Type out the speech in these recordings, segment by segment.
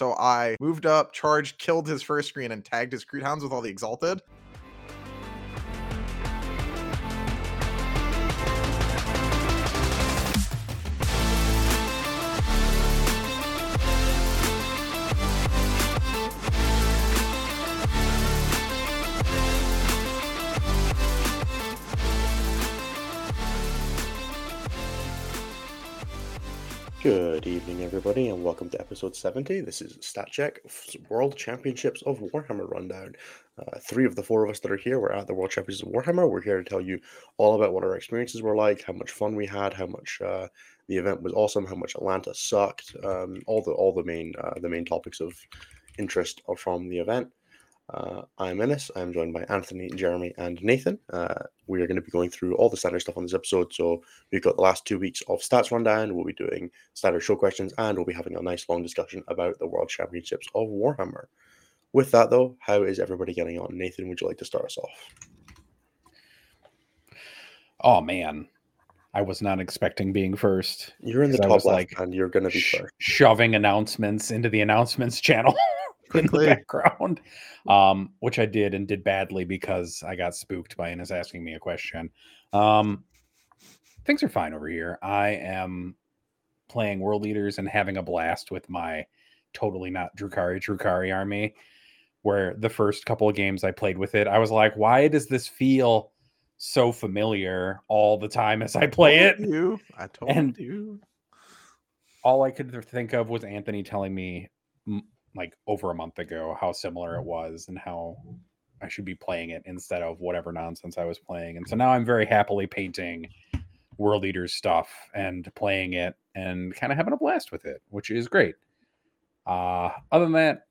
So I moved up, charged, killed his first screen, and tagged his Creed Hounds with all the Exalted. Good evening, everybody, and welcome to episode 70. This is StatCheck World Championships of Warhammer Rundown. Uh, three of the four of us that are here we're at the World Championships of Warhammer. We're here to tell you all about what our experiences were like, how much fun we had, how much uh, the event was awesome, how much Atlanta sucked, um, all the all the main uh, the main topics of interest from the event. Uh, I'm Innes. I'm joined by Anthony, Jeremy, and Nathan. Uh, we are going to be going through all the standard stuff on this episode. So we've got the last two weeks of stats rundown. We'll be doing standard show questions, and we'll be having a nice long discussion about the World Championships of Warhammer. With that, though, how is everybody getting on? Nathan, would you like to start us off? Oh man, I was not expecting being first. You're in the top left, like, and you're going to be sh- first. shoving announcements into the announcements channel Quickly. background, um, which I did and did badly because I got spooked by Innes asking me a question. Um, things are fine over here. I am playing World Eaters and having a blast with my totally not Drukhari Drukhari army. Where the first couple of games I played with it, I was like, why does this feel so familiar all the time as I play it? Told You, I told And- you. all I could think of was Anthony telling me like over a month ago how similar it was and how I should be playing it instead of whatever nonsense I was playing. And so now I'm very happily painting World Eaters stuff and playing it and kind of having a blast with it, which is great. Uh other than that,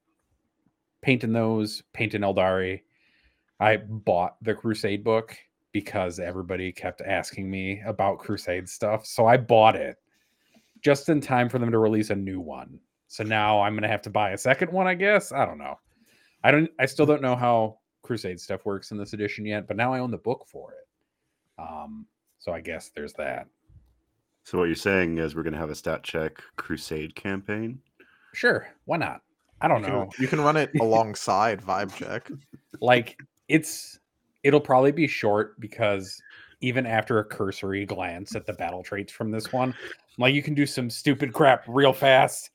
painting those, painting Aeldari. I bought the Crusade book because everybody kept asking me about Crusade stuff. So I bought it just in time for them to release a new one. So now I'm gonna have to buy a second one, I guess. I don't know. I don't. I still don't know how Crusade stuff works in this edition yet, but now I own the book for it. Um, so I guess there's that. So what you're saying is we're going to have a stat check crusade campaign. Sure, why not? I don't You can- know. You can run it alongside Vibe Check. Like it's it'll probably be short because even after a cursory glance at the battle traits from this one, like you can do some stupid crap real fast.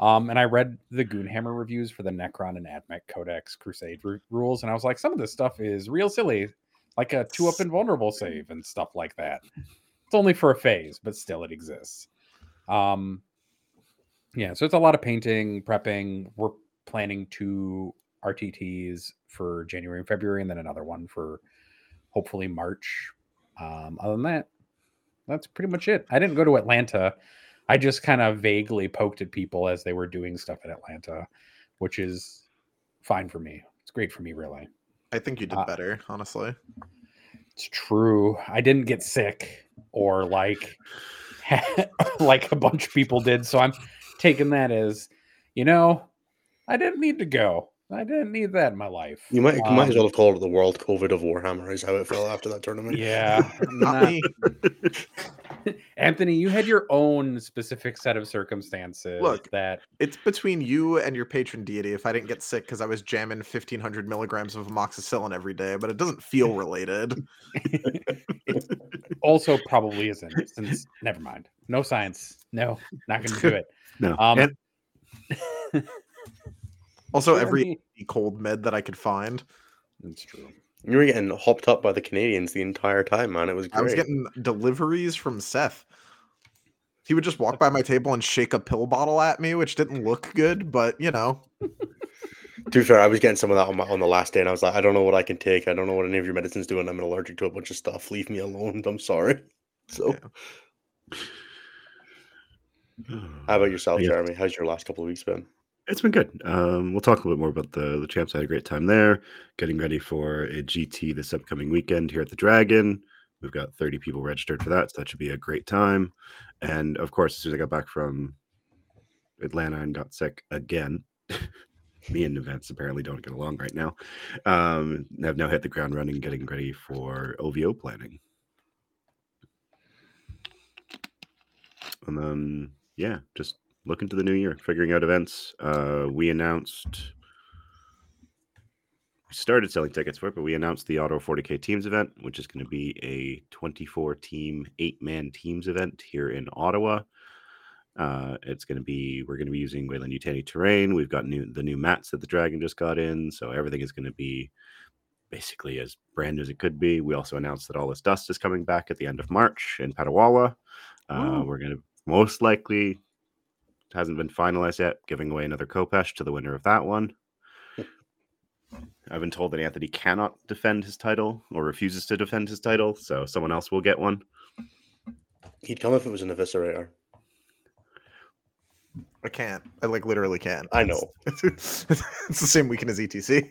Um, and I read the Goonhammer reviews for the Necron and Admech Codex Crusade ru- rules, and I was like, some of this stuff is real silly, like a two up invulnerable save and stuff like that. It's only for a phase, but still it exists. Um, yeah, so it's a lot of painting, prepping. We're planning two RTTs for January and February, and then another one for hopefully March. Um, other than that, that's pretty much it. I didn't go to Atlanta. I just kind of vaguely poked at people as they were doing stuff in Atlanta, which is fine for me. It's great for me, really. I think you did Uh, better, honestly. It's true. I didn't get sick or like like a bunch of people did. So I'm taking that as, you know, I didn't need to go. I didn't need that in my life. You might, you might as Um, well have called it the World COVID of Warhammer, is how it felt after that tournament. Yeah. Not Nah. me. Anthony, you had your own specific set of circumstances Look, that It's between you and your patron deity if I didn't get sick because I was jamming 1500 milligrams of amoxicillin every day, but it doesn't feel related. it also probably isn't since never mind. No science. No, not gonna do it. No. Um And Also, every cold med that I could find. That's true. You were getting hopped up by the Canadians the entire time, man. It was great. I was getting deliveries from Seth. He would just walk by my table and shake a pill bottle at me, which didn't look good, but you know, To be fair, I was getting some of that on, my, on the last day, and I was like, I don't know what I can take. I don't know what any of your medicines do, and I'm allergic to a bunch of stuff. Leave me alone. I'm sorry. So, Yeah. how about yourself, Jeremy? How's your last couple of weeks been? It's been good. Um, we'll talk a little bit more about the the champs. I had a great time there, getting ready for a GT this upcoming weekend here at the Dragon. We've got 30 people registered for that, so that should be a great time. And of course, as soon as I got back from Atlanta and got sick again, me and events apparently don't get along right now. Um, I've now hit the ground running, getting ready for OVO planning. And then, yeah, just looking to the new year, figuring out events. Uh, we announced we started selling tickets for it, but we announced the Auto 40K Teams event, which is going to be a 24 team, eight man teams event here in Ottawa. Uh, it's going to be we're going to be using Wayland Yutani terrain. We've got new the new mats that the Dragon just got in, so everything is going to be basically as brand new as it could be. We also announced that All This Dust is coming back at the end of March in Petawawa. Uh, Ooh. we're going to most likely hasn't been finalized yet, giving away another Khopesh to the winner of that one. I've been told that Anthony cannot defend his title or refuses to defend his title, so someone else will get one. He'd come if it was an eviscerator. I can't. I like literally can't. I know. It's, it's the same weekend as ETC.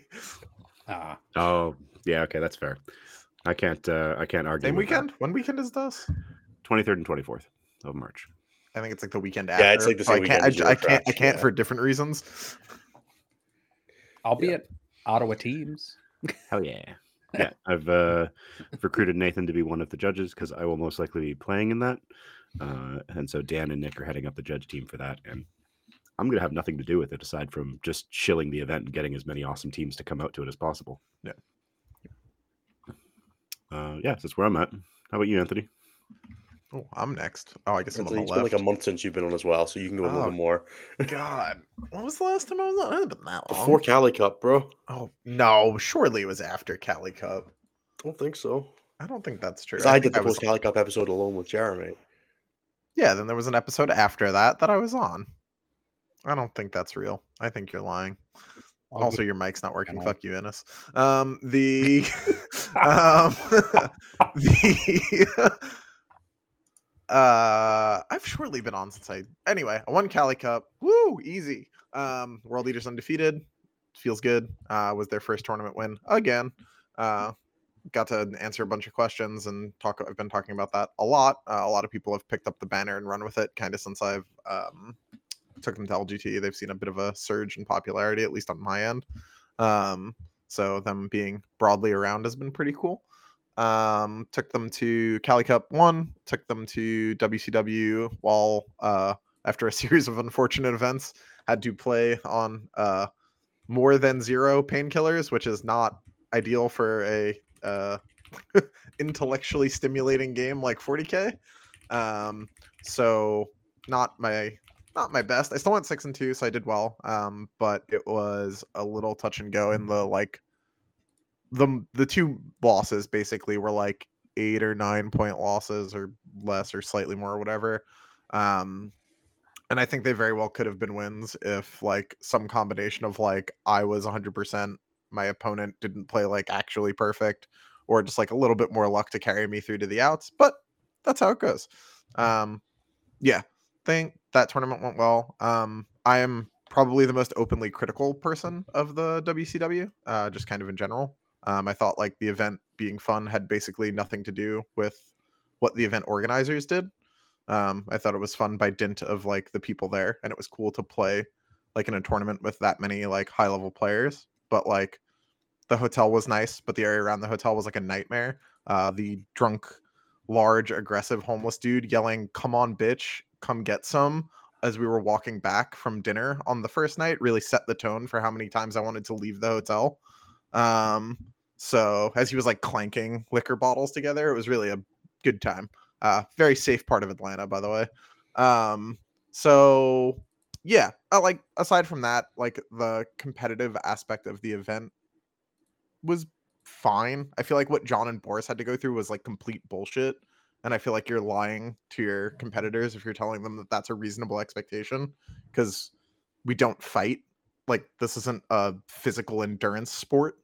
Ah, Oh, yeah, okay, that's fair. I can't uh I can't argue. Same with that. weekend? When weekend is this? 23rd and 24th of March. I think it's like the weekend after. Yeah, it's like the so I can't. weekend I, I can't. I can't yeah. for different reasons. I'll be Yeah. at Ottawa teams. Hell yeah. Yeah, I've uh, recruited Nathan to be one of the judges because I will most likely be playing in that. Uh, and so Dan and Nick are heading up the judge team for that. And I'm going to have nothing to do with it aside from just chilling the event and getting as many awesome teams to come out to it as possible. Yeah. Uh, yeah, so that's where I'm at. How about you, Anthony? Oh, I'm next. Oh, I guess I'm It's, on the it's been like a month since you've been on as well, so you can go a little Oh. bit more. God, when was the last time I was on? It hasn't been that long. Before Cali Cup, bro. Oh no, surely it was after Cali Cup. don't think so. I don't think that's true. 'Cause I, did think the was- post Cali Cup episode alone with Jeremy. Yeah, then there was an episode after that that I was on. I don't think that's real. I think you're lying. Also, your mic's not working. Fuck you, Innes. Um, the um, the uh, I've shortly been on since I. Anyway, I won Cali Cup. Woo, easy. Um, world eaters undefeated. Feels good. Uh, was their first tournament win again. Uh, got to answer a bunch of questions and talk. I've been talking about that a lot. Uh, a lot of people have picked up the banner and run with it, kind of since I've um, took them to LGT. They've seen a bit of a surge in popularity, at least on my end. Um, so them being broadly around has been pretty cool. Um, took them to Cali Cup one, took them to WCW while uh, after a series of unfortunate events had to play on uh, more than zero painkillers, which is not ideal for a uh, intellectually stimulating game like 40k. Um, so not my not my best. I still went six and two, so I did well. Um, but it was a little touch and go in the like the the two losses basically were like eight or nine point losses or less or slightly more or whatever. Um, and I think they very well could have been wins if like some combination of like I was 100%, my opponent didn't play like actually perfect, or just like a little bit more luck to carry me through to the outs. But that's how it goes. Um, yeah, think that tournament went well. Um, I am probably the most openly critical person of the WCW, uh, just kind of in general. Um, I thought like the event being fun had basically nothing to do with what the event organizers did. Um, I thought it was fun by dint of like the people there, and it was cool to play like in a tournament with that many like high level players. But like the hotel was nice, but the area around the hotel was like a nightmare. Uh, the drunk, large, aggressive homeless dude yelling, "Come on, bitch, come get some!" as we were walking back from dinner on the first night really set the tone for how many times I wanted to leave the hotel. Um, so as he was like clanking liquor bottles together, it was really a good time. Uh, very safe part of Atlanta, by the way. Um, so yeah, uh, like aside from that, like the competitive aspect of the event was fine. I feel like what John and Boris had to go through was like complete bullshit. And I feel like you're lying to your competitors if you're telling them that that's a reasonable expectation because we don't fight. Like, this isn't a physical endurance sport.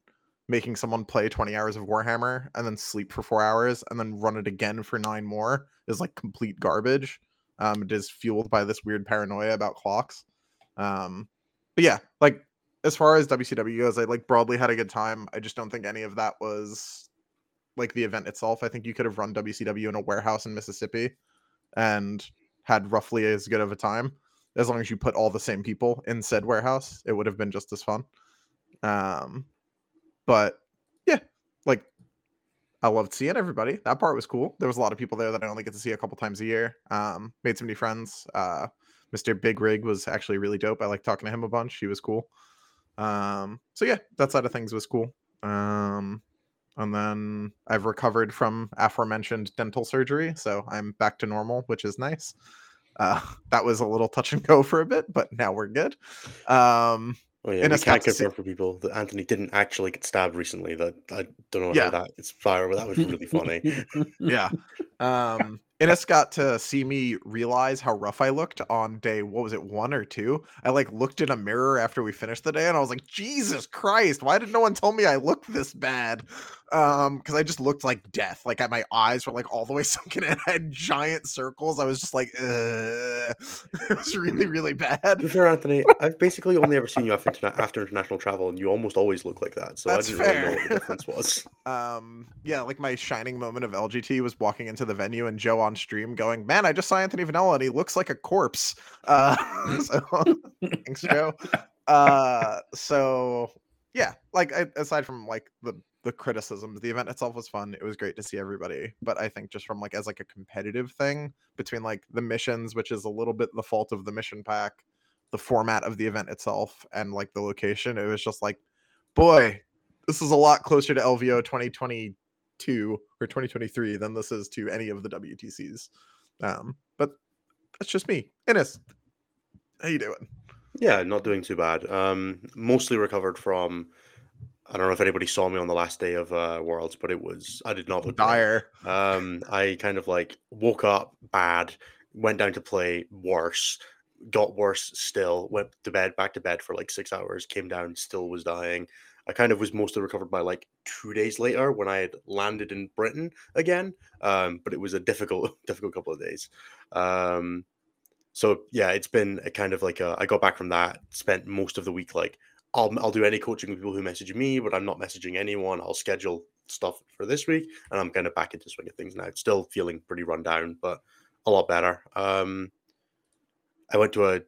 Making someone play 20 hours of Warhammer and then sleep for four hours and then run it again for nine more is like complete garbage. Um, it is fueled by this weird paranoia about clocks. Um, but yeah, like as far as WCW goes, I like broadly had a good time. I just don't think any of that was like the event itself. I think you could have run WCW in a warehouse in Mississippi and had roughly as good of a time as long as you put all the same people in said warehouse. It would have been just as fun. Um, but yeah, like I loved seeing everybody. That part was cool. There was a lot of people there that I only get to see a couple times a year. Um, made some new friends. Uh, Mr. Big Rig was actually really dope. I like talking to him a bunch. He was cool. Um, so yeah, that side of things was cool. Um, and then I've recovered from aforementioned dental surgery, so I'm back to normal, which is nice. Uh, that was a little touch and go for a bit, but now we're good. Um, Oh yeah, And we can't got to see- confirm for people that Anthony didn't actually get stabbed recently. That I don't know Yeah. how that it's fire, but that was really funny. yeah. Um, Innes got to see me realize how rough I looked on day, what was it, one or two? I like looked in a mirror after we finished the day and I was like, Jesus Christ, why did no one tell me I looked this bad? Um, because I just looked like death. Like my eyes were like all the way sunken in. I had giant circles. I was just like, Ugh. it was really, really bad. fair, Anthony, I've basically only ever seen you after, interna- after international travel, and you almost always look like that. So That's I didn't really know what the difference was. um yeah like my shining moment of lgt was walking into the venue and joe on stream going man i just saw anthony vanilla and he looks like a corpse. Uh so thanks joe. Uh so yeah like aside from like the the criticisms the event itself was fun. It was great to see everybody. But i think just from like as like a competitive thing between like the missions which is a little bit the fault of the mission pack the format of the event itself and like the location it was just like boy this is a lot closer to LVO 2022 or 2023 than this is to any of the WTCs. Um, but that's just me. Innes, how you doing? Yeah, not doing too bad. Um, mostly recovered from. I don't know if anybody saw me on the last day of uh, Worlds, but it was I did not look. Dire. Um, I kind of like woke up bad, went down to play worse, got worse still, went to bed, back to bed for like six hours, came down, still was dying. I kind of was mostly recovered by like two days later when I had landed in Britain again. Um, but it was a difficult, difficult couple of days. Um, so yeah, it's been a kind of like a, I got back from that, spent most of the week like I'll I'll do any coaching with people who message me, but I'm not messaging anyone. I'll schedule stuff for this week, and I'm kind of back into swing of things now. Still feeling pretty run down, but a lot better. Um, I went to a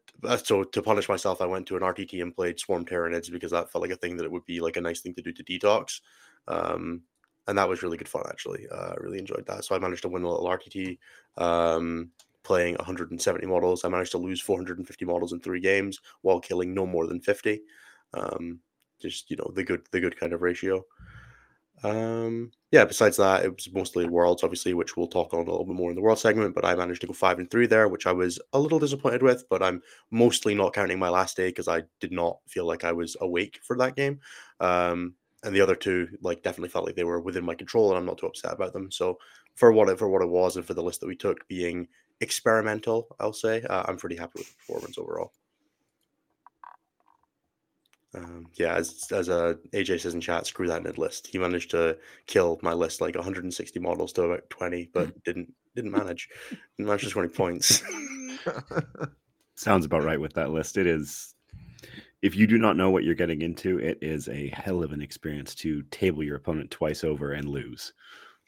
so to punish myself, I went to an RTT and played Swarm Tyranids because that felt like a thing that it would be like a nice thing to do to detox. Um, and that was really good fun actually. Uh, really enjoyed that. So I managed to win a little RTT. Um, playing 170 models. I managed to lose 450 models in three games while killing no more than 50. Um, just you know the good the good kind of ratio. Um, yeah. Besides that, it was mostly worlds, obviously, which we'll talk on a little bit more in the world segment. But I managed to go five and three there, which I was a little disappointed with. But I'm mostly not counting my last day because I did not feel like I was awake for that game. Um, and the other two, like, definitely felt like they were within my control, and I'm not too upset about them. So for what it for what it was, and for the list that we took being experimental, I'll say uh, I'm pretty happy with the performance overall. Um, yeah, as as uh, AJ says in chat, screw that nid list. He managed to kill my list like 160 models to about 20, but didn't didn't manage. Didn't manage to 20 points. Sounds about right with that list. It is. If you do not know what you're getting into, it is a hell of an experience to table your opponent twice over and lose.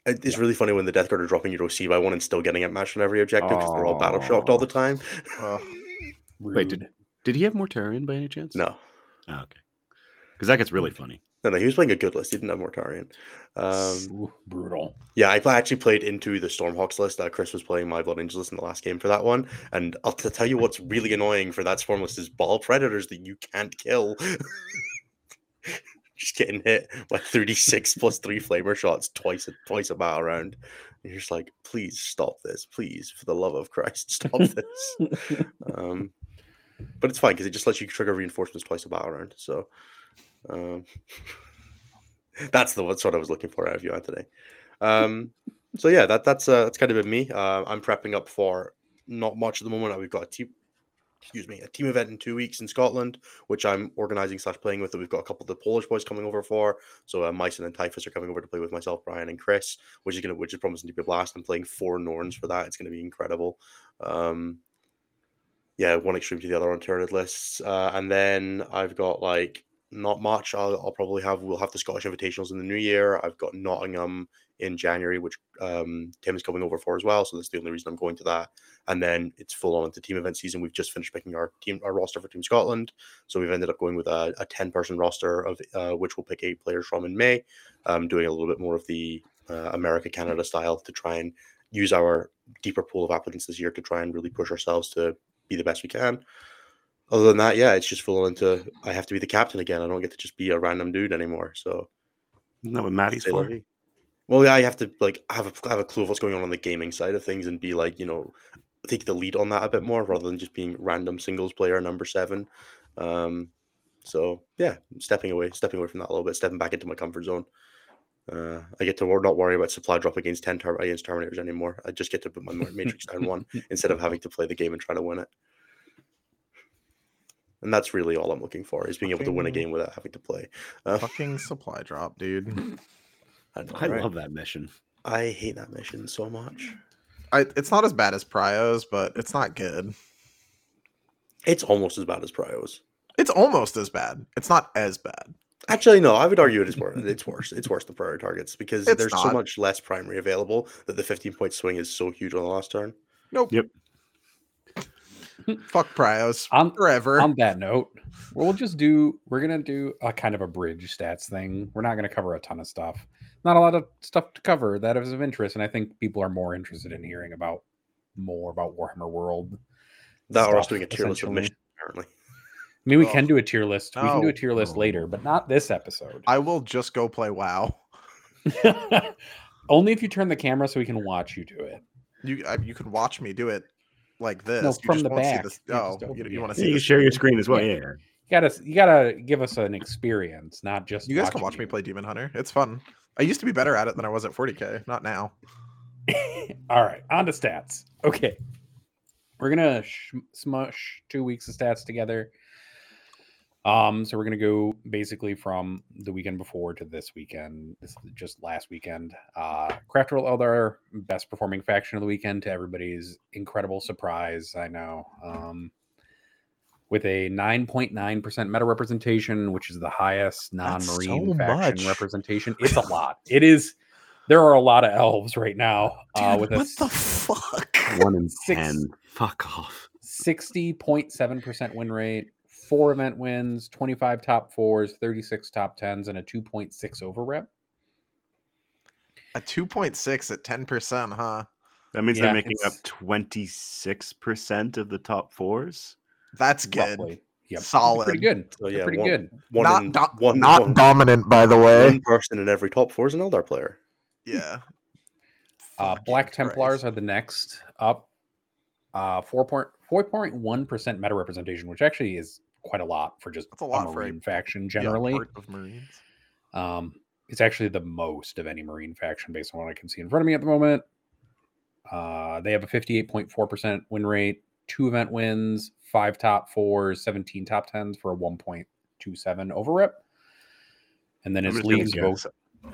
It- It's really funny when the Death Guard are dropping your OC by one and still getting it matched on every objective because they're all battle shocked all the time. Ugh. Wait, did, did he have Mortarion by any chance? No, Oh, okay. Because that gets really funny. no, no. He was playing a good list. He didn't have Mortarion. Um, Ooh, brutal. Yeah, I actually played into the Stormhawks list. Uh, Chris was playing my Blood Angels list in the last game for that one. And I'll t- tell you what's really annoying for that Swarm list is Baal Predators that you can't kill. just getting hit by 36 plus three flamer shots twice a twice a battle round. And you're just like, please stop this. Please, for the love of Christ, stop this. um, but it's fine because it just lets you trigger reinforcements twice a battle round. So um, that's the that's what I was looking for out of you, Anthony. Um, so yeah, that that's uh, that's kind of been me. Uh, I'm prepping up for not much at the moment. We've got a team, excuse me, a team event in two weeks in Scotland, which I'm organizing slash playing with. We've got a couple of the Polish boys coming over for. So uh, Myson and Typhus are coming over to play with myself, Brian and Chris, which is gonna which is promising to be a blast. I'm playing four Norns for that. It's gonna be incredible. Um, yeah, one extreme to the other on tiered lists, uh, and then I've got like not much. I'll, I'll probably have we'll have the Scottish Invitationals in the new year. I've got Nottingham in January, which um, Tim is coming over for as well. So that's the only reason I'm going to that. And then it's full on into team event season. We've just finished picking our team our roster for Team Scotland. So we've ended up going with a, a 10 person roster of uh, which we'll pick eight players from in May. Um, doing a little bit more of the uh, America Canada style to try and use our deeper pool of applicants this year to try and really push ourselves to be the best we can. Other than that, yeah, it's just full into I have to be the captain again. I don't get to just be a random dude anymore. So that what Maddie's for? Well, yeah, I have to like have a have a clue of what's going on on the gaming side of things and be like, you know, take the lead on that a bit more rather than just being random singles player number seven. Um, so yeah, stepping away, stepping away from that a little bit, stepping back into my comfort zone. Uh, I get to wor- not worry about supply drop against ten ter- against terminators anymore. I just get to put my matrix down one instead of having to play the game and try to win it. And that's really all I'm looking for is being able to win a game without having to play. Uh, Fucking supply drop, dude. I, know, I right? love that mission. I hate that mission so much. I, it's not as bad as Prios, but it's not good. It's almost as bad as Prios. It's almost as bad. It's not as bad. Actually, no, I would argue it is worse. It's worse. It's worse than priority targets because It's there's so much less primary available that the 15 point swing is so huge on the last turn. Nope. Yep. Fuck Prios. On Forever. on that note, we'll just do we're gonna do a kind of a bridge stats thing. We're not gonna cover a ton of stuff. Not a lot of stuff to cover that is of interest, and I think people are more interested in hearing about more about Warhammer World. That or us doing a tier list of essentially. missions, apparently. I mean, we Oh, can do a tier list. We can do a oh, tier list oh. later, but not this episode. I will just go play WoW. Only if you turn the camera so we can watch you do it. You I, you can watch me do it like this. No, you from just the back. See this. You Oh, just don't- you, want to see you can share your screen? screen as well. Yeah. Yeah. yeah. You gotta you gotta give us an experience, not just You guys can watching watch me you. play Demon Hunter. It's fun. I used to be better at it than I was at 40k. Not now. All right, on to stats. Okay. We're gonna sh- smush two weeks of stats together. Um, so we're gonna go basically from the weekend before to this weekend. This just last weekend. Uh Craft World Eldar, best performing faction of the weekend to everybody's incredible surprise. I know. Um with a 9.9% meta representation, which is the highest non-marine so faction much. representation. It's a lot. It is there are a lot of elves right now. uh, Dude, with a what the fuck? One in Six. Fuck off. 60.7% win rate, four event wins, 25 top fours, 36 top tens, and a 2.6 over rep. A 2.6 at 10%, huh? That means Yeah, they're making up twenty six percent of the top fours. That's good. Roughly. Yep. Solid. Pretty good. So yeah, pretty one, good. One not in, do- one, not one- dominant, by the way. one person in every top four is an Eldar player. Yeah. Uh, Black Christ. Templars are the next up. Uh, 4.4.1% meta representation, which actually is quite a lot for just That's a lot a for a- Marine faction generally. part of Marines. Um, it's actually the most of any Marine faction based on what I can see in front of me at the moment. Uh, they have a 58.4% win rate, two event wins, five top fours, 17 top tens for a 1.27 over rep. And then I'm its just, gonna leagues vote guess,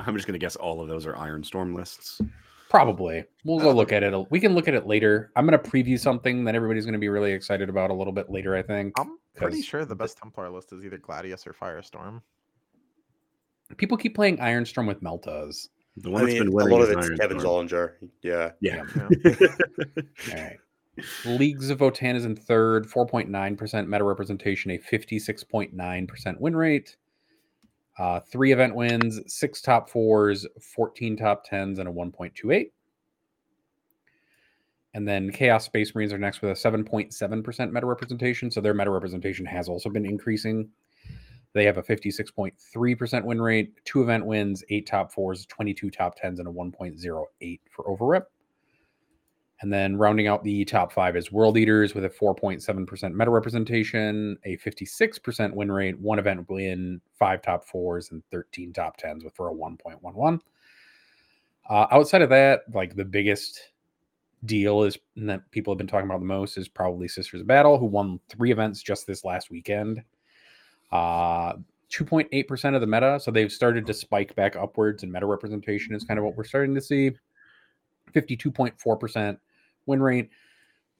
I'm just gonna guess all of those are Iron Storm lists. probably. We'll go look at it. We can look at it later. I'm going to preview something that everybody's going to be really excited about a little bit later, I think. I'm pretty 'cause sure the the- best Templar list is either Gladius or Firestorm. People keep playing Ironstorm with Meltas. The one I that's mean, been a winning lot of it's Iron Kevin Zollinger. Yeah. Yeah. Yeah. All right. Leagues of Votann is in third, 4.9% meta representation, a 56.9% win rate. Uh, three event wins, six top fours, 14 top tens, and a 1.28. And then Chaos Space Marines are next with a 7.7% meta representation. So their meta representation has also been increasing. They have a 56.3% win rate, two event wins, eight top fours, 22 top tens, and a 1.08 for overrep. And then rounding out the top five is World Eaters with a 4.7% meta representation, a 56% win rate, one event win, five top fours, and 13 top tens with for a 1.11. Uh, outside of that, like the biggest deal is and that people have been talking about the most is probably Sisters of Battle, who won three events just this last weekend. Uh, 2.8% of the meta. So they've started to spike back upwards, and meta representation is kind of what we're starting to see. 52.4% win rate,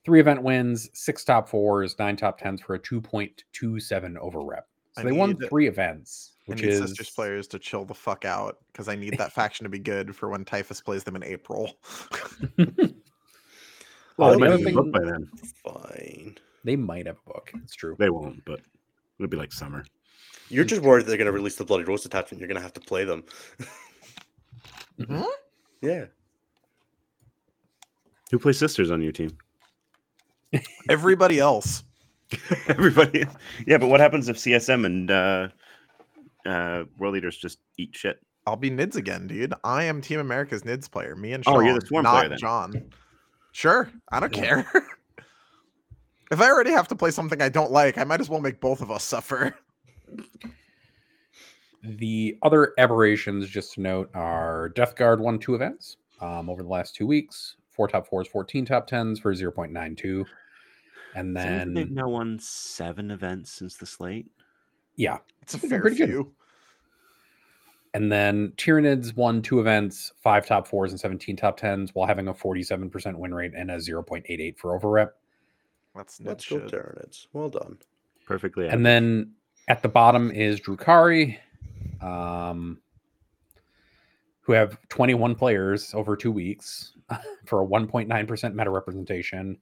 three event wins, six top fours, nine top tens for a 2.27 over rep. So I they won three events, I which need is Sisters players to chill the fuck out because I need that faction to be good for when Typhus plays them in April. Well, they might have thing- booked by then. Fine. they might have a book. It's true. They won't, but it'll be like summer. You're just worried they're going to release the Bloody Rose attachment. You're going to have to play them. Mhm. Yeah. Who plays sisters on your team? Everybody else. Everybody, yeah, but what happens if CSM and uh, uh, world eaters just eat shit? I'll be Nids again, dude. I am Team America's Nids player. Me and Sean, Oh, you're the Swarm not player then. John. Sure, I don't Yeah. care. if I already have to play something I don't like, I might as well make both of us suffer. The other aberrations, just to note, are Death Guard won two events um, over the last two weeks. Four top fours, 14 top tens for 0.92. And Then they've now won seven events since the slate. yeah. It's a fair pretty good. Few. And then Tyranids won two events, five top fours and 17 top tens, while having a 47% win rate and a 0.88 for overrep. That's Nid Let's go shit. Tyranids. Well done. Perfectly. And then at the bottom is Drukhari, um, who have 21 players over two weeks for a 1.9% meta representation,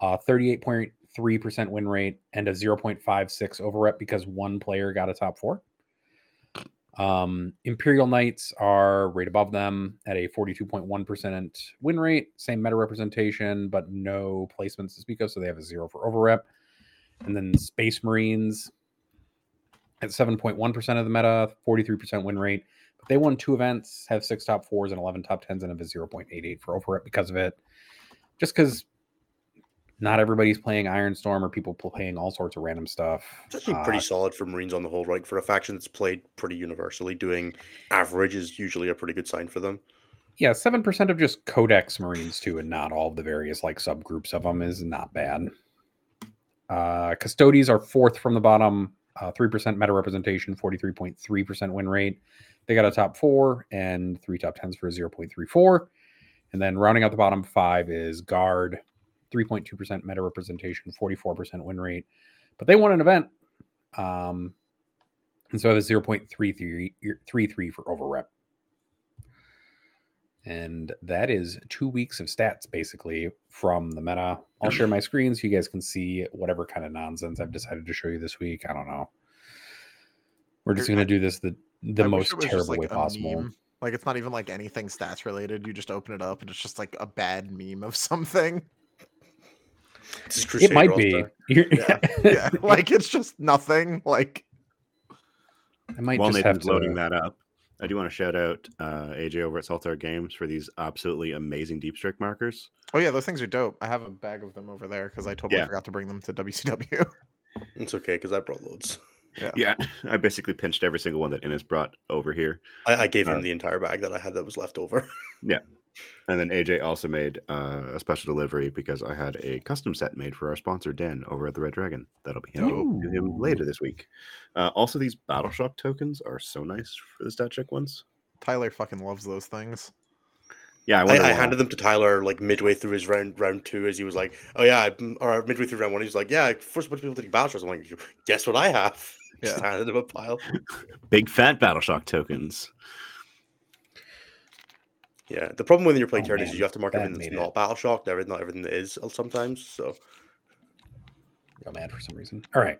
uh, 38.3% win rate, and a 0.56 overrep because one player got a top four. Um, Imperial Knights are right above them at a 42.1% win rate, same meta representation, but no placements to speak of, so they have a zero for overrep. And then Space Marines at 7.1% of the meta, 43% win rate. But they won two events, have six top fours and 11 top tens, and have a 0.88 for overrep because of it. Just because not everybody's playing Iron Storm or people playing all sorts of random stuff. It's actually pretty Uh, solid for Marines on the whole, right? For a faction that's played pretty universally, doing average is usually a pretty good sign for them. yeah, 7% of just Codex Marines too, and not all the various like subgroups of them is not bad. Uh, Custodes are fourth from the bottom, uh, 3% meta representation, 43.3% win rate. They got a top four and three top tens for a 0.34. And then rounding out the bottom five is Guard, 3.2% meta representation, 44% win rate. But they won an event. Um, and so it was 0.33 33 for overrep. And that is two weeks of stats basically from the meta. I'll share my screen so you guys can see whatever kind of nonsense I've decided to show you this week. I don't know. We're just going to do this the the I most it was just, terrible like, way possible. meme. Like it's not even like anything stats related. You just open it up and it's just like a bad meme of something. This It might be. Yeah, yeah. like it's just nothing. Like I might While just have Nathan's to loading that up, I do want to shout out uh, AJ over at Saltar Games for these absolutely amazing deep strike markers. oh yeah, those things are dope. I have a bag of them over there because I totally Yeah. forgot to bring them to WCW. It's okay because I brought loads. Yeah, yeah. I basically pinched every single one that Innes brought over here. I, I gave him Uh, the entire bag that I had that was left over. And then AJ also made uh, a special delivery because I had a custom set made for our sponsor Den over at the Red Dragon. That'll be handed to him later this week. Uh, also, these Battle Shock tokens are so nice for the stat check ones. Tyler fucking loves those things. Yeah, I I, I handed them to Tyler like midway through his round round two as he was like, "Oh yeah," I- or midway through round one, he's like, "Yeah, first bunch of people taking battle shots." I'm like, "Guess what I have?" Just Yeah. handed him a pile. big fat Battle Shock tokens. Yeah, the problem when you're playing Oh, turn is you have to mark that everything that's made it. not battle shock. Everything, not everything that is uh, sometimes. So real mad for some reason. All right.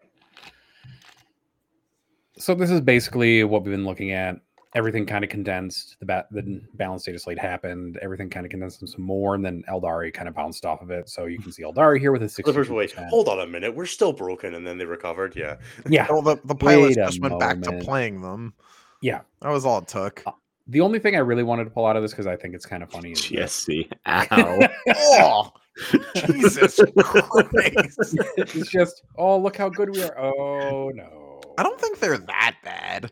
So this is basically what we've been looking at. Everything kind of condensed. The bat, the balanced data slate happened. Everything kind of condensed some more, and then Aeldari kind of bounced off of it. So you can see Aeldari here with a six. first way, sixty. hold on a minute, we're still broken, and then they recovered. Yeah, Yeah. Well, the, the pilots Wait just went back to playing them. Yeah. That was all it took. The only thing I really wanted to pull out of this because I think it's kind of funny. Is this. GSC. Ow. oh, Jesus Christ. it's just, oh, look how good we are. Oh no. I don't think they're that bad.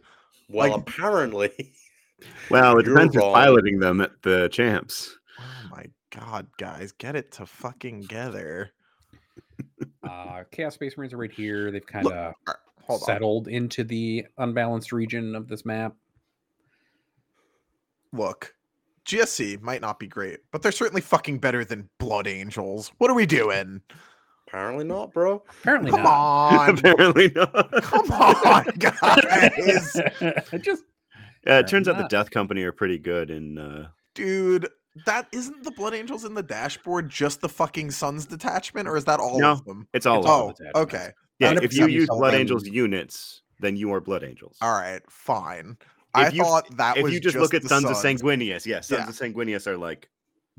well, Like- apparently, well, it You're depends who's piloting them at the champs. Oh my god, guys, get it to fucking together. Uh, Chaos Space Marines are right here. They've kind of Uh, Hold on. settled into the unbalanced region of this map. Look, GSC might not be great, but they're certainly fucking better than Blood Angels. What are we doing? apparently not, bro. Apparently Come not. on. Apparently not. Come on, guys. just Yeah, it turns out the. Death Company are pretty good in. Uh, Dude, that isn't the Blood Angels in the dashboard just the fucking Sons detachment, or is that all No, of them? it's all. It's of them. Oh, okay. Yeah, if you use Blood Angels units, then you are Blood Angels. All right, fine. I If you- thought that if was you just, look at the Sons of Suns. Sanguinius, yeah, Sons Yeah. of Sanguinius are like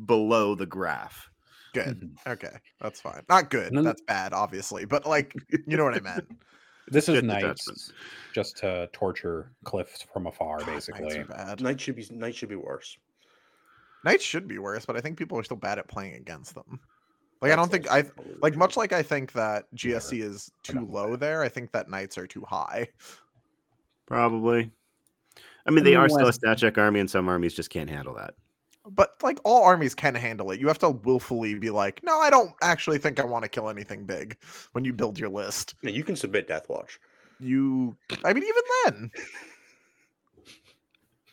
below the graph. Good. Mhm. Okay, that's fine. Not good. And then- That's bad, obviously. But like, you know what I meant. This is knights just to torture Cliff from afar, God, basically. are bad. Knight should be Knight should be worse. Knights should be worse, but I think people are still bad at playing against them. Like I don't think I like much like I think that Never. GSC is too low that. there. I think that knights are too high. Probably. I mean, they are still a stat check army, and some armies just can't handle that. But like all armies can handle it. You have to willfully be like, no, I don't actually think I want to kill anything big when you build your list. Yeah, you can submit Death Watch. You, I mean, even then,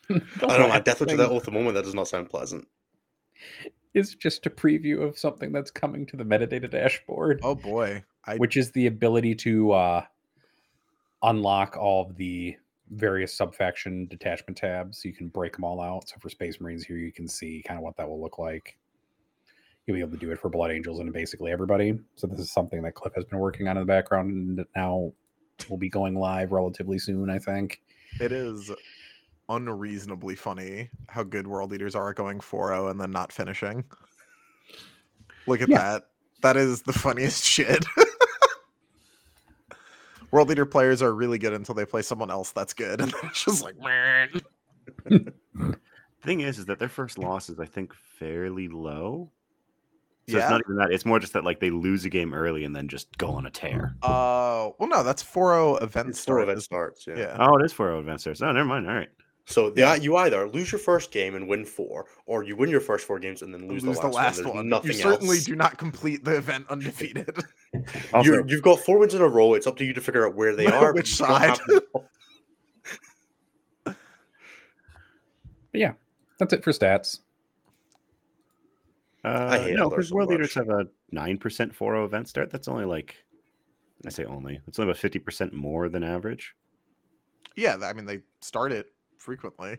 The I don't know. Death Watch at thing that at the moment. That does not sound pleasant. is just a preview of something that's coming to the metadata dashboard, oh boy, I which is the ability to uh, unlock all of the various subfaction detachment tabs. You can break them all out. So for Space Marines here, you can see kind of what that will look like. You'll be able to do it for Blood Angels and basically everybody. So this is something that Cliff has been working on in the background and now will be going live relatively soon, I think. it is unreasonably funny how good world eaters are at going 4-0 and then not finishing. Look at Yeah. that. That is the funniest shit. World eater players are really good until they play someone else that's good, and it's just like, man. Thing is, is that their first loss is, I think, fairly low. So it's not even that. It's more just that like they lose a game early and then just go on a tear. Uh, well, no, that's 4-0 event It's start. event starts. Yeah. Yeah. Oh, it is 4 advanced stars. Oh, never mind. All right. So the, you either lose your first game and win four, or you win your first four games and then lose, lose, the the last, last one. One. Nothing You certainly else. do not complete the event undefeated. Also, You're, you've got four wins in a row. It's up to you to figure out where they are. Which you don't have side? But yeah, that's it for stats. uh, hate no, because so world much. leaders have a 9% 4 event start. That's only like, I say only, it's only about 50% more than average. yeah, I mean they start it frequently.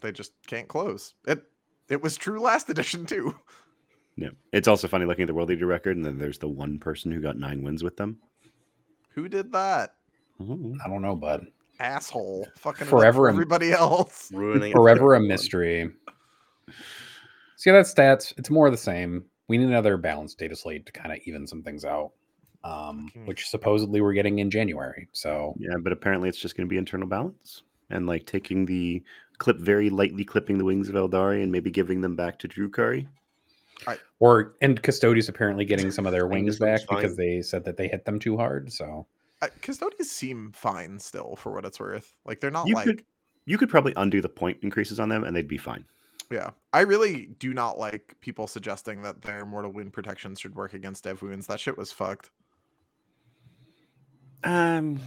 They just can't close. It it was true last edition too. Yeah. It's also funny looking at the world eater record, and then there's the one person who got nine wins with them. Who did that? Oh. I don't know, bud. Asshole. Fucking Forever forever a- everybody else. ruining Forever a mystery. See, that stats. It's more of the same. We need another balanced data slate to kind of even some things out, um, which supposedly we're getting in January. So Yeah, but apparently it's just going to be internal balance and like taking the clip very lightly clipping the wings of Aeldari and maybe giving them back to Drukhari. or and Custodes apparently getting some of their wings this one's back because they said that they hit them too hard. So I, custodians seem fine still for what it's worth. Like they're not You like could you could probably undo the point increases on them and they'd be fine. yeah. I really do not like people suggesting that their mortal wound protection should work against dev wounds. That shit was fucked. Um,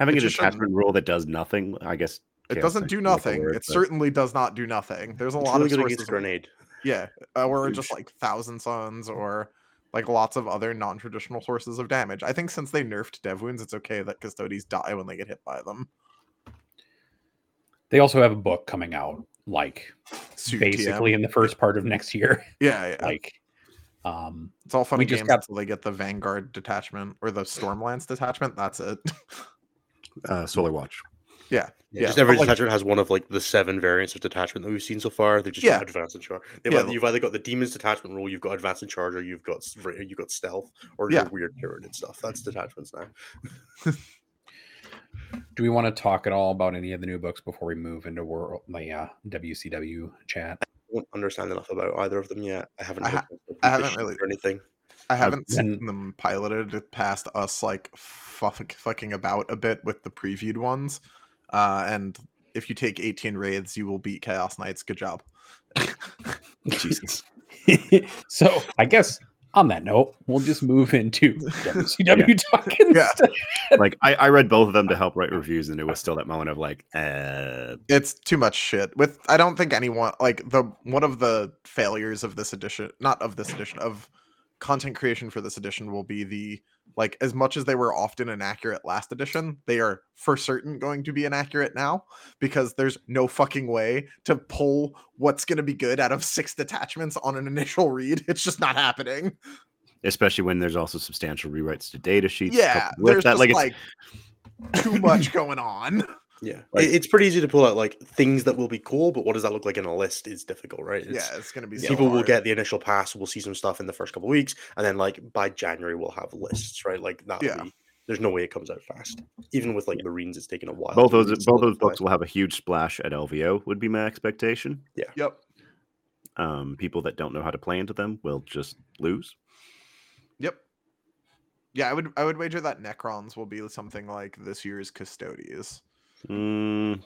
having It a just detachment rule that does nothing, I guess. It doesn't do be like the nothing. word, it but- certainly does not do nothing. There's a It's lot really of good sources. against where- grenade. Yeah, uh, or just like Thousand Suns or like lots of other non-traditional sources of damage. I think since they nerfed dev wounds, it's okay that custodes die when they get hit by them. they also have a book coming out, like Suit basically TM. in the first part of next year. Yeah, yeah. like, um, it's all fun we just games got- until they get the Vanguard detachment or the Stormlance detachment. That's it. Uh, Solar Watch. yeah, Yeah, yeah. just every but, like, detachment has one of like the seven variants of detachment that we've seen so far. They just Yeah. got advanced and charge. They've Yeah, either, you've either got the demons detachment rule, you've got advanced and charge, or you've got you've got stealth, or Yeah. your weird pyramid stuff. That's detachments now. do we want to talk at all about any of the new books before we move into world the uh, WCW chat? I don't understand enough about either of them yet. I haven't. I ha- I haven't really- sheet or anything. I haven't then- seen them piloted past us like fuck, fucking about a bit with the previewed ones. Uh, and if you take 18 raids, you will beat Chaos Knights. Good job. Jesus. so I guess on that note, we'll just move into WCW talking. Yeah. like I, I read both of them to help write reviews, and it was still that moment of like, uh, It's too much shit. With I don't think anyone like the one of the failures of this edition, not of this edition of content creation for this edition will be the like as much as they were often inaccurate last edition, they are for certain going to be inaccurate now because there's no fucking way to pull what's going to be good out of six detachments on an initial read. It's just not happening. especially when there's also substantial rewrites to data sheets. Yeah, there's that. just Like, like, too much going on. Yeah, Like- it's pretty easy to pull out like things that will be cool, but what does that look like in a list is difficult, right? It's, yeah, it's gonna be so people will get the initial pass. We'll see some stuff in the first couple of weeks, and then like by January we'll have lists, right? Like that. Yeah. Be, there's no way it comes out fast. Even with like Marines, it's taken a while. both to those really both those books will have a huge splash at LVO. Would be my expectation. Yeah. Yep. Um, people that don't know how to play into them will just lose. Yep. Yeah, I would I would wager that Necrons will be something like this year's Custodes, Mm,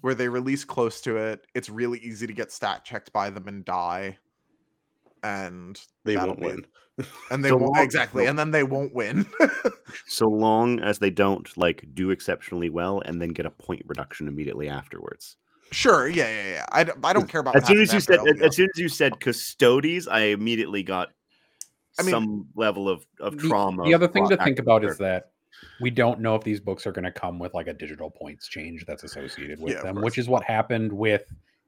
where they release close to it. It's really easy to get stat checked by them and die. And They that'll won't be- win. And they So won't long- exactly, so- and then they won't win. so long as they don't like do exceptionally well and then get a point reduction immediately afterwards. sure, yeah, yeah, yeah. I, d- I don't care about As what soon as you said after as soon as you said custodes, I immediately got I mean, some level of, of trauma. The other thing to think about there. is that we don't know if these books are going to come with like a digital points change that's associated with Yeah, them, which is what happened with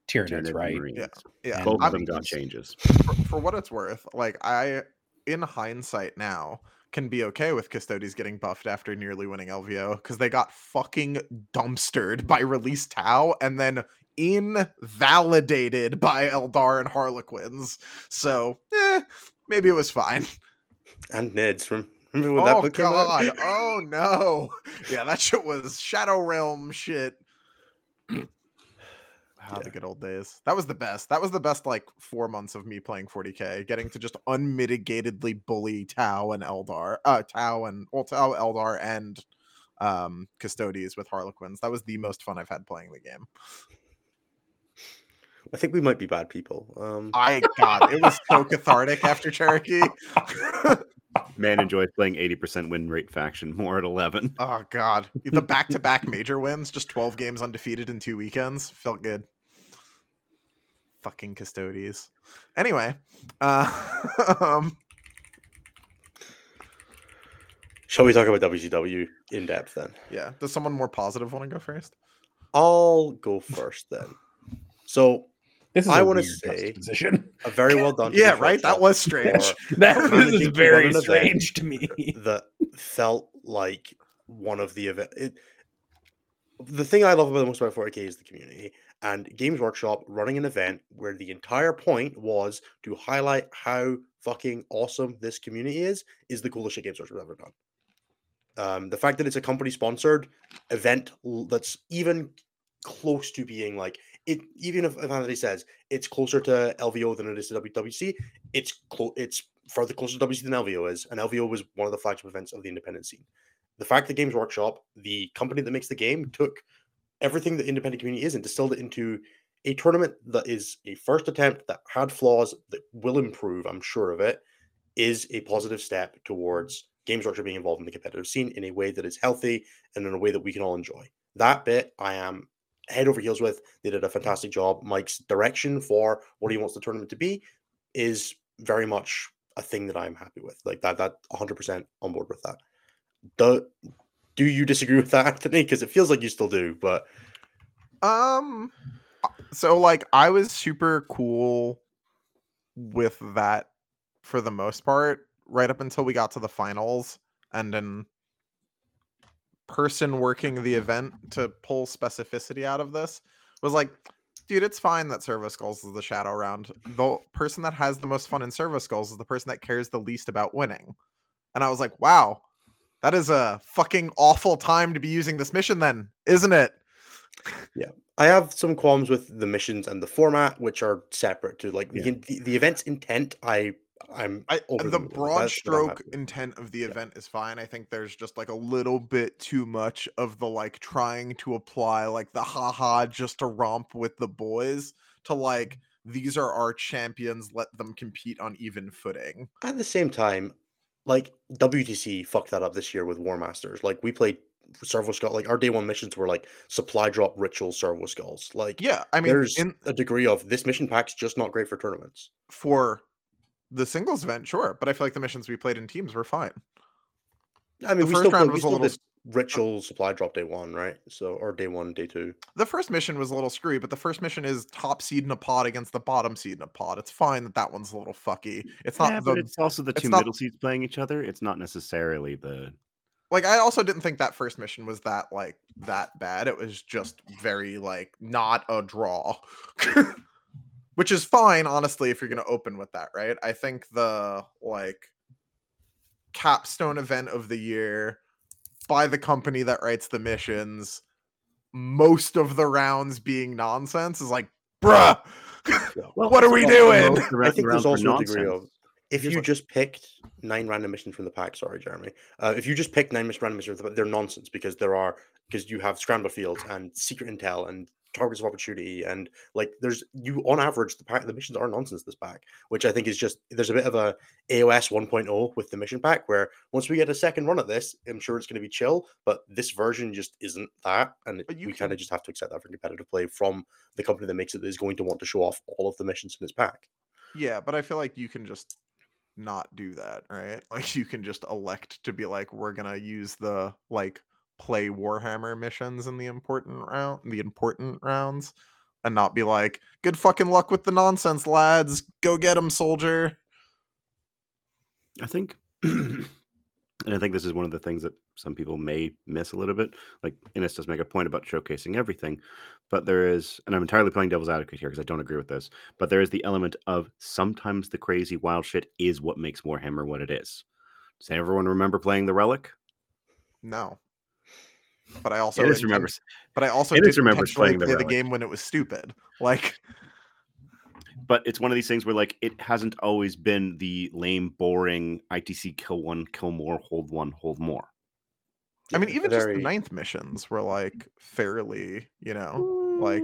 Tyranids, Tyranid right? Marines. Yeah, yeah. And Both of them got changes. for, for what it's worth, like I, in hindsight now, can be okay with Custodes getting buffed after nearly winning LVO because they got fucking dumpstered by release Tau and then invalidated by Eldar and Harlequins. So, eh, maybe it was fine. And Ned's. rem- Remember when that oh book came out? god! oh no! Yeah, that shit was Shadow Realm shit. Ah, Yeah. the good old days. That was the best. That was the best like four months of me playing 40k, getting to just unmitigatedly bully Tau and Eldar, uh, Tau and well, Tau, Eldar, and um, Custodes with Harlequins. That was the most fun I've had playing the game. I think we might be bad people. Um, I God, it was so cathartic after Cherokee. Man enjoys playing 80% win rate faction more at 11. Oh god, the back-to-back major wins, just 12 games undefeated in two weekends, felt good. Fucking custodes. Anyway, uh, um, shall we talk about WCW in depth then? yeah. Does someone more positive want to go first? I'll go first then. So This is I a wanna say- a very well done. Yeah, right. That was strange. That Managing this is to run very strange to me. that felt like one of the event. It, the thing I love about the most about 40k is the community and Games Workshop running an event where the entire point was to highlight how fucking awesome this community is. Is the coolest shit Games Workshop's ever done. Um, the fact that it's a company sponsored event that's even close to being like it, even if Anthony says it's closer to LVO than it is to WWC, it's close. It's further closer to WC than LVO is, and LVO was one of the flagship events of the independent scene. The fact that Games Workshop, the company that makes the game, took everything the independent community is and distilled it into a tournament that is a first attempt that had flaws that will improve, I'm sure of it, is a positive step towards Games Workshop being involved in the competitive scene in a way that is healthy and in a way that we can all enjoy. That bit I am head over heels with. They did a fantastic job. Mike's direction for what he wants the tournament to be is very much a thing that I'm happy with. Like that, that 100% on board with that. Do, do you disagree with that, Anthony? Because it feels like you still do, but Um, uh, so like I was super cool with that for the most part, right up until we got to the finals, and then person working the event to pull specificity out of this was like, dude, it's fine that Servo Skulls is the shadow round. The person that has the most fun in Servo Skulls is the person that cares the least about winning. And I was like, wow, that is a fucking awful time to be using this mission, then, isn't it? Yeah. I have some qualms with the missions and the format, which are separate to like Yeah. the, the the event's intent. I I'm I, over the broad That's stroke intent of the Yeah. event is fine. I think there's just like a little bit too much of the like trying to apply like the haha just to romp with the boys to like mm-hmm. these are our champions, let them compete on even footing. At the same time, like WTC fucked that up this year with War Masters. Like we played Servo Skull. Like our day one missions were like supply drop ritual Servo Skulls. Like Yeah, I mean there's in a degree of this mission pack's just not great for tournaments. for the singles event, sure, but I feel like the missions we played in teams were fine. I mean, The we first still, round played, we was a still little ritual supply drop day one, right? So or day one, day two. The first mission was a little screwy, but the first mission is top seed in a pod against the bottom seed in a pod. It's fine that that one's a little fucky. It's not yeah, the but it's also the it's two not- middle seeds playing each other. It's not necessarily the like I also didn't think that first mission was that like that bad. It was just very like not a draw. Which is fine, honestly, if you're gonna open with that, right? I think the like capstone event of the year by the company that writes the missions, most of the rounds being nonsense is like, bruh, Well, what are we doing? the I think there's also a degree of if Here's you what- just picked nine random missions from the pack. Sorry, Jeremy. Uh, if you just picked nine random missions, they're nonsense because there are because you have scrambler fields and secret intel and targets of opportunity and like there's you on average the pack the missions are nonsense this pack which i think is just there's a bit of a aos 1.0 with the mission pack where once we get a second run at this i'm sure it's going to be chill but this version just isn't that and you we kind of just have to accept that for competitive play from the company that makes it that is going to want to show off all of the missions in its pack Yeah, but I feel like you can just not do that, right? Like you can just elect to be like, we're gonna use the like play Warhammer missions in the important round, the important rounds, and not be like, good fucking luck with the nonsense, lads. Go get them, soldier. I think, and I think this is one of the things that some people may miss a little bit. Like Innes does make a point about showcasing everything, but there is, and I'm entirely playing devil's advocate here because I don't agree with this, but there is the element of sometimes the crazy wild shit is what makes Warhammer what it is. Does everyone remember playing the Relic? No. But I also Innes inten- remembers. But I also Innes did remembers playing the play the Relic. game when it was stupid. Like but it's one of these things where like it hasn't always been the lame, boring ITC kill one, kill more, hold one, hold more. I mean, Yeah, even just the ninth missions were like fairly, you know, like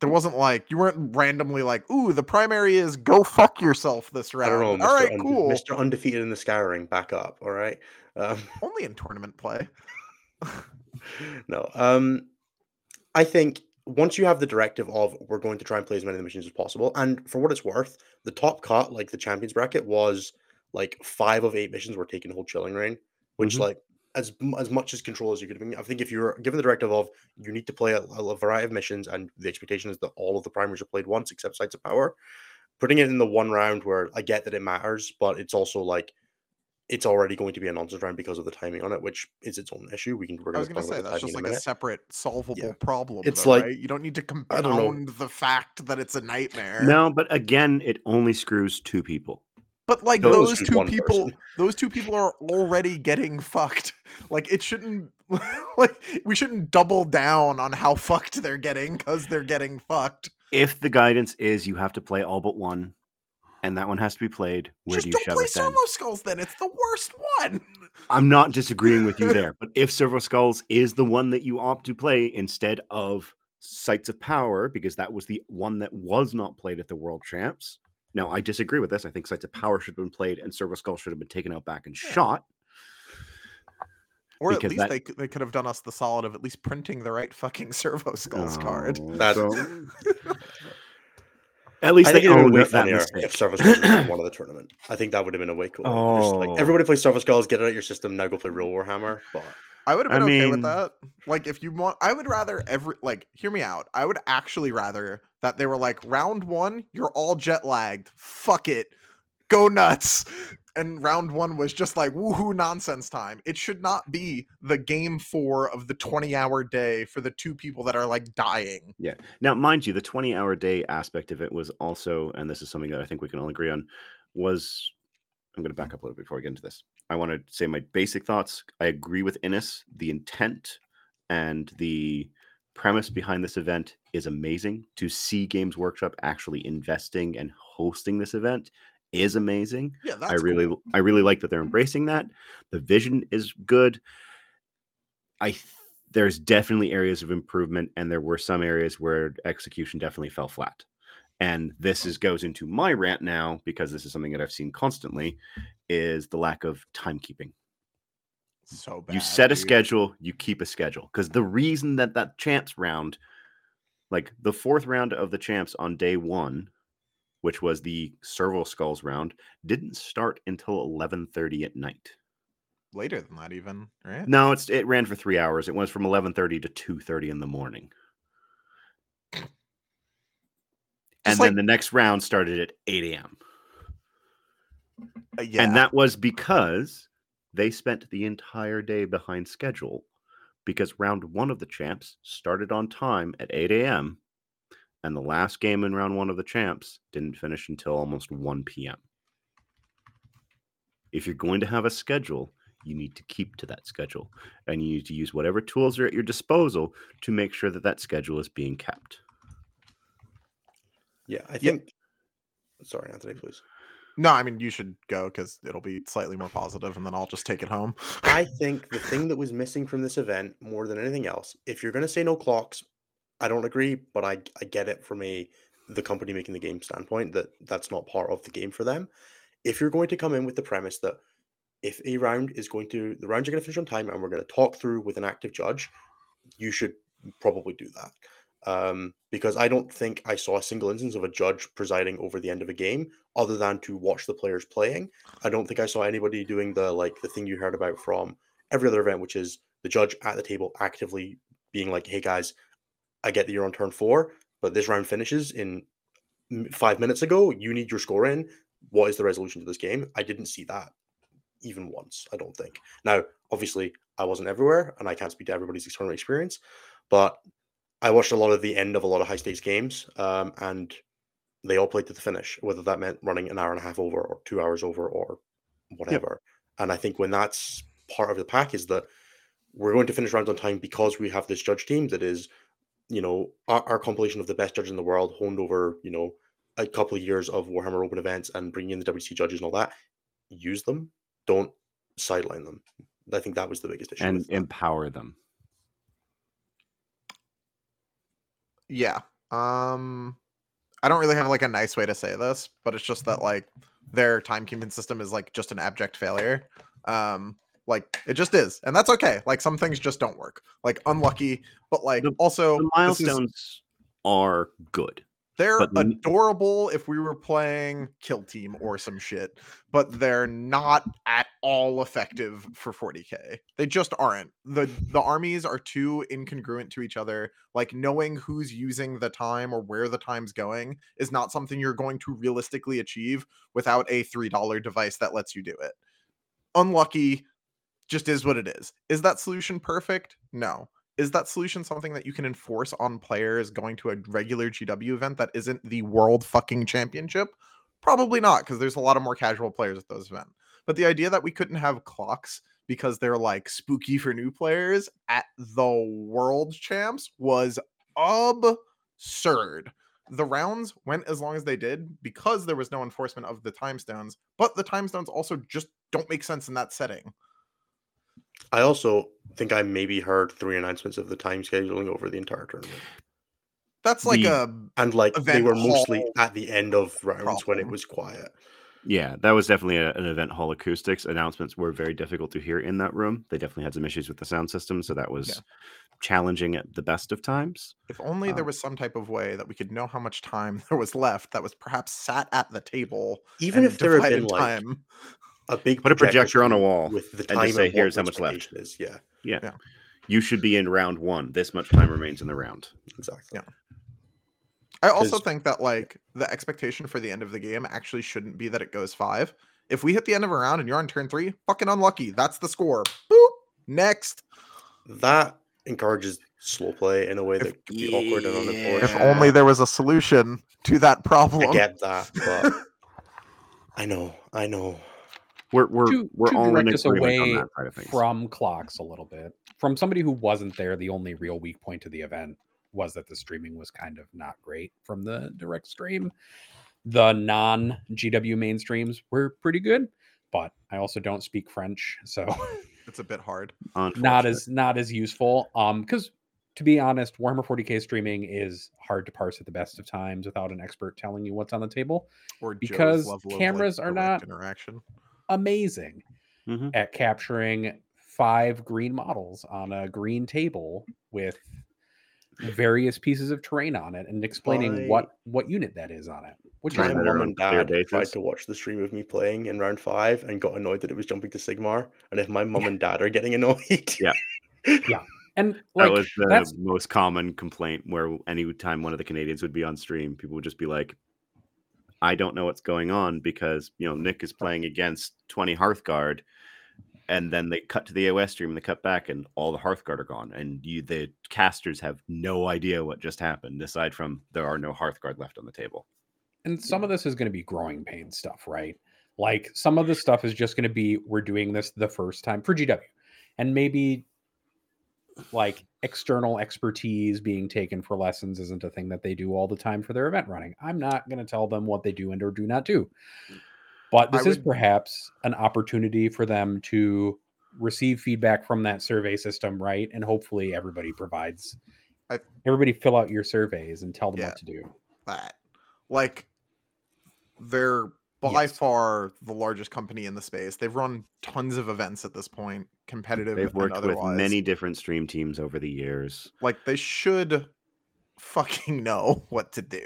there wasn't like you weren't randomly like, ooh, the primary is go fuck yourself this I round. don't know, All right, Unde- cool. Mr. Undefeated in the Scouring, back up, all right? Um, Only in tournament play. no, um, I think once you have the directive of we're going to try and play as many of the missions as possible, and for what it's worth, the top cut, like the champions bracket, was like five of eight missions were taken hold chilling rain, which Mhm. like as as much as control as you could have. I think if you're given the directive of you need to play a, a variety of missions, and the expectation is that all of the primaries are played once except sites of power, putting it in the one round where I get that it matters, but it's also like it's already going to be a nonsense round because of the timing on it, which is its own issue. We can. We're I was gonna say that's just like a minute. separate solvable problem. It's though, like- right? you don't need to I don't know. compound the fact that it's a nightmare. No, but again, it only screws two people. But like Those those two people, person. those two people are already getting fucked. Like it shouldn't, like we shouldn't double down on how fucked they're getting because they're getting fucked. If the guidance is you have to play all but one, and that one has to be played, where Just do you don't shove play it then? servo skulls. Then it's the worst one. I'm not disagreeing with you there, but if Servo Skulls is the one that you opt to play instead of Sites of Power, because that was the one that was not played at the World Champs. Now, I disagree with this. I think Sites of Power should have been played and Servo Skulls should have been taken out back and Yeah. shot. Or at least that- they they could have done us the solid of at least printing the right fucking servo skulls card. Oh, That- so- At least I they think it have owned that funnier mistake. if Service Skulls had won of the tournament. I think that would have been a way cool. Just like Oh. everybody plays Service Skulls, get it out your system, now go play real Warhammer. But I would have I been okay mean- with that. Like, if you want, I would rather every like, hear me out. I would actually rather that they were like, round one, you're all jet lagged. Fuck it, go nuts. And round one was just like woohoo nonsense time. It should not be the game four of the 20 hour day for the two people that are like dying. Yeah. Now, mind you, the 20 hour day aspect of it was also, and this is something that I think we can all agree on, was I'm going to back up a little bit before we get into this. I want to say my basic thoughts. I agree with Innes. The intent and the premise behind this event is amazing. To see Games Workshop actually investing and hosting this event is amazing. Yeah, that's I really cool. I really like that they're mm-hmm. embracing that. The vision is good. I th- there's definitely areas of improvement and there were some areas where execution definitely fell flat. And this is goes into my rant now because this is something that I've seen constantly is the lack of timekeeping. so bad. You set a schedule, you keep a schedule because the reason that that champs round like the fourth round of the champs on day 1 which was the servo skulls round didn't start until 11:30 at night. later than that, even right? No, it's it ran for 3 hours. It was from 11:30 to 2:30 in the morning. And Just then the next round started at 8 a.m. Uh, yeah, And that was because they spent the entire day behind schedule because round one of the champs started on time at 8 a.m. and the last game in round one of the champs didn't finish until almost 1 p.m. If you're going to have a schedule, you need to keep to that schedule and you need to use whatever tools are at your disposal to make sure that that schedule is being kept. Yeah, I Yeah. think. Sorry, Anthony, please. No, I mean you should go because it'll be slightly more positive, and then I'll just take it home. I think the thing that was missing from this event more than anything else, if you're going to say no clocks, I don't agree, but I I get it from a the company making the game standpoint that that's not part of the game for them. If you're going to come in with the premise that if a round is going to the rounds are going to finish on time and we're going to talk through with an active judge, you should probably do that. Um, because I don't think I saw a single instance of a judge presiding over the end of a game other than to watch the players playing. I don't think I saw anybody doing the like the thing you heard about from every other event, which is the judge at the table actively being like, "Hey guys, I get that you're on turn four, but this round finishes in five minutes ago. You need your score in. What is the resolution to this game?" I didn't see that even once. I don't think. Now, obviously, I wasn't everywhere, and I can't speak to everybody's tournament experience, but I watched a lot of the end of a lot of high stakes games, um, and they all played to the finish, whether that meant running an hour and a half over, or two hours over, or whatever. And I think when that's part of the pack is that we're going to finish rounds on time because we have this judge team that is, you know, our, our compilation of the best judges in the world, honed over, you know, a couple of years of Warhammer Open events and bringing in the WC judges and all that. Use them, don't sideline them. I think that was the biggest issue. and empower them. Yeah. Um I don't really have like a nice way to say this, but it's just that like their timekeeping system is like just an abject failure. Um like it just is. And that's okay. Like some things just don't work. Like unlucky, but like The- also The this is- milestones are good. they're but adorable if we were playing Kill Team or some shit, but they're not at all effective for 40k. They just aren't. the The armies are too incongruent to each other. Like knowing who's using the time or where the time's going is not something you're going to realistically achieve without a three dollar device that lets you do it. Unlucky, just is what it is. Is that solution perfect? No is that solution something that you can enforce on players going to a regular GW event that isn't the world fucking championship? Probably not, because there's a lot of more casual players at those events. But the idea that we couldn't have clocks because they're like spooky for new players at the world champs was absurd. The rounds went as long as they did because there was no enforcement of the time stones, but the time stones also just don't make sense in that setting. I also think I maybe heard three announcements of the time scheduling over the entire tournament. That's like The- a And like they were mostly at the end of rounds when it was quiet. Yeah, that was definitely a, an event hall acoustics. Announcements were very difficult to hear in that room. They definitely had some issues with the sound system, so that was challenging at the best of times. If only there Um, was some type of way that we could know how much time there was left that was perhaps sat at the table. Even if there had been divided like time. A big Put a projector on a wall with the and time just say, "Here's how much left." Is. Yeah, Yeah. Yeah. You should be in round one. This much time remains in the round. exactly. Yeah. I also think that like the expectation for the end of the game actually shouldn't be that it goes five. If we hit the end of a round and you're on turn three, fucking unlucky. That's the score. Boop. Next. That encourages slow play in a way that If- could be awkward and unenforced. If only there was a solution to that problem. I get that, but I know, I know. We're we're To- we're to all in us agreement on away that side of from clocks a little bit. From somebody who wasn't there, the only real weak point to the event was that the streaming was kind of not great from the direct stream. The non GW mainstreams were pretty good, but I also don't speak French, so It's a bit hard. not as not as useful. Um, because to be honest, Warhammer 40k streaming is hard to parse at the best of times without an expert telling you what's on the table. Or Because level like, cameras are not- interaction. Amazing Mhm. at capturing five green models on a green table with various pieces of terrain on it and explaining My- what what unit that is on it. Which My is Trying better mom and dad tried to watch the stream of me playing in round five and got annoyed that it was jumping to Sigmar. And if my mom and dad are getting annoyed, Yeah. Yeah. And that was the that's most common complaint where anytime one of the Canadians would be on stream, people would just be like, I don't know what's going on because you know Nick is playing against 20 Hearthguard and then they cut to the AOS stream and they cut back and all the Hearthguard are gone. And you the casters have no idea what just happened, aside from there are no Hearthguard left on the table. And some of this is going to be growing pain stuff, right? Like some of the stuff is just going to be we're doing this the first time for GW. And maybe like external expertise being taken for lessons isn't a thing that they do all the time for their event running. I'm not going to tell them what they do and or do not do. But this I is perhaps an opportunity for them to receive feedback from that survey system, right? And hopefully everybody provides I- everybody fill out your surveys and tell them Yeah. what to do. that. Like, they're by Yes. far the largest company in the space. They've run tons of events at this point, competitive They've worked with many different stream teams over the years. Like, they should fucking know what to do.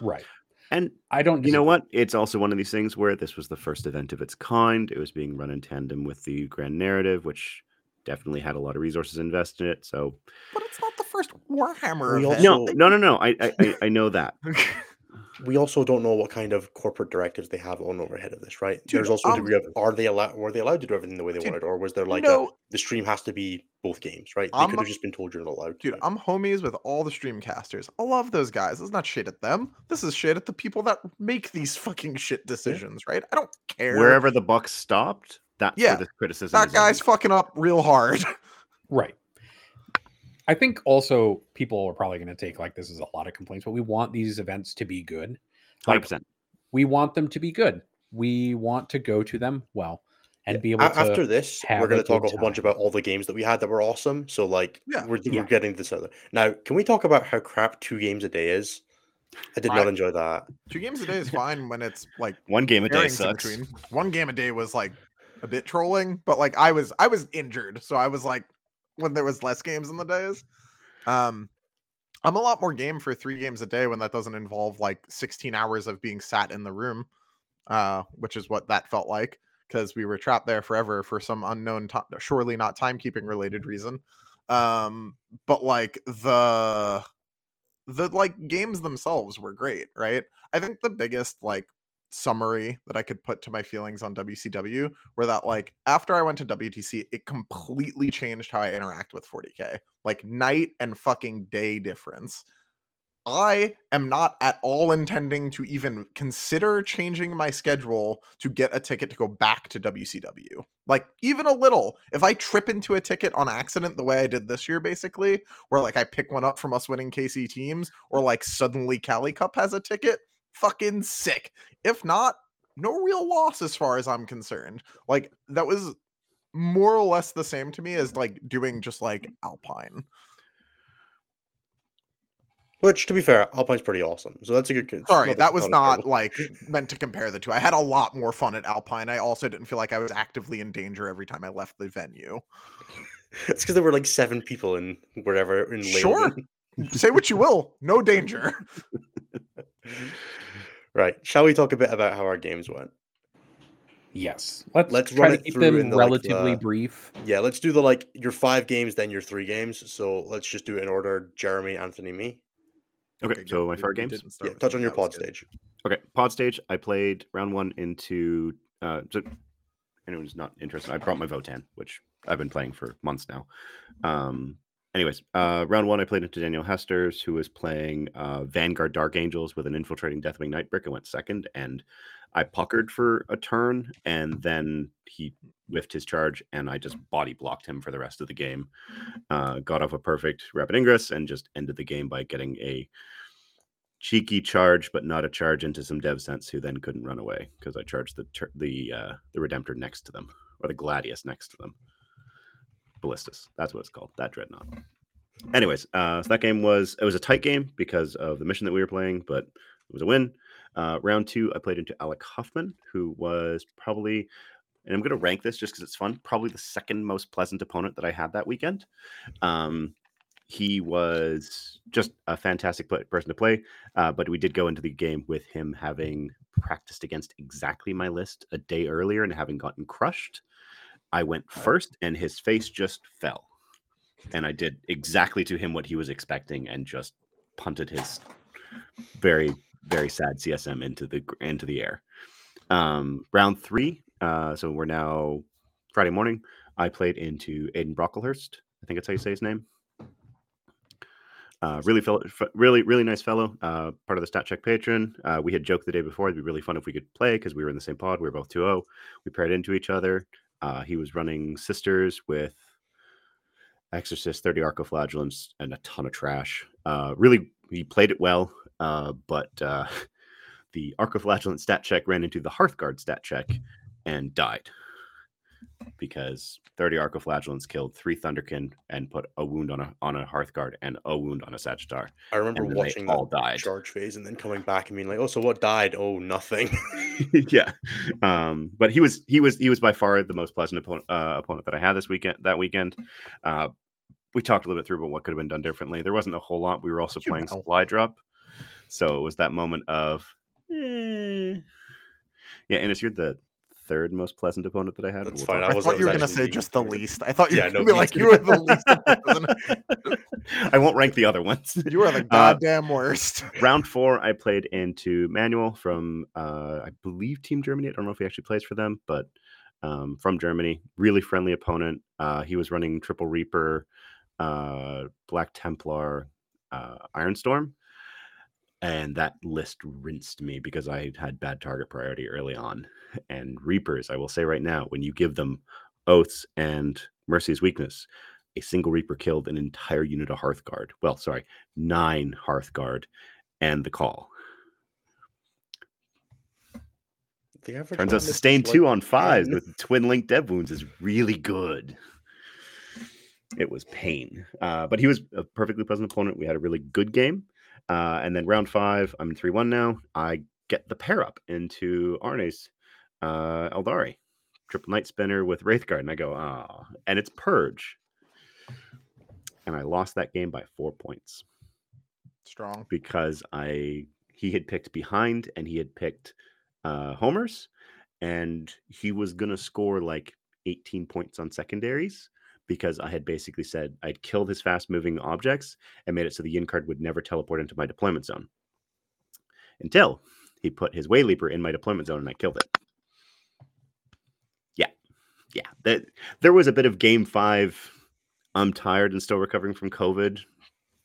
Right. And I don't you know what? It's also one of these things where this was the first event of its kind. It was being run in tandem with the Grand Narrative, which definitely had a lot of resources invested in it. So But it's not the first Warhammer event. no, no, no, no. I, I, I- I know that. we also don't know what kind of corporate directives they have on overhead of this, right? Dude, There's also a um, degree of are they allowed were they allowed to do everything the way they Dude, wanted, or was there like a, the stream has to be both games, right? They I'm could have just been told you're not allowed dude, to. I'm homies with all the streamcasters. I love those guys. It's not shit at them. This is shit at the people that make these fucking shit decisions, right? I don't care. Wherever the buck stopped, that's Yeah, where the criticism. that is guy's aimed. fucking up real hard. Right. I think also people are probably going to take like this is a lot of complaints, but we want these events to be good. Like 100%. we want them to be good. We want to go to them well and be a- able to after this, have we're going to talk a whole bunch about all the games that we had that were awesome. So like, Yeah. we're, Yeah. we're getting this other. Now, can we talk about how crap two games a day is? I did not enjoy that. Two games a day is fine when it's like One game a day sucks. between. One game a day was like a bit trolling, but like I was I was injured, so I was like when there was less games in the days. Um I'm a lot more game for three games a day when that doesn't involve like 16 hours of being sat in the room, uh, which is what that felt like because we were trapped there forever for some unknown, ti surely not timekeeping related reason. Um, but like the the like games themselves were great, right? I think the biggest like summary that I could put to my feelings on WCW were that like after I went to WTC, it completely changed how I interact with 40k. Like night and fucking day difference. I am not at all intending to even consider changing my schedule to get a ticket to go back to WCW. Like even a little. If I trip into a ticket on accident the way I did this year basically, where like I pick one up from us winning KC teams or like suddenly Cali Cup has a ticket, fucking sick. If not, no real loss as far as I'm concerned. Like that was more or less the same to me as like doing just like Alpine. Which, to be fair, Alpine's pretty awesome. So that's a good. it's Sorry, that was not terrible- like meant to compare the two. I had a lot more fun at Alpine. I also didn't feel like I was actively in danger every time I left the venue. It's because there were like seven people in wherever in Sure. Say what you will, no danger. right. Shall we talk a bit about how our games went? Yes. Let's, Let's try run to it keep through them in the, like, relatively the- brief. Yeah, let's do the like your five games, then your three games. So let's just do it in order. Jeremy, Anthony, me. Okay, good. so my five games. Yeah, touch on your pod stage. Okay, pod stage. I played round one into. Uh, so anyone who's not interested, I brought my Votann, which I've been playing for months now. Um, anyways, uh, round one, I played into Daniel Hesters, who was playing uh, Vanguard Dark Angels with an infiltrating Deathwing Nightbrick and went second. And I puckered for a turn, and then he whiffed his charge, and I just body blocked him for the rest of the game. Uh, got off a perfect rapid ingress, and just ended the game by getting a cheeky charge, but not a charge into some dev sense who then couldn't run away because I charged the the uh, the Redemptor next to them or the Gladius next to them. That's what it's called. That dreadnought. Anyways, uh, so that game was it was a tight game because of the mission that we were playing, but it was a win. Uh, round two, I played into Alec Huffman, who was probably, and I'm going to rank this just because it's fun, probably the second most pleasant opponent that I had that weekend. Um, he was just a fantastic pla person to play. Uh, but we did go into the game with him having practiced against exactly my list a day earlier and having gotten crushed. I went first, and his face just fell. And I did exactly to him what he was expecting, and just punted his very, very sad CSM into the into the air. Um, round three. Uh, so we're now Friday morning, I played into Aiden Brocklehurst. I think that's how you say his name. Uh, really, fellow, really, really nice fellow. Uh, part of the Stat Check patron. Uh, we had joked the day before it'd be really fun if we could play because we were in the same pod. We were both 2-0. We paired into each other. Uh, he was running Sisters with Exorcist, 30 Arcoflagellants, and a ton of trash. Uh, really, he played it well, uh, but uh, the Arcoflagellant stat check ran into the Hearthguard stat check and died because 30 Arcoflagellants killed three Thunderkyn and put a wound on a on a Hearthguard and a wound on a Sagitaur. I remember watching all that died. charge phase and then coming back and being like, "Oh, so what died? Oh, nothing." yeah, um, but he was he was he was by far the most pleasant opponent uh, opponent that I had this weekend. That weekend, uh, we talked a little bit through about what could have been done differently. There wasn't a whole lot. We were also playing supply drop, so it was that moment of, eh. yeah. And you're the third most pleasant opponent that I had. That's we'll fine, talk I I was- thought you were gonna say just the least. I thought you Yeah, were no, gonna be like you were the least. I won't rank the other ones. you are the Uh, goddamn worst. round four, I played into Manuel from, uh, I believe, Team Germany. I don't know if he actually plays for them, but um, from Germany. Really friendly opponent. Uh, he was running Triple Reaper, uh, Black Templar, uh, Ironstorm. And that list rinsed me because I had bad target priority early on. And Reapers, I will say right now, when you give them Oaths and Mercy's Weakness, a single Reaper killed an entire unit of Hearthguard. Well, sorry, nine Hearthguard and the Kâhl. the average Turns out is sustain like two on fives 10. with twin link dev wounds is really good. It was pain, uh, but he was a perfectly pleasant opponent. We had a really good game, uh, and then round five, I'm in three one now. I get the pair up into Arne's uh, Aeldari, triple night spinner with Wraithguard, and I go ah, and it's Purge, and I lost that game by four points Strong. because I he had picked behind and he had picked uh, homers, and he was gonna score like 18 points on secondaries because I had basically said I'd killed his fast moving objects and made it so the Yncarne would never teleport into my deployment zone until he put his way leaper in my deployment zone and I killed it. Yeah, yeah. That there was a bit of game five. I'm tired and still recovering from COVID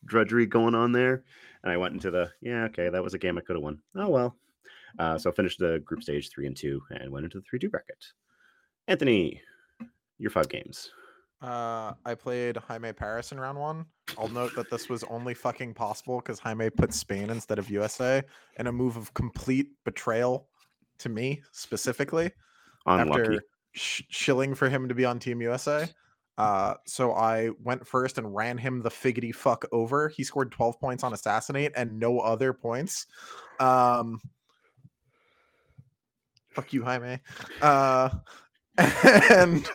drudgery going on there. And I went into the, yeah, okay, that was a game I could have won. Oh, well. Uh, so I finished the group stage three and two and went into the 3 2 bracket. Anthony, your five games. Uh, I played Jaime Paris in round one. I'll note that this was only fucking possible because Jaime put Spain instead of USA in a move of complete betrayal to me specifically. Unlucky. after sh- shilling for him to be on Team USA. Uh, so I went first and ran him the figgity fuck over. He scored 12 points on Assassinate and no other points. Um, fuck you, Jaime. Uh, and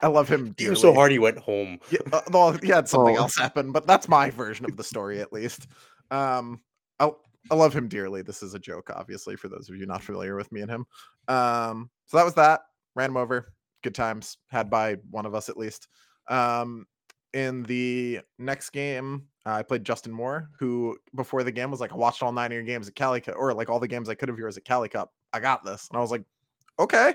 I love him. He Dearly. was so hard he went home. Yeah, uh, well, he had something Oh. else happen, but that's my version of the story, at least. Um, I I love him dearly. This is a joke, obviously, for those of you not familiar with me and him. Um, so that was that. Ran him over. Good times had by one of us at least. Um, in the next game, uh, I played Justin Moore, who before the game was like, I watched all nine of your games at Cali Cup, or like all the games I could of yours at Cali Cup. I got this, and I was like, okay.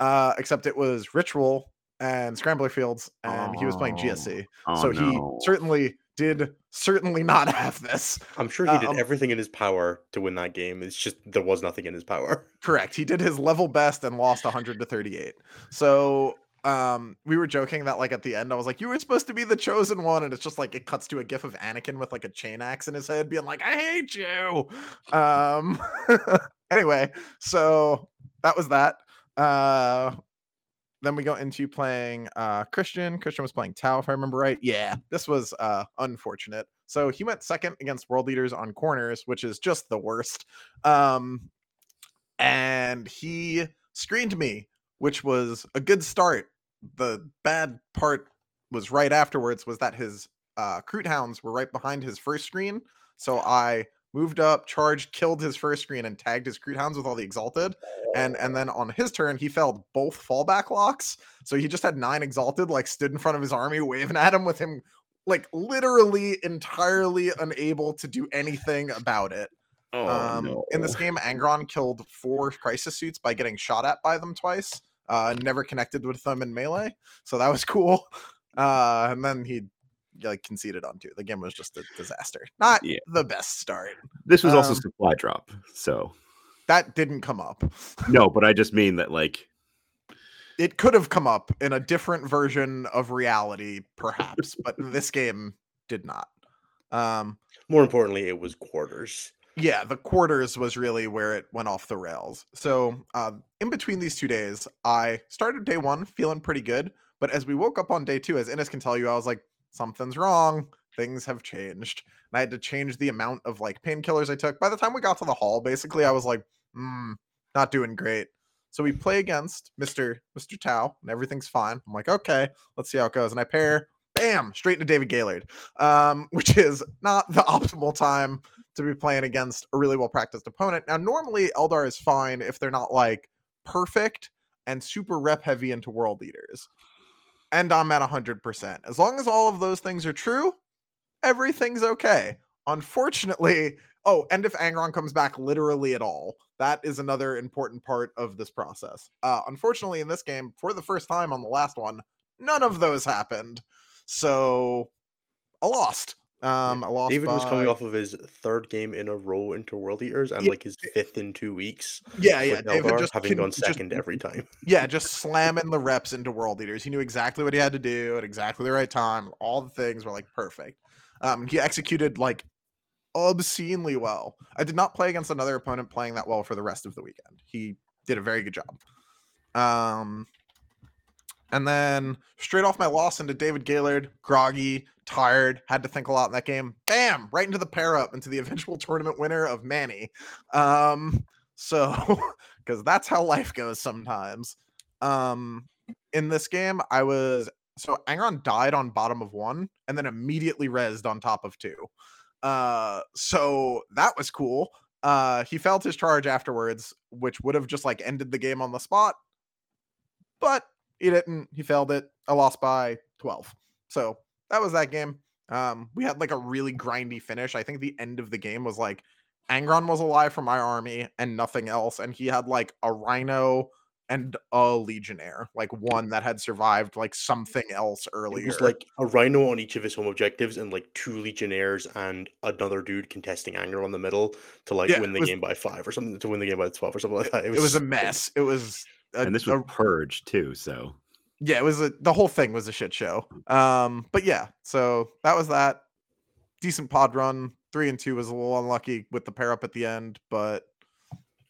Uh, except it was Ritual and Scrambler Fields, and he was playing Oh. GSC Oh, so he no. certainly did certainly not have this. I'm sure he did Um, everything in his power to win that game. It's just there was nothing in his power. Correct. He did his level best and lost 100 to 38. So um we were joking that like at the end I was like you were supposed to be the chosen one and it's just like it cuts to a gif of Anakin with like a chain axe in his head being like I hate you. Um anyway, so that was that. Uh then we go into playing uh Christian. Christian was playing Tau, if I remember right. Yeah, this was uh unfortunate. So he went second against world eaters on corners, which is just the worst. Um and he screened me, which was a good start. The bad part was right afterwards was that his uh Kroot hounds were right behind his first screen. So I moved up, charged, killed his first screen, and tagged his Kroot hounds with all the exalted and and then on his turn he failed both fallback locks so he just had nine exalted like stood in front of his army waving at him with him like literally entirely unable to do anything about it Oh, um no. in this game angron killed four crisis suits by getting shot at by them twice Uh, never connected with them in melee, so that was cool. Uh, and then he like conceded on two. The game was just a disaster. Not Yeah. the best start. This was also Um, supply drop. So That didn't come up. no, but I just mean that like It could have come up in a different version of reality, perhaps, but this game did not. Um, More importantly, it was quarters. yeah, the quarters was really where it went off the rails. So, uh, in between these two days, I started day one feeling pretty good. But as we woke up on day two, as Innes can tell you, I was like, something's wrong. Things have changed. And I had to change the amount of like painkillers I took. By the time we got to the hall, basically, I was like, hmm, not doing great. So we play against Mr. Mr. Tao, and everything's fine. I'm like, okay, let's see how it goes. And I pair, bam, straight into David Gaylord, um, which is not the optimal time to be playing against a really well practiced opponent. Now, normally Eldar is fine if they're not like perfect and super rep heavy into world eaters. And I'm at 100%. As long as all of those things are true, everything's okay. Unfortunately, oh, and if Angron comes back literally at all, that is another important part of this process. Uh, unfortunately, in this game, for the first time on the last one, none of those happened. So I lost. Um, I lost. David was coming off of his third game in a row into World Eaters and Yeah. like his fifth in two weeks. Yeah, yeah. David just having can- gone just- second every time. Yeah, just slamming the reps into world eaters. He knew exactly what he had to do at exactly the right time. All the things were like perfect. Um, he executed like obscenely well. I did not play against another opponent playing that well for the rest of the weekend. He did a very good job. Um, and then straight off my loss into David Gaylord, groggy, tired, had to think a lot in that game. Bam! Right into the pair up into the eventual tournament winner of Manny. Um, so because that's how life goes sometimes. Um, in this game, I was so Angron died on bottom of one and then immediately rezzed on top of two. Uh, so that was cool. Uh, he felt his charge afterwards, which would have just like ended the game on the spot, but he didn't. He failed it. I lost by 12. So that was that game. Um, we had like a really grindy finish. I think the end of the game was like Angron was alive for my army and nothing else, and he had like a rhino and a legionnaire, like one that had survived like something else earlier. It was like a rhino on each of his home objectives and like two legionnaires and another dude contesting Angron on the middle to like Yeah, win the was- game by five or something to win the game by 12 or something like that. it was a mess. It was a, and this was a- purge too. So yeah, it was a the whole thing was a shit show. Um, but yeah, so that was that decent pod run. Three and two was a little unlucky with the pair up at the end, but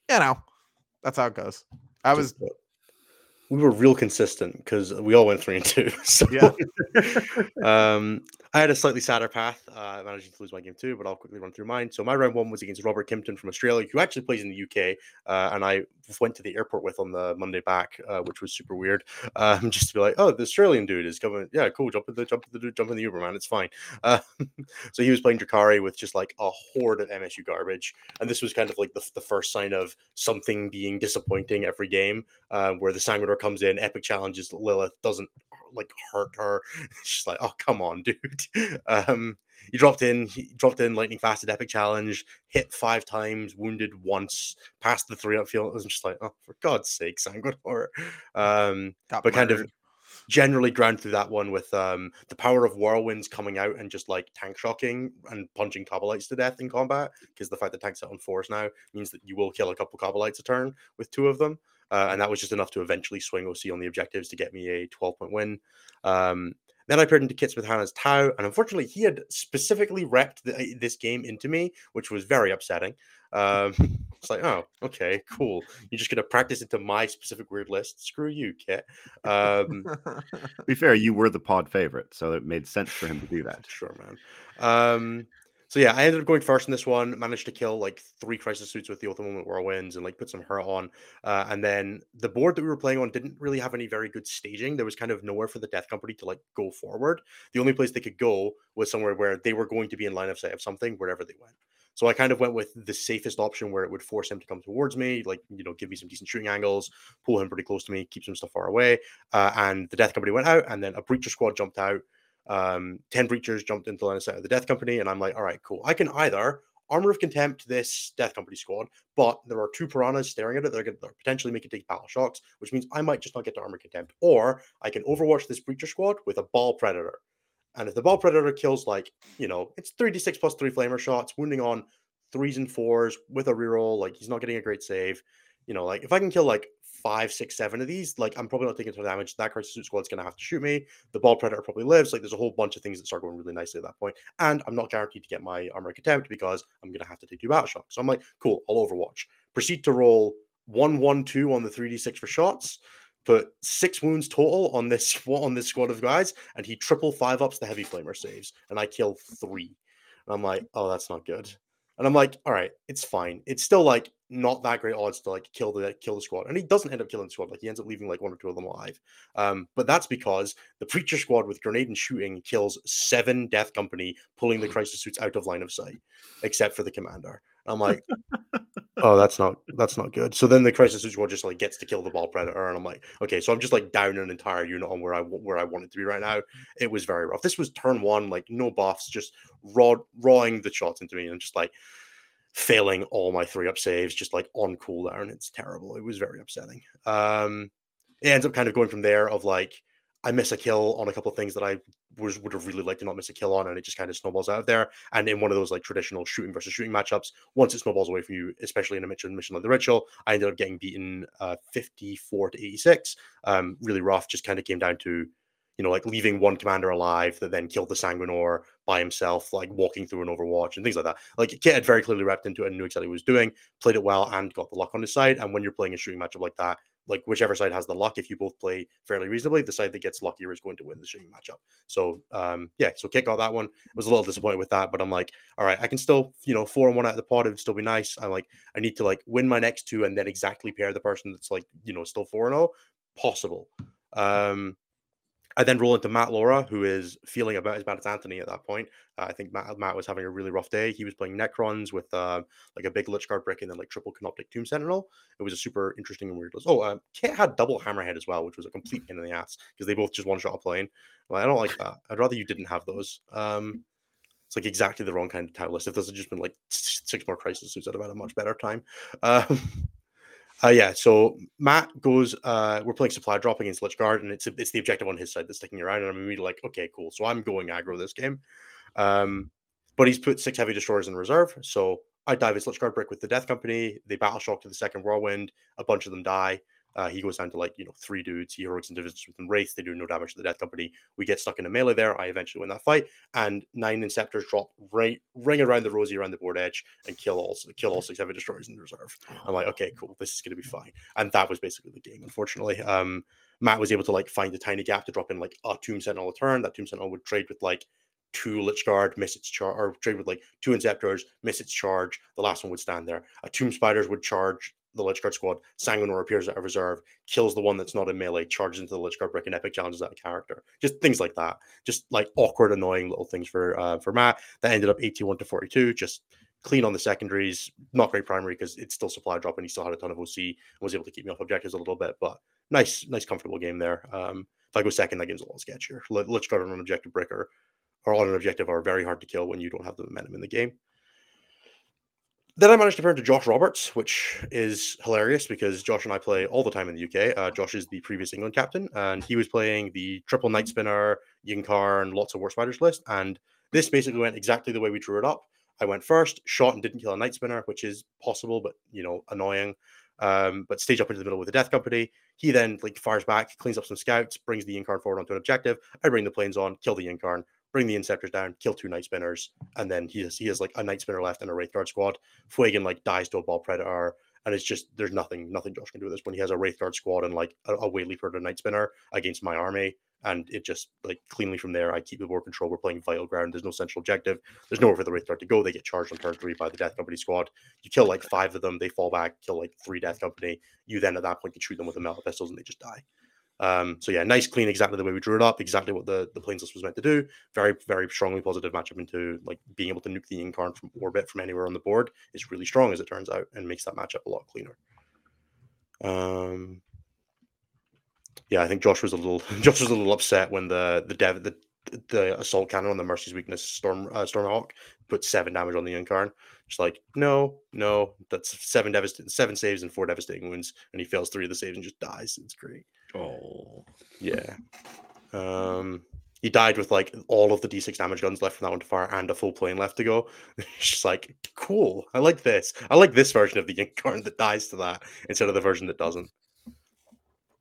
you know, that's how it goes. I was we were real consistent because we all went three and two. So Yeah. um, I had a slightly sadder path. Uh, managing to lose my game too, but I'll quickly run through mine. So my round one was against Robert Kimpton from Australia, who actually plays in the UK, uh, and I went to the airport with on the Monday back, uh, which was super weird. Um, just to be like, oh, the Australian dude is coming. Yeah, cool. Jump in the jump in the jump in the Uber, man. It's fine. Uh, so he was playing Drukhari with just like a horde of MSU garbage, and this was kind of like the, the first sign of something being disappointing every game, uh, where the Sanguinor comes in, epic challenges Lilith, doesn't like hurt her. She's like, oh come on, dude. Um, he dropped in, he dropped in lightning fast at epic challenge, hit five times, wounded once, passed the three up field. I was just like, oh for God's sake, Sanguinor. Um, but kind of generally ground through that one with um the power of whirlwinds coming out and just like tank shocking and punching Kabalites to death in combat because the fact that tanks are on force now means that you will kill a couple Kabalites a turn with two of them. Uh, and that was just enough to eventually swing OC on the objectives to get me a 12 point win. Um, then I paired into Kits with Hannah's Tau, and unfortunately, he had specifically repped the, this game into me, which was very upsetting. Um, it's like, oh, okay, cool. You're just gonna practice into my specific weird list. Screw you, Kit. Um, be fair, you were the pod favorite, so it made sense for him to do that. Sure, man. Um, so yeah, I ended up going first in this one. Managed to kill like three crisis suits with the ultimate whirlwinds and like put some hurt on. Uh, and then the board that we were playing on didn't really have any very good staging. There was kind of nowhere for the Death Company to like go forward. The only place they could go was somewhere where they were going to be in line of sight of something wherever they went. So I kind of went with the safest option where it would force him to come towards me, like you know, give me some decent shooting angles, pull him pretty close to me, keep some stuff far away. Uh, and the Death Company went out, and then a breacher squad jumped out um 10 breachers jumped into the line of sight of the death company and i'm like all right cool i can either Armor of Contempt this Death Company squad, but there are two piranhas staring at it. They're going to potentially make it take battle shocks, which means I might just not get to Armor Contempt. Or I can overwatch this Breacher squad with a Baal Predator. And if the Baal Predator kills, like, you know, it's 3d6 plus three flamer shots, wounding on threes and fours with a reroll, like, he's not getting a great save. You know, like, if I can kill like five, six, seven of these, like I'm probably not taking ton damage. That crisis suit squad's gonna have to shoot me. The baal predator probably lives. Like there's a whole bunch of things that start going really nicely at that point. And I'm not guaranteed to get my armor contempt because I'm gonna have to take two battle shocks. So I'm like, cool, I'll overwatch. Proceed to roll one, one, two on the 3d6 for shots. Put six wounds total on this on this squad of guys, and he triple five ups the heavy flamer saves, and I kill three. And I'm like, oh, that's not good. And I'm like, all right, it's fine. It's still like not that great odds to like kill the kill the squad. And he doesn't end up killing the squad. Like he ends up leaving like one or two of them alive. Um, but that's because the preacher squad with grenade and shooting kills seven death company, pulling the crisis suits out of line of sight, except for the commander. I'm like, oh, that's not that's not good. So then the crisis squad just like gets to kill the baal predator, and I'm like, okay, so I'm just like down an entire unit on where I where I want it to be right now. It was very rough. This was turn one, like no buffs, just raw rawing the shots into me, and just like failing all my three up saves just like on cooldown. It's terrible. It was very upsetting. Um, it ends up kind of going from there of like I miss a kill on a couple of things that I was would have really liked to not miss a kill on, and it just kind of snowballs out of there. And in one of those like traditional shooting versus shooting matchups, once it snowballs away from you, especially in a mission mission like the ritual, I ended up getting beaten uh, 54 to 86. Um, really rough. Just kind of came down to you know, like leaving one commander alive that then killed the Sanguinor by himself, like walking through an Overwatch and things like that. Like Kit had very clearly wrapped into it and knew exactly what he was doing, played it well, and got the luck on his side. And when you're playing a shooting matchup like that, like whichever side has the luck, if you both play fairly reasonably, the side that gets luckier is going to win the shooting matchup. So um, yeah, so Kit got that one. I was a little disappointed with that, but I'm like, all right, I can still, you know, four and one out of the pot, it would still be nice. I'm like, I need to like win my next two and then exactly pair the person that's like, you know, still four and oh. Possible. Um, I then roll into Matt Laura, who is feeling about as bad as Anthony at that point. Uh, I think Matt, Matt was having a really rough day. He was playing Necrons with uh, like a big Lychguard brick and then like triple Canoptek Tomb Sentinel. It was a super interesting and weird list. Oh, uh, Kit had double Hammerhead as well, which was a complete pain in the ass because they both just one shot a plane. Well, I don't like that. I'd rather you didn't have those. Um, it's like exactly the wrong kind of tile list. If this had just been like six more suits, I'd have had a much better time. Um, uh, yeah, so Matt goes. Uh, we're playing supply drop against Lychguard, and it's it's the objective on his side that's sticking around. And I'm immediately like, okay, cool. So I'm going aggro this game. Um, but he's put six heavy destroyers in reserve. So I dive his Lychguard brick with the Death Company. They battle shock to the second whirlwind. A bunch of them die. Uh, he goes down to like you know three dudes. He heroics into with them wraith. They do no damage to the Death Company. We get stuck in a melee there. I eventually win that fight, and nine Inceptors drop right ring around the rosy around the board edge and kill all kill all six heavy destroyers in the reserve. I'm like, okay, cool, this is gonna be fine. And that was basically the game. Unfortunately, um, Matt was able to like find a tiny gap to drop in like a Tomb Sentinel a turn. That Tomb Sentinel would trade with like two Lychguard, miss its charge, or trade with like two Inceptors, miss its charge. The last one would stand there. A Tomb Spiders would charge the Lychguard squad, Sanguinor appears at a reserve, kills the one that's not in melee, charges into the Lychguard brick, and epic challenges that character. Just things like that. Just like awkward, annoying little things for uh, for Matt. That ended up 81 to 42. Just clean on the secondaries. Not great primary because it's still supply drop and he still had a ton of OC and was able to keep me off objectives a little bit. But nice, nice, comfortable game there. Um, if I go second, that game's a little sketchier. Lychguard on an objective bricker or on an objective are very hard to kill when you don't have the momentum in the game. Then I managed to turn to Josh Roberts, which is hilarious because Josh and I play all the time in the UK. Uh, Josh is the previous England captain, and he was playing the triple night spinner, Yncarne, and lots of war spiders list. And this basically went exactly the way we drew it up. I went first, shot and didn't kill a night spinner, which is possible, but you know, annoying. Um, but stage up into the middle with the death company. He then like fires back, cleans up some scouts, brings the Yncarne forward onto an objective. I bring the planes on, kill the Yncarne, bring the Inceptors down, kill two Night Spinners, and then he has he has like a Night Spinner left and a Wraithguard squad. Fuegan like dies to a Baal Predator, and it's just there's nothing nothing Josh can do with this when he has a Wraithguard squad and like a, a Way Leaper to Night Spinner against my army. And it just like cleanly from there, I keep the board control. We're playing vital ground. There's no central objective. There's nowhere for the Wraithguard to go. They get charged on turn three by the Death Company squad. You kill like five of them. They fall back, kill like three Death Company. You then at that point can shoot them with the melta pistols and they just die. Um, so yeah, nice, clean, exactly the way we drew it up, exactly what the the planes list was meant to do. Very, very strongly positive matchup into like being able to nuke the Yncarne from orbit from anywhere on the board is really strong as it turns out, and makes that matchup a lot cleaner. Um, yeah, I think Josh was a little Josh was a little upset when the the dev the the assault cannon on the Mercy's weakness, Storm uh, Stormhawk, put seven damage on the Yncarne. Just like, no, no, that's seven devastating, seven saves and four devastating wounds, and he fails three of the saves and just dies. It's great. Oh, Yeah. Um, he died with like all of the d6 damage guns left from that one to fire and a full plane left to go. it's like, cool. I like this. I like this version of the Yncarne that dies to that instead of the version that doesn't.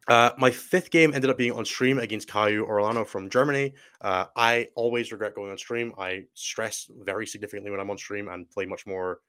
Uh, my fifth game ended up being on stream against Caio Orlano from Germany. Uh, I always regret going on stream. I stress very significantly when I'm on stream and play much more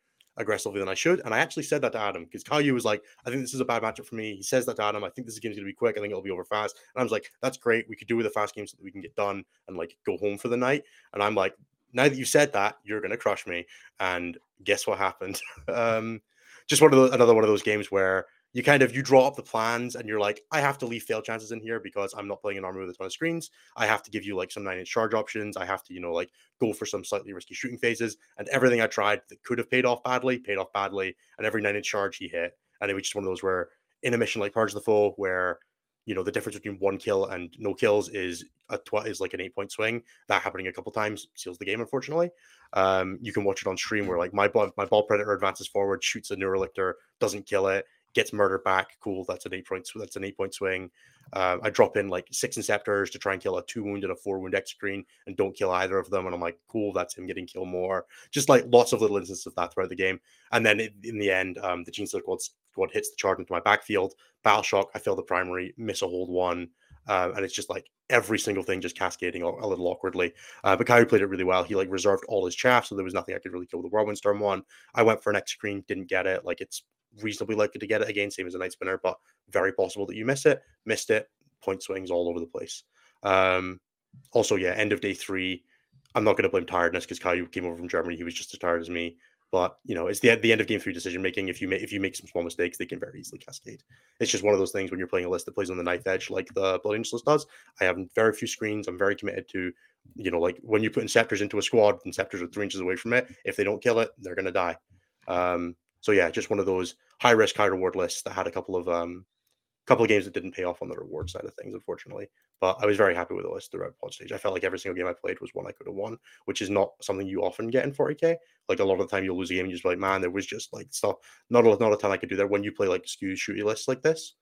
aggressively than I should. And I actually said that to Adam because Caillou was like, I think this is a bad matchup for me. He says that to Adam. I think this game's going to be quick. I think it'll be over fast. And I was like, that's great. We could do with a fast game so that we can get done and like go home for the night. And I'm like, now that you said that, you're going to crush me. And guess what happened? um, just one of those, another one of those games where you kind of you draw up the plans and you're like, I have to leave fail chances in here because I'm not playing an army with a ton of screens. I have to give you like some nine inch charge options. I have to, you know, like go for some slightly risky shooting phases. And everything I tried that could have paid off badly, paid off badly. And every nine inch charge he hit. And it was just one of those where in a mission like Purge the Foe, where you know the difference between one kill and no kills is a tw- is like an eight point swing. That happening a couple times seals the game, unfortunately. Um, you can watch it on stream where like my ball, my baal predator advances forward, shoots a neurolictor, doesn't kill it, gets murdered back. Cool, that's an eight point. That's an eight point swing. Um, I drop in like six inceptors to try and kill a two wound and a four wound X screen and don't kill either of them. And I'm like, cool, that's him getting kill more. Just like lots of little instances of that throughout the game. And then in, the end, um, the Gene Squad squad hits the charge into my backfield. Battle shock. I fail the primary, miss a hold one. Uh, and it's just like every single thing just cascading a, a little awkwardly. Uh, but Kyrie played it really well. He like reserved all his chaff, so there was nothing I could really kill with the whirlwind storm one. I went for an X screen, didn't get it. Like it's reasonably likely to get it again, same as a night spinner, but very possible that you miss it. Missed it. Point swings all over the place. Um, also, yeah, end of day three. I'm not going to blame tiredness because Caillou came over from Germany. He was just as tired as me. But you know, it's the the end of game three decision making. If you make if you make some small mistakes, they can very easily cascade. It's just one of those things when you're playing a list that plays on the knife edge, like the Blood Angels list does. I have very few screens. I'm very committed to, you know, like when you put Inceptors into a squad, Inceptors are three inches away from it. If they don't kill it, they're gonna die. Um, so yeah, just one of those high risk, high reward lists that had a couple of um couple of games that didn't pay off on the reward side of things, unfortunately. But I was very happy with the list throughout pod stage. I felt like every single game I played was one I could have won, which is not something you often get in 40k. Like a lot of the time you'll lose a game and you're just like, man, there was just like stuff, not a not a ton I could do there when you play like skew shooty lists like this.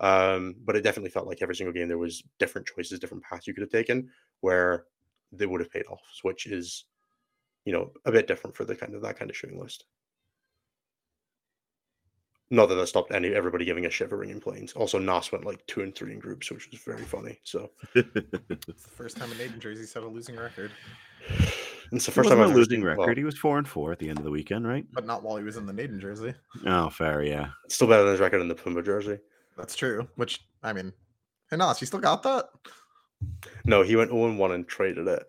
Um, but it definitely felt like every single game there was different choices, different paths you could have taken where they would have paid off, which is, you know, a bit different for the kind of that kind of shooting list. Not that that stopped any everybody giving a shivering in planes. Also, Nas went like two and three in groups, which was very funny. So It's the first time a Naden jersey set a losing record, it's the It first time wasn't I've a losing record. well, he was four and four at the end of the weekend, right? but not while he was in the Naden jersey. Oh, fair, yeah. it's still better than his record in the Puma jersey. That's true. Which I mean, hey Nas, you still got that? No, he went 0 1 and traded it.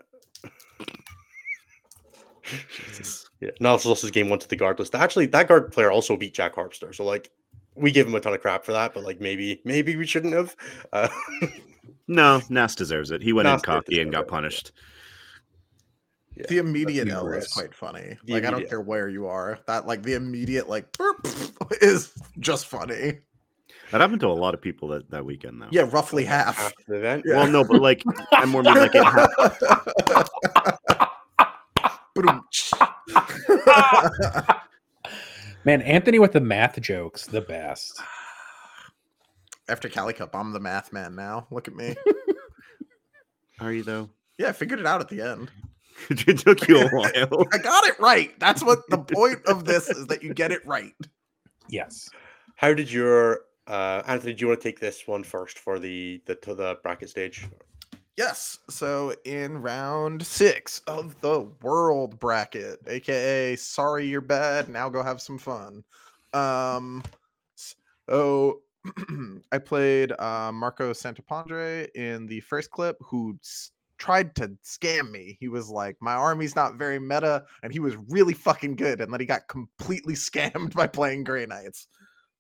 Jesus. Yeah, Nas lost his game one to the guard list. Actually, that guard player also beat Jack Harpster. So like, we give him a ton of crap for that, but like maybe maybe we shouldn't have. Uh, No, Nas deserves it. He went Nas in cocky and got punished. yeah, the immediate L is quite funny. The like I don't care where you are. That like the immediate like burp is just funny. That happened to a lot of people that, that weekend, though. Yeah, roughly half. half the event. Yeah. Well, no, but like, I'm more mean like it happened. Ba-dum. Man, Anthony with the math jokes, the best. After Cali Cup, I'm the math man now. Look at me. Are you though? Yeah, I figured it out at the end. it took you a while. I got it right. That's what the point of this is that you get it right. Yes. How did your uh, Anthony? Do you want to take this one first for the the to the bracket stage? Yes. So in round six of the world bracket, aka sorry you're bad, now go have some fun. Um so I played uh, Marco Santapandre in the first clip who s- tried to scam me. He was like, My army's not very meta, and he was really fucking good. And then he got completely scammed by playing Grey Knights.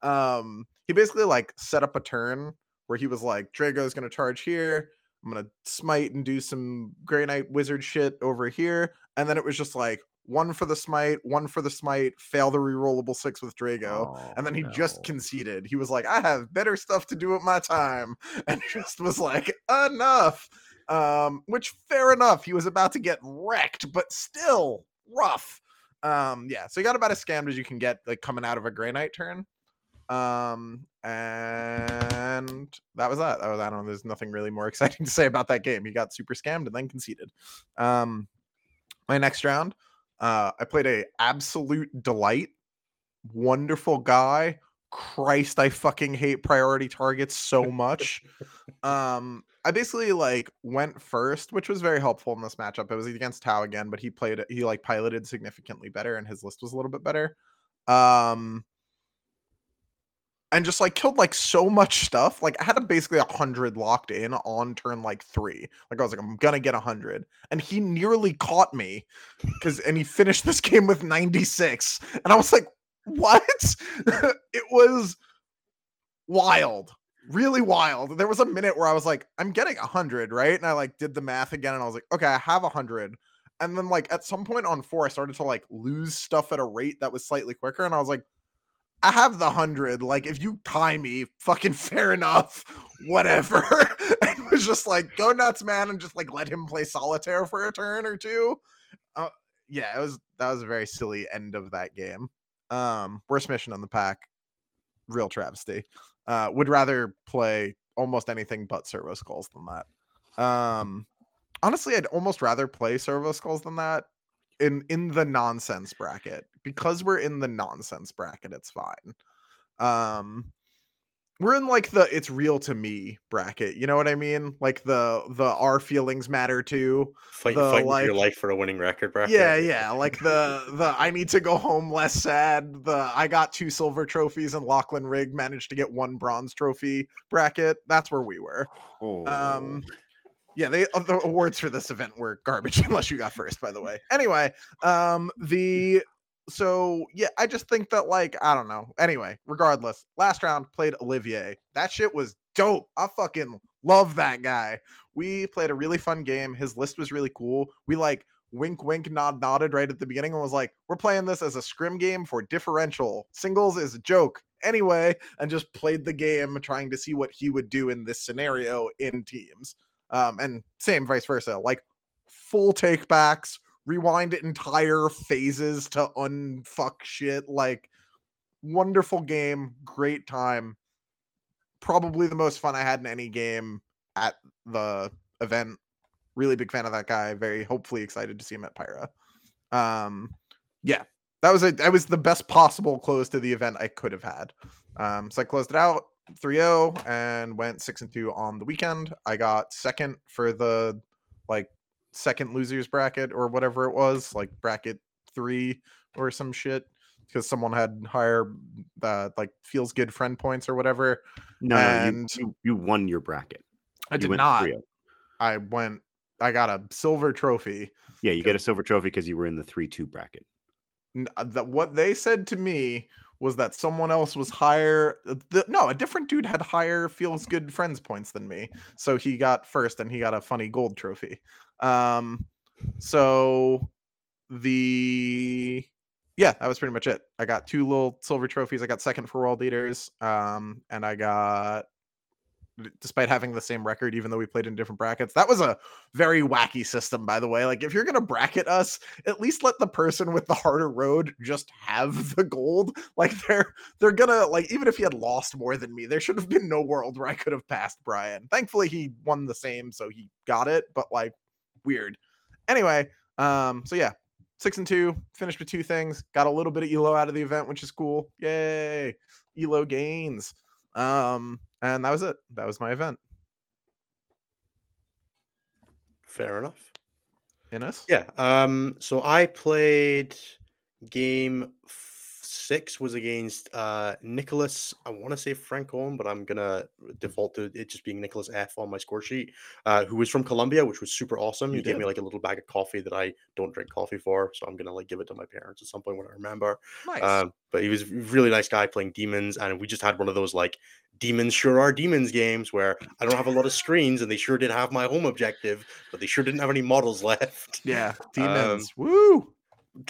Um, he basically like set up a turn where he was like, Draigo's gonna charge here. I'm gonna smite and do some Grey Knight wizard shit over here. And then it was just like one for the smite, one for the smite, fail the rerollable six with Draigo. and then he just conceded. He was like, I have better stuff to do with my time. And just was like, enough. Um, which fair enough, he was about to get wrecked, but still rough. Um, yeah, so you got about as scammed as you can get like coming out of a Grey Knight turn. Um, and that was that. That was I don't know. There's nothing really more exciting to say about that game. He got super scammed and then conceded. Um, my next round, uh, I played a absolute delight, wonderful guy. Christ, I fucking hate priority targets so much. um, I basically like went first, which was very helpful in this matchup. It was against Tau again, but he played he like piloted significantly better and his list was a little bit better. Um and just like killed like so much stuff. Like I had a basically a hundred locked in on turn like three. Like I was like, I'm gonna get a hundred. And he nearly caught me because and he finished this game with 96. And I was like, what? it was wild really wild. There was a minute where I was like, I'm getting a hundred, right? And I like did the math again, and I was like, okay, I have a hundred. And then like at some point on four, I started to like lose stuff at a rate that was slightly quicker, and I was like, I have the hundred. Like if you tie me, fucking fair enough, whatever. it was just like go nuts, man, and just like let him play solitaire for a turn or two. Uh, yeah, it was that was a very silly end of that game. Um, worst mission on the pack, real travesty uh, would rather play almost anything but servo skulls than that. Um, honestly, I'd almost rather play servo skulls than that in in the nonsense bracket because we're in the nonsense bracket. It's fine. Um, we're in like the it's real to me bracket. You know what I mean? Like the the our feelings matter too. Fight, the, fighting like- your life for a winning record bracket. Yeah, yeah. Like the the I need to go home less sad. The I got two silver trophies and Lachlan Rig managed to get one bronze trophy bracket. That's where we were. Oh. Um yeah, they uh, the awards for this event were garbage unless you got first, by the way. Anyway, um the so yeah, I just think that like I don't know. Anyway, regardless, last round played Olivier. That shit was dope. I fucking love that guy. We played a really fun game. His list was really cool. We like wink wink nod nodded right at the beginning and was like, we're playing this as a scrim game for differential. Singles is a joke. Anyway, and just played the game trying to see what he would do in this scenario in teams. Um, and same vice versa, like full take backs, rewind entire phases to unfuck shit. Like wonderful game, great time. Probably the most fun I had in any game at the event. Really big fan of that guy. Very hopefully excited to see him at Pyra. Um, yeah, that was a that was the best possible close to the event I could have had. Um, so I closed it out 3-0 and went six and two on the weekend. I got second for the like second losers bracket or whatever it was, like bracket three or some shit, because someone had higher uh, like feels good friend points or whatever. no, no, you, and- you you won your bracket. I You did went not. 3-0. I went. I got a silver trophy. Yeah, you get a silver trophy because you were in the three-two bracket. N- uh, That what they said to me was that someone else was higher. uh, The, no, a different dude had higher feels good friends points than me, so he got first, and he got a funny gold trophy. Um, so the yeah, that was pretty much it. I got two little silver trophies. I got second for world leaders, um, and I got despite having the same record, even though we played in different brackets. That was a very wacky system, by the way. Like, if you're gonna bracket us, at least let the person with the harder road just have the gold. Like, they're they're gonna like even if he had lost more than me, there should have been no world where I could have passed Brian. Thankfully, he won the same, so he got it. But like, weird. Anyway, um, so yeah, six and two, finished with two things. Got a little bit of elo out of the event, which is cool. Yay, elo gains. Um, and that was it. That was my event. Fair enough. Innes? Yeah. Um. So I played game six was against uh Nicholas. I want to say Frank Francone, but I'm gonna default to it just being Nicholas F on my score sheet. Uh, who was from Colombia, which was super awesome. You he gave me like a little bag of coffee that I don't drink coffee for, so I'm gonna like give it to my parents at some point when I remember. Nice. Um, but he was a really nice guy playing demons, and we just had one of those like demons sure are demons games where I don't have a lot of screens, and they sure did have my home objective, but they sure didn't have any models left. yeah, um, demons. Woo!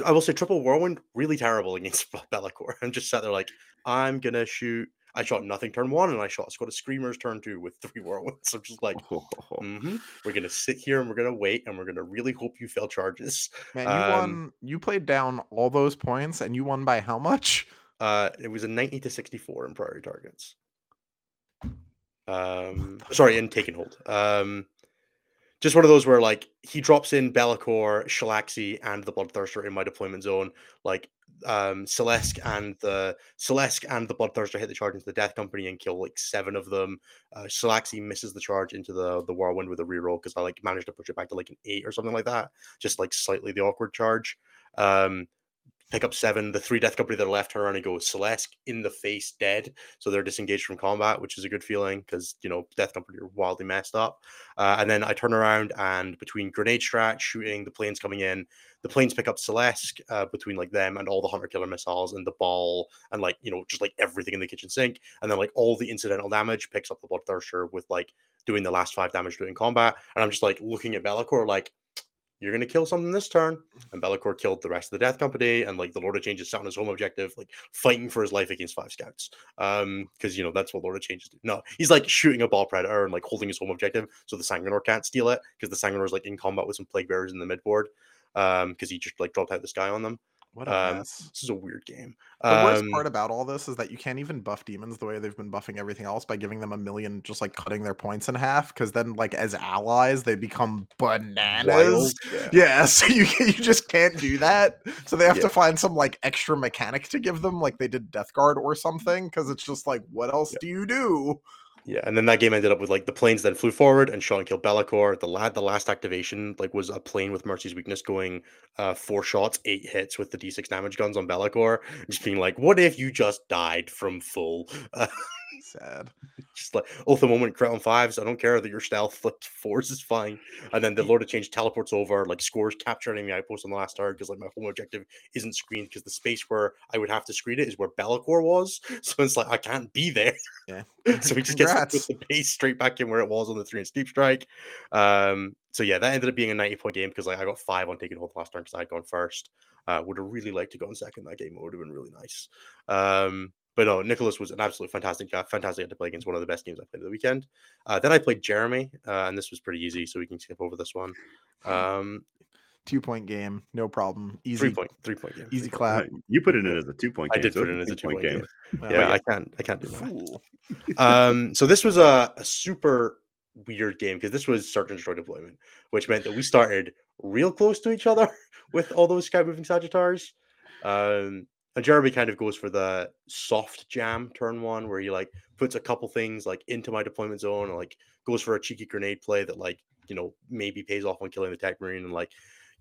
I will say triple whirlwind really terrible against Be'lakor. I'm just sat there like I'm gonna shoot. I shot nothing turn one, and I shot Squad of Screamers turn two with three whirlwinds. I'm just like, mhm, we're gonna sit here and we're gonna wait, and we're gonna really hope you fail charges. Man, you Um, won. You played down all those points, and you won by how much? Uh, it was a 90 to 64 in priority targets. Um, sorry, in taken hold. Um, just one of those where like he drops in Be'lakor, Shalaxi, and the Bloodthirster in my deployment zone. Like um Celeste and the Celeste and the Bloodthirster hit the charge into the Death Company and kill like seven of them. Uh Shalaxi misses the charge into the the whirlwind with a reroll because I like managed to push it back to like an eight or something like that. Just like slightly the awkward charge. Um pick up seven. The three Death Company that are left turn around and go Celeste in the face, dead. So they're disengaged from combat, which is a good feeling because you know Death Company are wildly messed up. Uh, and then I turn around and between grenade strat, shooting, the planes coming in, the planes pick up Celeste uh, between like them and all the hunter killer missiles and the baal and like you know just like everything in the kitchen sink. And then like all the incidental damage picks up the Bloodthirster with like doing the last five damage doing combat. And I'm just like looking at Be'lakor like you're gonna kill something this turn. And Be'lakor killed the rest of the Death Company, and like the Lord of Changes set on his home objective, like fighting for his life against five scouts. Um, because you know that's what Lord of Changes do. No, he's like shooting a baal predator and like holding his home objective, so the Sanguinor can't steal it because the Sanguinor is like in combat with some plague bearers in the midboard. Um, because he just like dropped out the sky on them. What a Um, mess. this is a weird game. The worst Um, part about all this is that you can't even buff demons the way they've been buffing everything else by giving them a million, just like cutting their points in half. Because then, like as allies, they become bananas. yeah. Yeah, so you you just can't do that. So they have Yeah. to find some like extra mechanic to give them, like they did Death Guard or something. Because it's just like, what else Yeah. do you do? Yeah, and then that game ended up with like the planes then flew forward and and killed Be'lakor. The lad, the last activation like was a plane with Mercy's weakness going uh four shots, eight hits with the D6 damage guns on Be'lakor, just being like, what if you just died from full? Uh, Sad. just like oh, the moment crown on fives. I don't care that your stealth flipped fours is fine. And then the Lord of Change teleports over, like scores capture enemy outpost on the last turn because like my home objective isn't screened because the space where I would have to screen it is where Be'lakor was. So it's like I can't be there. Yeah. so he just gets to put the base straight back in where it was on the three and steep strike. Um, so yeah, that ended up being a 90 point game because like I got five on taking hold last turn because I had gone first. Uh, would have really liked to go on second that game. It would have been really nice. Um, but no, Nicholas was an absolute fantastic guy. Fantastic to play against one of the best games I played of the weekend. Uh, then I played Jeremy, uh, and this was pretty easy, so we can skip over this one. Um, Two point game, no problem. Easy, three point, three point game. easy three point. clap. Uh, you put it in as a two point I game. did so put it in as a two point game. Well, Yeah, yeah. I can't, I can't do that. Fool. um, so this was a, a super weird game because this was search and destroy deployment, which meant that we started real close to each other with all those sky moving Sagitaurs. Um, and Jeremy kind of goes for the soft jam turn one, where he like puts a couple things like into my deployment zone, and like goes for a cheeky grenade play that like you know maybe pays off on killing the tech marine, and like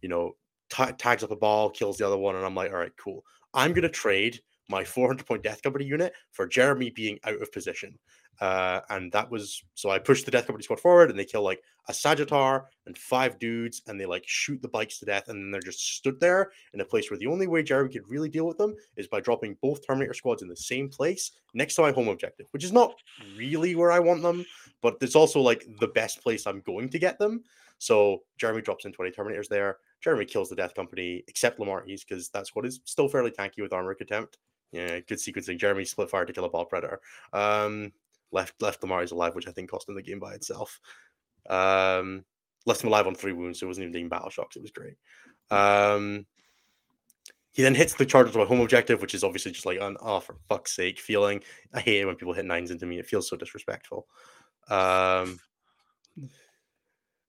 you know ta tags up a baal, kills the other one, and I'm like, all right, cool. I'm gonna trade my 400 point death company unit for Jeremy being out of position. Uh, and that was so I pushed the death company squad forward and they kill like a Sagitaur and five dudes and they like shoot the bikes to death and then they're just stood there in a place where the only way Jeremy could really deal with them is by dropping both Terminator squads in the same place next to my home objective, which is not really where I want them, but it's also like the best place I'm going to get them. So Jeremy drops in 20 Terminators there. Jeremy kills the Death Company, except Lemartes, because that's what is still fairly tanky with armor contempt. Yeah, good sequencing. Jeremy split fire to kill a baal predator. Um, left left Lemartes alive, which I think cost him the game by itself. Um, left him alive on three wounds, so it wasn't even taking battle shocks. It was great. Um, he then hits the charge to my home objective, which is obviously just like an oh for fuck's sake feeling. I hate it when people hit nines into me. It feels so disrespectful. Um,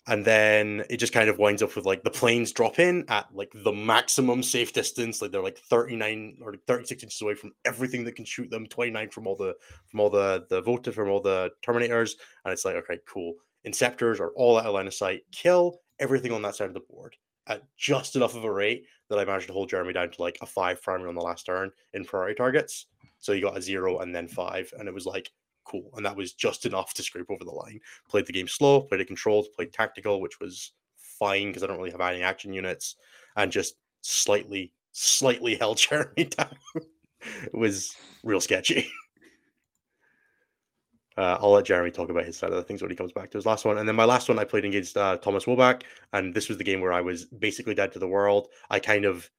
and then it just kind of winds up with like the planes drop in at like the maximum safe distance like they're like 39 or 36 inches away from everything that can shoot them 29 from all the from all the the votive from all the terminators and it's like okay cool. Inceptors are all out of line of sight kill everything on that side of the board at just enough of a rate that i managed to hold jeremy down to like a five primary on the last turn in priority targets. So you got a zero and then five and it was like cool and that was just enough to scrape over the line played the game slow, played it controlled, played tactical, which was fine because I don't really have any action units, and just slightly, slightly held Jeremy down. it was real sketchy. Uh, I'll let Jeremy talk about his side of the things when he comes back to his last one. And then my last one, I played against uh, Thomas Woback, and this was the game where I was basically dead to the world. I kind of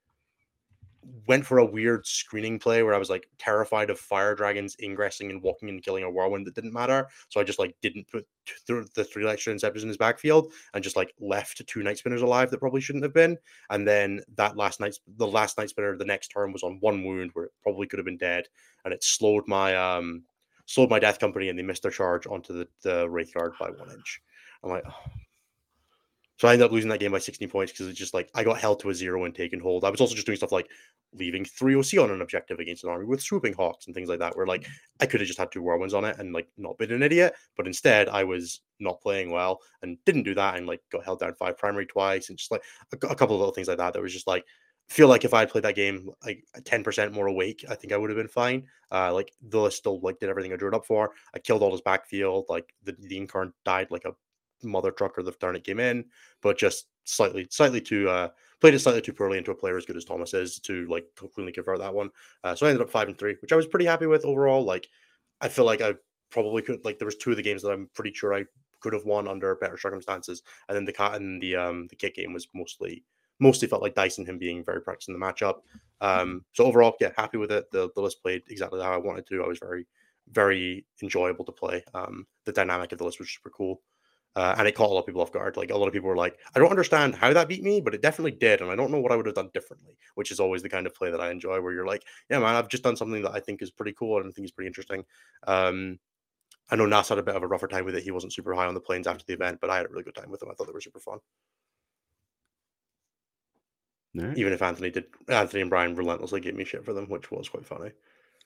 went for a weird screening play where I was like terrified of fire dragons ingressing and walking and killing a whirlwind that didn't matter. So I just like didn't put th- the three extra inceptors in his backfield and just like left two night spinners alive that probably shouldn't have been. And then that last night, the last night spinner, the next turn was on one wound where it probably could have been dead, and it slowed my um slowed my death company and they missed their charge onto the the wraith guard by one inch. I'm like. Oh. So I ended up losing that game by 16 points because it's just like I got held to a zero and taken hold. I was also just doing stuff like leaving three OC on an objective against an army with swooping hawks and things like that, where like I could have just had two whirlwinds on it and like not been an idiot, but instead I was not playing well and didn't do that and like got held down five primary twice and just like a, a couple of little things like that that was just like feel like if I had played that game like 10% more awake, I think I would have been fine. Uh, like the list still like did everything I drew it up for. I killed all his backfield. Like the, the Yncarne died like a mother trucker the turn it came in, but just slightly, slightly too uh played it slightly too poorly into a player as good as Thomas is to like completely convert that one. Uh, so I ended up five and three, which I was pretty happy with overall. Like I feel like I probably could like there was two of the games that I'm pretty sure I could have won under better circumstances, and then the cat and the um the kick game was mostly mostly felt like Dyson him being very practiced in the matchup. Um, so overall, yeah, happy with it. The the list played exactly how I wanted to. I was very very enjoyable to play. Um, the dynamic of the list was super cool. Uh, and it caught a lot of people off guard. Like a lot of people were like, I don't understand how that beat me, but it definitely did. And I don't know what I would have done differently, which is always the kind of play that I enjoy where you're like, yeah, man, I've just done something that I think is pretty cool and I think is pretty interesting. Um, I know Nas had a bit of a rougher time with it. He wasn't super high on the planes after the event, but I had a really good time with them. I thought they were super fun. Right. Even if Anthony did, Anthony and Brian relentlessly gave me shit for them, which was quite funny.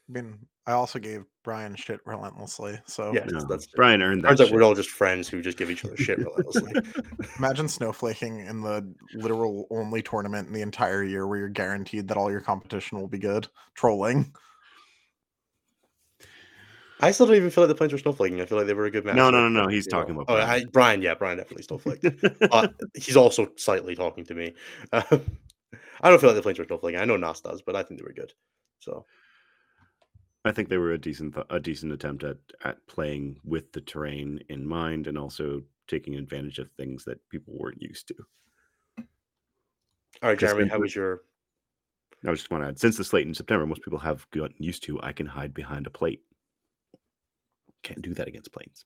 I mean, I also gave Brian shit relentlessly. So Yeah, No, that's Brian earned that. Turns out we're all just friends who just give each other shit relentlessly. imagine snowflaking in the literal only tournament in the entire year where you're guaranteed that all your competition will be good. Trolling. I still don't even feel like the planes were snowflaking. I feel like they were a good match. No, no, no, no. He's talking about Oh, Brian. I, Brian. Yeah, Brian definitely snowflaked. uh, he's also slightly talking to me. Um, I don't feel like the planes were snowflaking. I know Nas does, but I think they were good. So I think they were a decent th- a decent attempt at at playing with the terrain in mind and also taking advantage of things that people weren't used to. all right, Jeremy, how was your? I was just want to add, since the slate in September, most people have gotten used to. I can hide behind a plate. Can't do that against planes.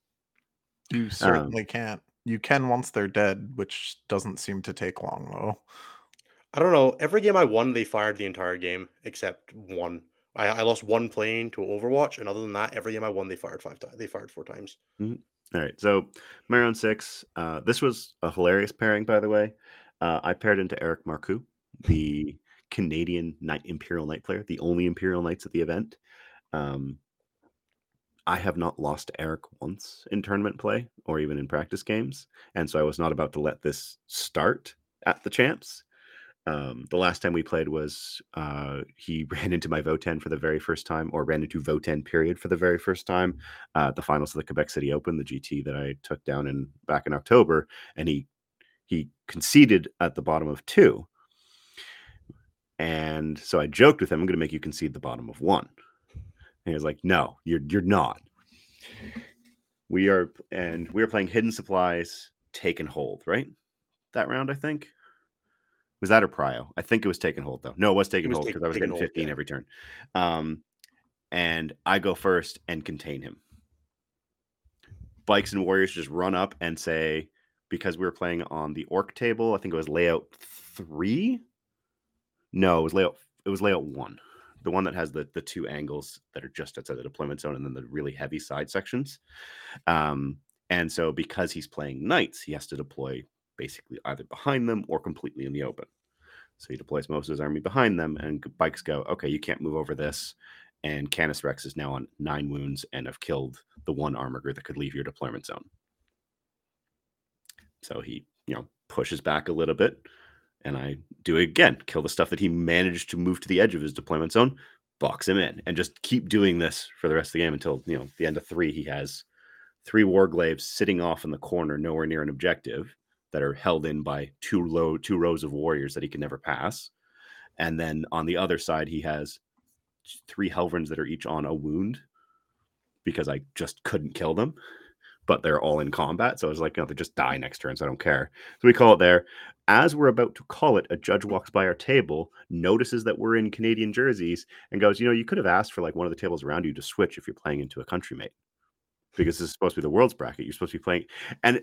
You um, certainly can't. You can once they're dead, which doesn't seem to take long though. I don't know. Every game I won, they fired the entire game except one. I, I lost one plane to Overwatch, and other than that, every game I won, they fired five times. They fired four times. All right, so Marion six. Uh, this was a hilarious pairing, by the way. Uh, I paired into Eric Marcoux, the Canadian Knight Imperial Knight player, the only Imperial Knights at the event. Um, I have not lost Eric once in tournament play or even in practice games, and so I was not about to let this start at the champs. Um, the last time we played was uh, he ran into my Votann for the very first time, or ran into Votann period for the very first time uh, the finals of the Quebec City Open, the GT that I took down in back in October, and he he conceded at the bottom of two. And so I joked with him, "I'm going to make you concede the bottom of one." And he was like, "No, you're you're not." We are, and we are playing Hidden Supplies, Take and Hold, right? That round, I think. Was that a Prio? I think it was Take and Hold though. No, it was Take and was Hold because I was getting Hold, 15 yeah. every turn. Um, and I go first and contain him. Bikes and Warriors just run up and say, because we were playing on the orc table, I think it was layout three. No, it was layout. It was layout one, the one that has the the two angles that are just outside the deployment zone, and then the really heavy side sections. Um, and so because he's playing knights, he has to deploy basically either behind them or completely in the open. So he deploys most of his army behind them, and bikes go, okay, you can't move over this. And Canis Rex is now on nine wounds and have killed the one armor that could leave your deployment zone. So he, you know, pushes back a little bit, and I do it again. Kill the stuff that he managed to move to the edge of his deployment zone, box him in, and just keep doing this for the rest of the game until you know the end of three. He has three Warglaives sitting off in the corner, nowhere near an objective, that are held in by two low two rows of warriors that he can never pass. And then on the other side, he has three Helverins that are each on a wound because I just couldn't kill them. but they're all in combat. So I was like, no, they just die next turn, so I don't care. So we call it there. As we're about to call it, a judge walks by our table, notices that we're in Canadian jerseys, and goes, you know, you could have asked for like one of the tables around you to switch if you're playing into a country mate. Because this is supposed to be the world's bracket. You're supposed to be playing. And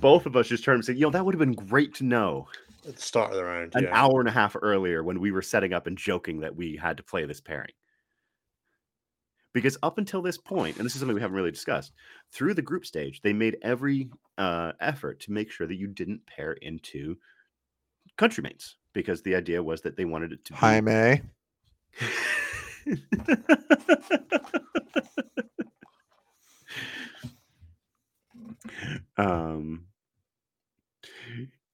both of us just turned and said, you know, that would have been great to know At the start of the round. an yeah. hour and a half earlier when we were setting up and joking that we had to play this pairing. Because up until this point, and this is something we haven't really discussed, through the group stage, they made every uh, effort to make sure that you didn't pair into countrymates because the idea was that they wanted it to be Jaime. um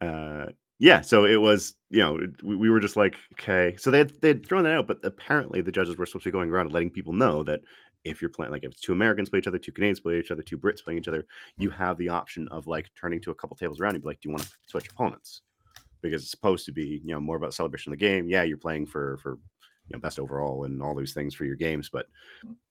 uh yeah so it was you know we, we were just like okay. So they had they had thrown that out but apparently the judges were supposed to be going around and letting people know that if you're playing like if it's two americans play each other two canadians play each other two brits playing each other you have the option of like turning to a couple tables around and be like do you want to switch opponents? Because it's supposed to be you know more about celebration of the game. Yeah you're playing for for you know best overall and all those things for your games but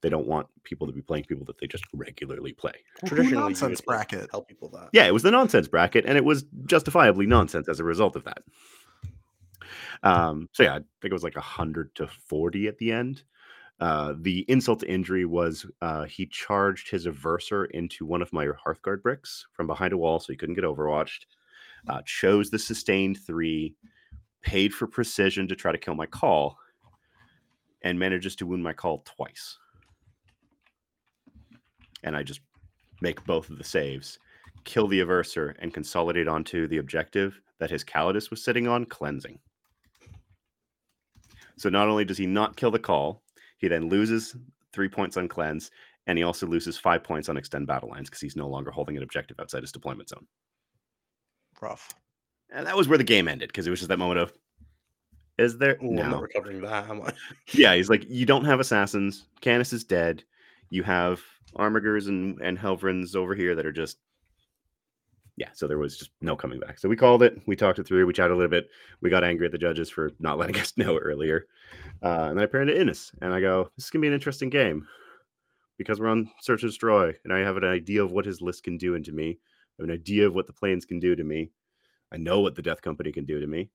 they don't want people to be playing people that they just regularly play Traditionally, nonsense bracket. Tell people that. yeah, it was the nonsense bracket, and it was justifiably nonsense as a result of that. Um, so yeah, I think it was like hundred to forty at the end. Uh, the insult to injury was uh, he charged his averser into one of my Hearthguard bricks from behind a wall, so he couldn't get overwatched. Uh, chose the sustained three, paid for precision to try to kill my Kâhl, and manages to wound my Kâhl twice. And I just make both of the saves kill the averser and consolidate onto the objective that his Calidus was sitting on, cleansing. So not only does he not kill the Kâhl, he then loses three points on cleanse, and he also loses five points on extend battle lines because he's no longer holding an objective outside his deployment zone. Rough. And that was where the game ended because it was just that moment of, is there? Ooh, I'm no. not recovering that. Am I? Yeah, he's like, you don't have assassins. Canis is dead. You have Armigers and and Helverins over here that are just, yeah. So there was just no coming back. So we called it. We talked it through. We chatted a little bit. We got angry at the judges for not letting us know earlier. Uh, and then I paired into Innes, and I go, this is gonna be an interesting game because we're on Search and Destroy, and I have an idea of what his list can do into me. I have an idea of what the planes can do to me. I know what the Death Company can do to me.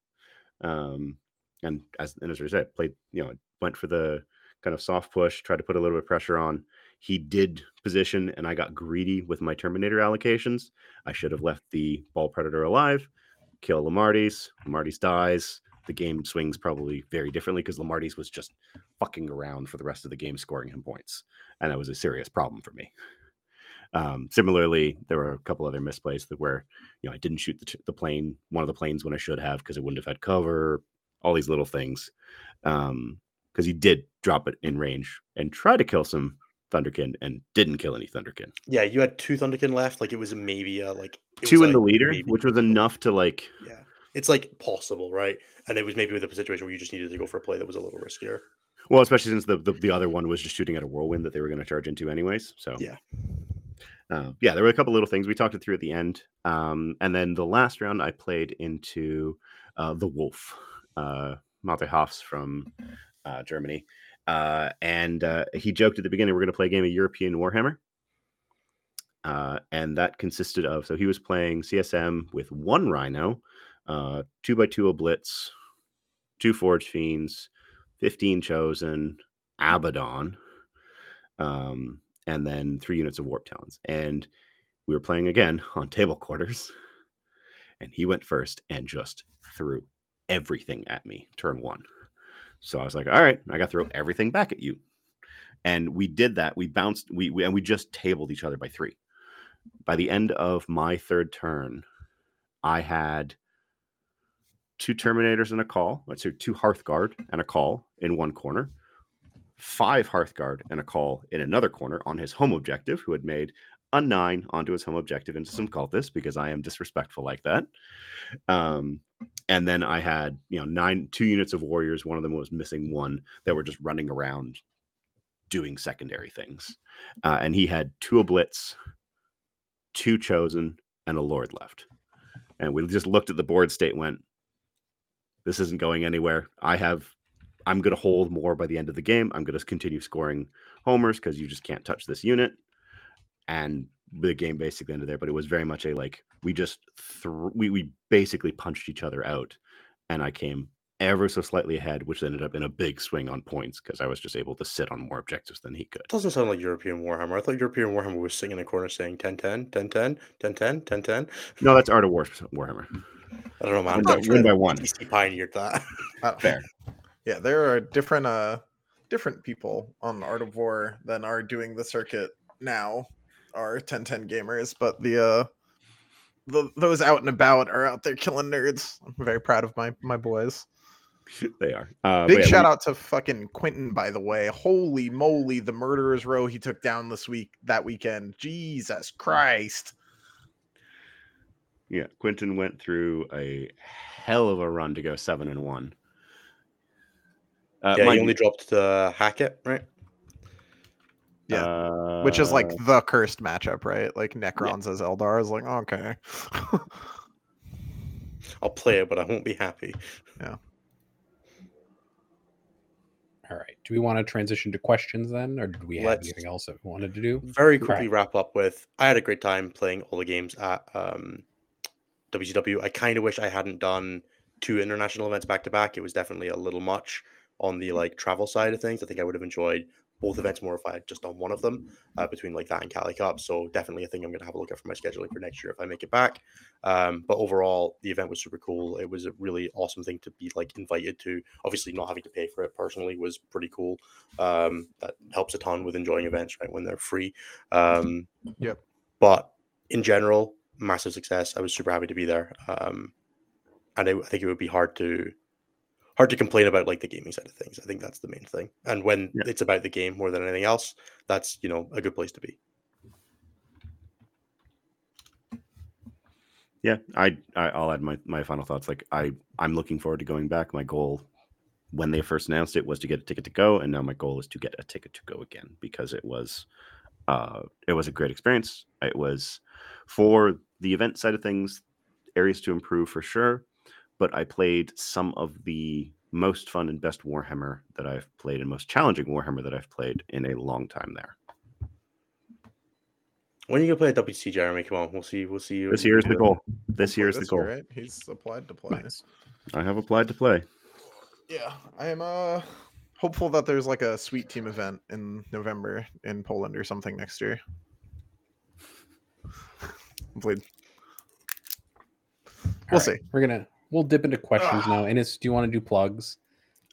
Um, and as and as I said, played you know went for the kind of soft push, tried to put a little bit of pressure on. He did position, and I got greedy with my Terminator allocations. I should have left the Baal Predator alive, kill Lemartes. Lemartes dies. The game swings probably very differently because Lemartes was just fucking around for the rest of the game, scoring him points, and that was a serious problem for me. Um, similarly, there were a couple other misplays that where you know I didn't shoot the, t- the plane, one of the planes when I should have because it wouldn't have had cover. All these little things, um, because he did drop it in range and try to kill some Thunderkyn and didn't kill any Thunderkyn. Yeah, you had two Thunderkyn left. Like it was maybe a like Two in the leader, maybe- which was enough to like Yeah, it's like possible, right? And it was maybe with a situation where you just needed to go for a play that was a little riskier. Well, especially since the, the the other one was just shooting at a whirlwind that they were going to charge into anyways. So Yeah. uh, yeah, there were a couple little things we talked it through at the end, um, and then the last round I played into uh, the Wolf, uh, Malte Hofs from uh, Germany, uh, and uh, he joked at the beginning we're going to play a game of European Warhammer. Uh, and that consisted of so he was playing CSM with one Rhino, uh, two by two Oblitz, two Forge Fiends, 15 chosen, Abaddon, um, and then three units of Warp Talons. And we were playing again on table quarters, and he went first and just threw everything at me turn one. So I was like, all right, I got to throw everything back at you. And we did that. We bounced, we, we and we just tabled each other by three. By the end of my third turn, I had two Terminators and a Kâhl. Let's say two Hearthguard and a Kâhl in one corner, five Hearthguard and a Kâhl in another corner on his home objective, who had made a nine onto his home objective into some cultists because I am disrespectful like that. Um, and then I had you know nine two units of warriors. One of them was missing one that were just running around doing secondary things, uh, and he had two oblits, two chosen, and a lord left. And we just looked at the board state, went, "This isn't going anywhere. I have, I'm going to hold more by the end of the game. I'm going to continue scoring homers because you just can't touch this unit." And the game basically ended there, but it was very much a like we just thr we we basically punched each other out, and I came ever so slightly ahead, which ended up in a big swing on points because I was just able to sit on more objectives than he could. Doesn't sound like European Warhammer. I thought European Warhammer was sitting in a corner saying 10 10, 10 10, 10 10, 10 10. No, that's Art of War Warhammer. I don't know, man. Win by, win by one. DC pioneered that. Uh, Fair. Yeah, there are different uh different people on Art of War than are doing the circuit now are 1010 gamers, but the uh the, those out and about are out there killing nerds. I'm very proud of my my boys. They are. Uh, Big yeah, shout we- out to fucking Quentin, by the way. Holy moly, the murderers row he took down this week that weekend. Jesus Christ. Yeah, Quentin went through a hell of a run to go seven and one. Uh, yeah, mind he only you, dropped uh, Hackett, right? Yeah, Which is like uh, the cursed matchup, right? Like Necrons as Eldar is like, okay. I'll play it, but I won't be happy. Yeah. All right. Do we want to transition to questions then, or do we have Let's- anything else that we wanted to do? Very quickly Right. wrap up with I had a great time playing all the games at um, WCW. I kind of wish I hadn't done two international events back to back. It was definitely a little much on the like travel side of things. I think I would have enjoyed both events more if I had just done one of them uh, between like that and Cali Cup. So definitely a thing I'm going to have a look at for my scheduling for next year if I make it back. Um, but overall, the event was super cool. It was a really awesome thing to be like invited to. Obviously, not having to pay for it personally was pretty cool. Um, that helps a ton with enjoying events right when they're free. Um, Yep. But in general, massive success. I was super happy to be there. Um, and I, I think it would be hard to hard to complain about like the gaming side of things. I think that's the main thing. And when Yeah. it's about the game more than anything else, that's you know a good place to be. yeah, I, I I'll add my my final thoughts. Like I I'm looking forward to going back. My goal when they first announced it was to get a ticket to go, and now my goal is to get a ticket to go again because it was uh it was a great experience. It was for the event side of things, areas to improve for sure. But I played some of the most fun and best Warhammer that I've played and most challenging Warhammer that I've played in a long time there. When are you gonna play at WC, Jeremy? Come on, we'll see. We'll see you. This in- year is the goal. This Play year is the goal. year, right? He's applied to play. I have applied to play. Yeah, I am uh hopeful that there's like a sweet team event in November in Poland or something next year. Played. We'll right, see. We're gonna we'll dip into questions now. Innes, do you want to do plugs?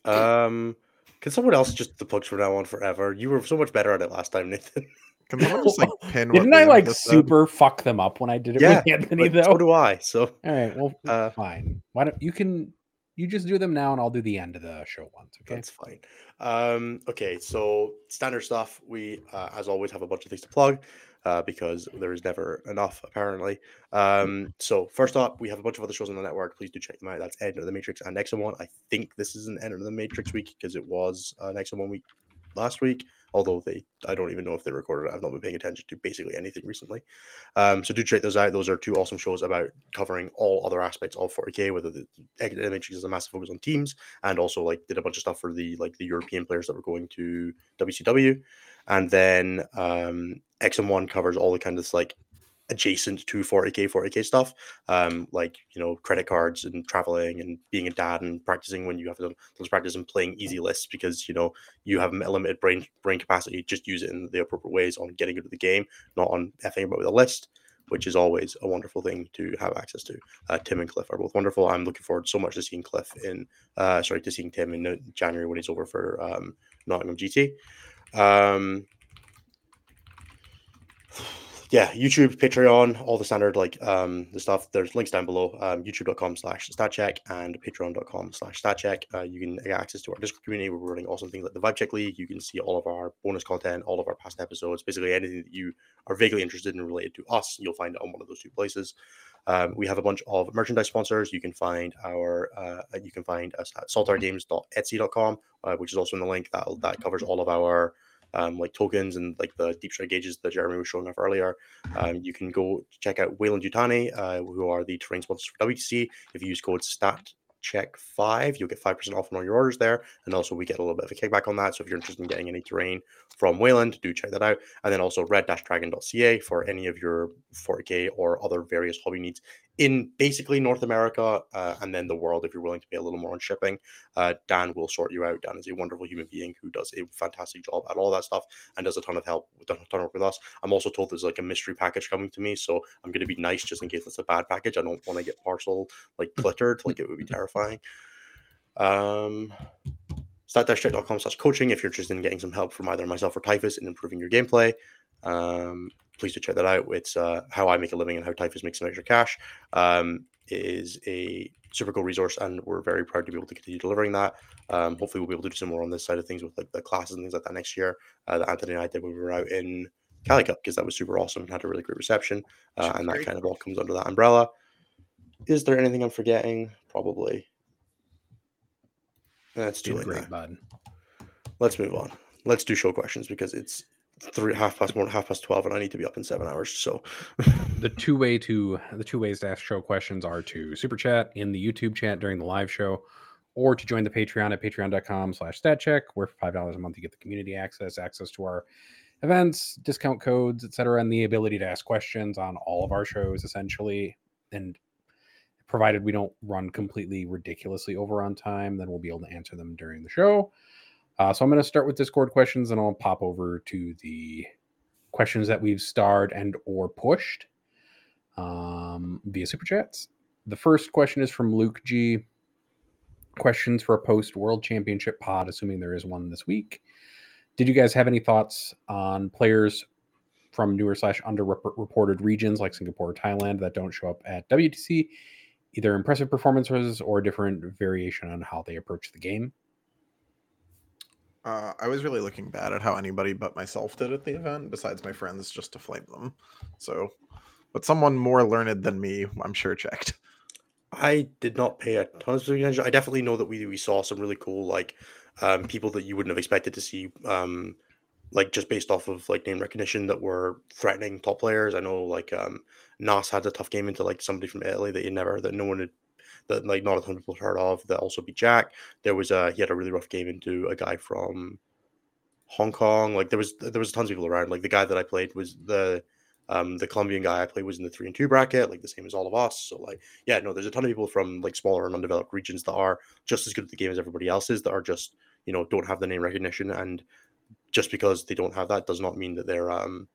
Um, can someone else just the plugs from now on forever? You were so much better at it last time, Nathan. Can someone just like pin? Didn't I like just said? super fuck them up when I did it Yeah, with Anthony though? so do I. So All right, well, Uh, fine. Why don't you can you just do them now, and I'll do the end of the show once. Okay. That's fine. Um, okay, so standard stuff. We, uh, as always, have a bunch of things to plug uh, because there is never enough, apparently. Um, so first up, we have a bunch of other shows on the network. Please do check them out. That's Enter the Matrix and Next One. I think this is an Enter the Matrix week because it was uh, Nexon One week last week. Although they, I don't even know if they recorded it. I've not been paying attention to basically anything recently. Um, so do check those out. Those are two awesome shows about covering all other aspects of 40k, whether the Matrix is a massive focus on teams, and also like did a bunch of stuff for the like the European players that were going to WCW, and then um, X and One covers all the kind of like adjacent to 40k 40k stuff um like you know credit cards and traveling and being a dad and practicing when you have those practice and playing easy lists because you know you have limited brain brain capacity just use it in the appropriate ways on getting into the game not on effing about with a list which is always a wonderful thing to have access to. Uh, tim and cliff are both wonderful. I'm looking forward so much to seeing cliff in uh sorry to seeing tim in uh, january when he's over for um nottingham gt um yeah youtube patreon all the standard like um the stuff. There's links down below um youtube.com slash statcheck and patreon.com slash statcheck. Uh, you can get access to our discord community. Where we're running awesome things like the vibe check league. You can see all of our bonus content all of our past episodes basically anything that you are vaguely interested in related to us you'll find it on one of those two places. Um, we have a bunch of merchandise sponsors. You can find our uh, you can find us at saltargames.etsy.com, uh, which is also in the link that that covers all of our um, like tokens and like the deep strike gauges that Jeremy was showing off earlier. Um, you can go check out Wayland Yutani, uh, who are the terrain sponsors for WTC. If you use code STAT Check 5. You'll get 5% off on all your orders there. And also, we get a little bit of a kickback on that. So if you're interested in getting any terrain from Wayland, do check that out. And then also red-dragon.ca for any of your 40K or other various hobby needs in basically North America uh, and then the world if you're willing to pay a little more on shipping. Uh, Dan will sort you out. Dan is a wonderful human being who does a fantastic job at all that stuff and does a ton of help, a ton of work with us. I'm also told there's like a mystery package coming to me, so I'm going to be nice just in case it's a bad package. I don't want to get parcel like glittered, like it would be terrifying. Um, stat-check.com slash coaching if you're interested in getting some help from either myself or Typhus in improving your gameplay. Um, please do check that out. It's uh, how I make a living and how Typhus makes some extra cash. Um, it is a super cool resource, and we're very proud to be able to continue delivering that. Um, hopefully, we'll be able to do some more on this side of things with like the classes and things like that next year. Uh, that Anthony and I did when we were out in Cali Cup because that was super awesome and had a really great reception, uh, and that kind of all comes under that umbrella. Is there anything I'm forgetting? Probably. That's too late. Great, bud. Let's move on. Let's do show questions because it's three half past one, half past twelve, and I need to be up in seven hours. So the two way to the two ways to ask show questions are to super chat in the YouTube chat during the live show, or to join the Patreon at patreon.com slash statcheck, where for five dollars a month you get the community access, access to our events, discount codes, etc., and the ability to ask questions on all of our shows essentially. And provided we don't run completely ridiculously over on time, then we'll be able to answer them during the show. Uh, so I'm going to start with Discord questions, and I'll pop over to the questions that we've starred and or pushed um, via super chats. The first question is from Luke G. Questions for a post World Championship pod, assuming there is one this week. Did you guys have any thoughts on players from newer slash underreported regions like Singapore or Thailand that don't show up at WTC? Either impressive performances or a different variation on how they approach the game. Uh, I was really looking bad at how anybody but myself did at the event, besides my friends, just to flame them. So, but someone more learned than me, I'm sure, checked. I did not pay a ton of attention. I definitely know that we we saw some really cool like um, people that you wouldn't have expected to see, um, like just based off of like name recognition that were threatening top players. I know like um, Nas had a tough game into like somebody from Italy that you never that no one had that like not a ton of people have heard of that also beat Jack. There was a he had a really rough game into a guy from Hong Kong. Like there was there was tons of people around. Like the guy that I played was the um the Colombian guy I played was in the three and two bracket, like the same as all of us. So like yeah, no, there's a ton of people from like smaller and undeveloped regions that are just as good at the game as everybody else is that are just you know don't have the name recognition and just because they don't have that does not mean that they're um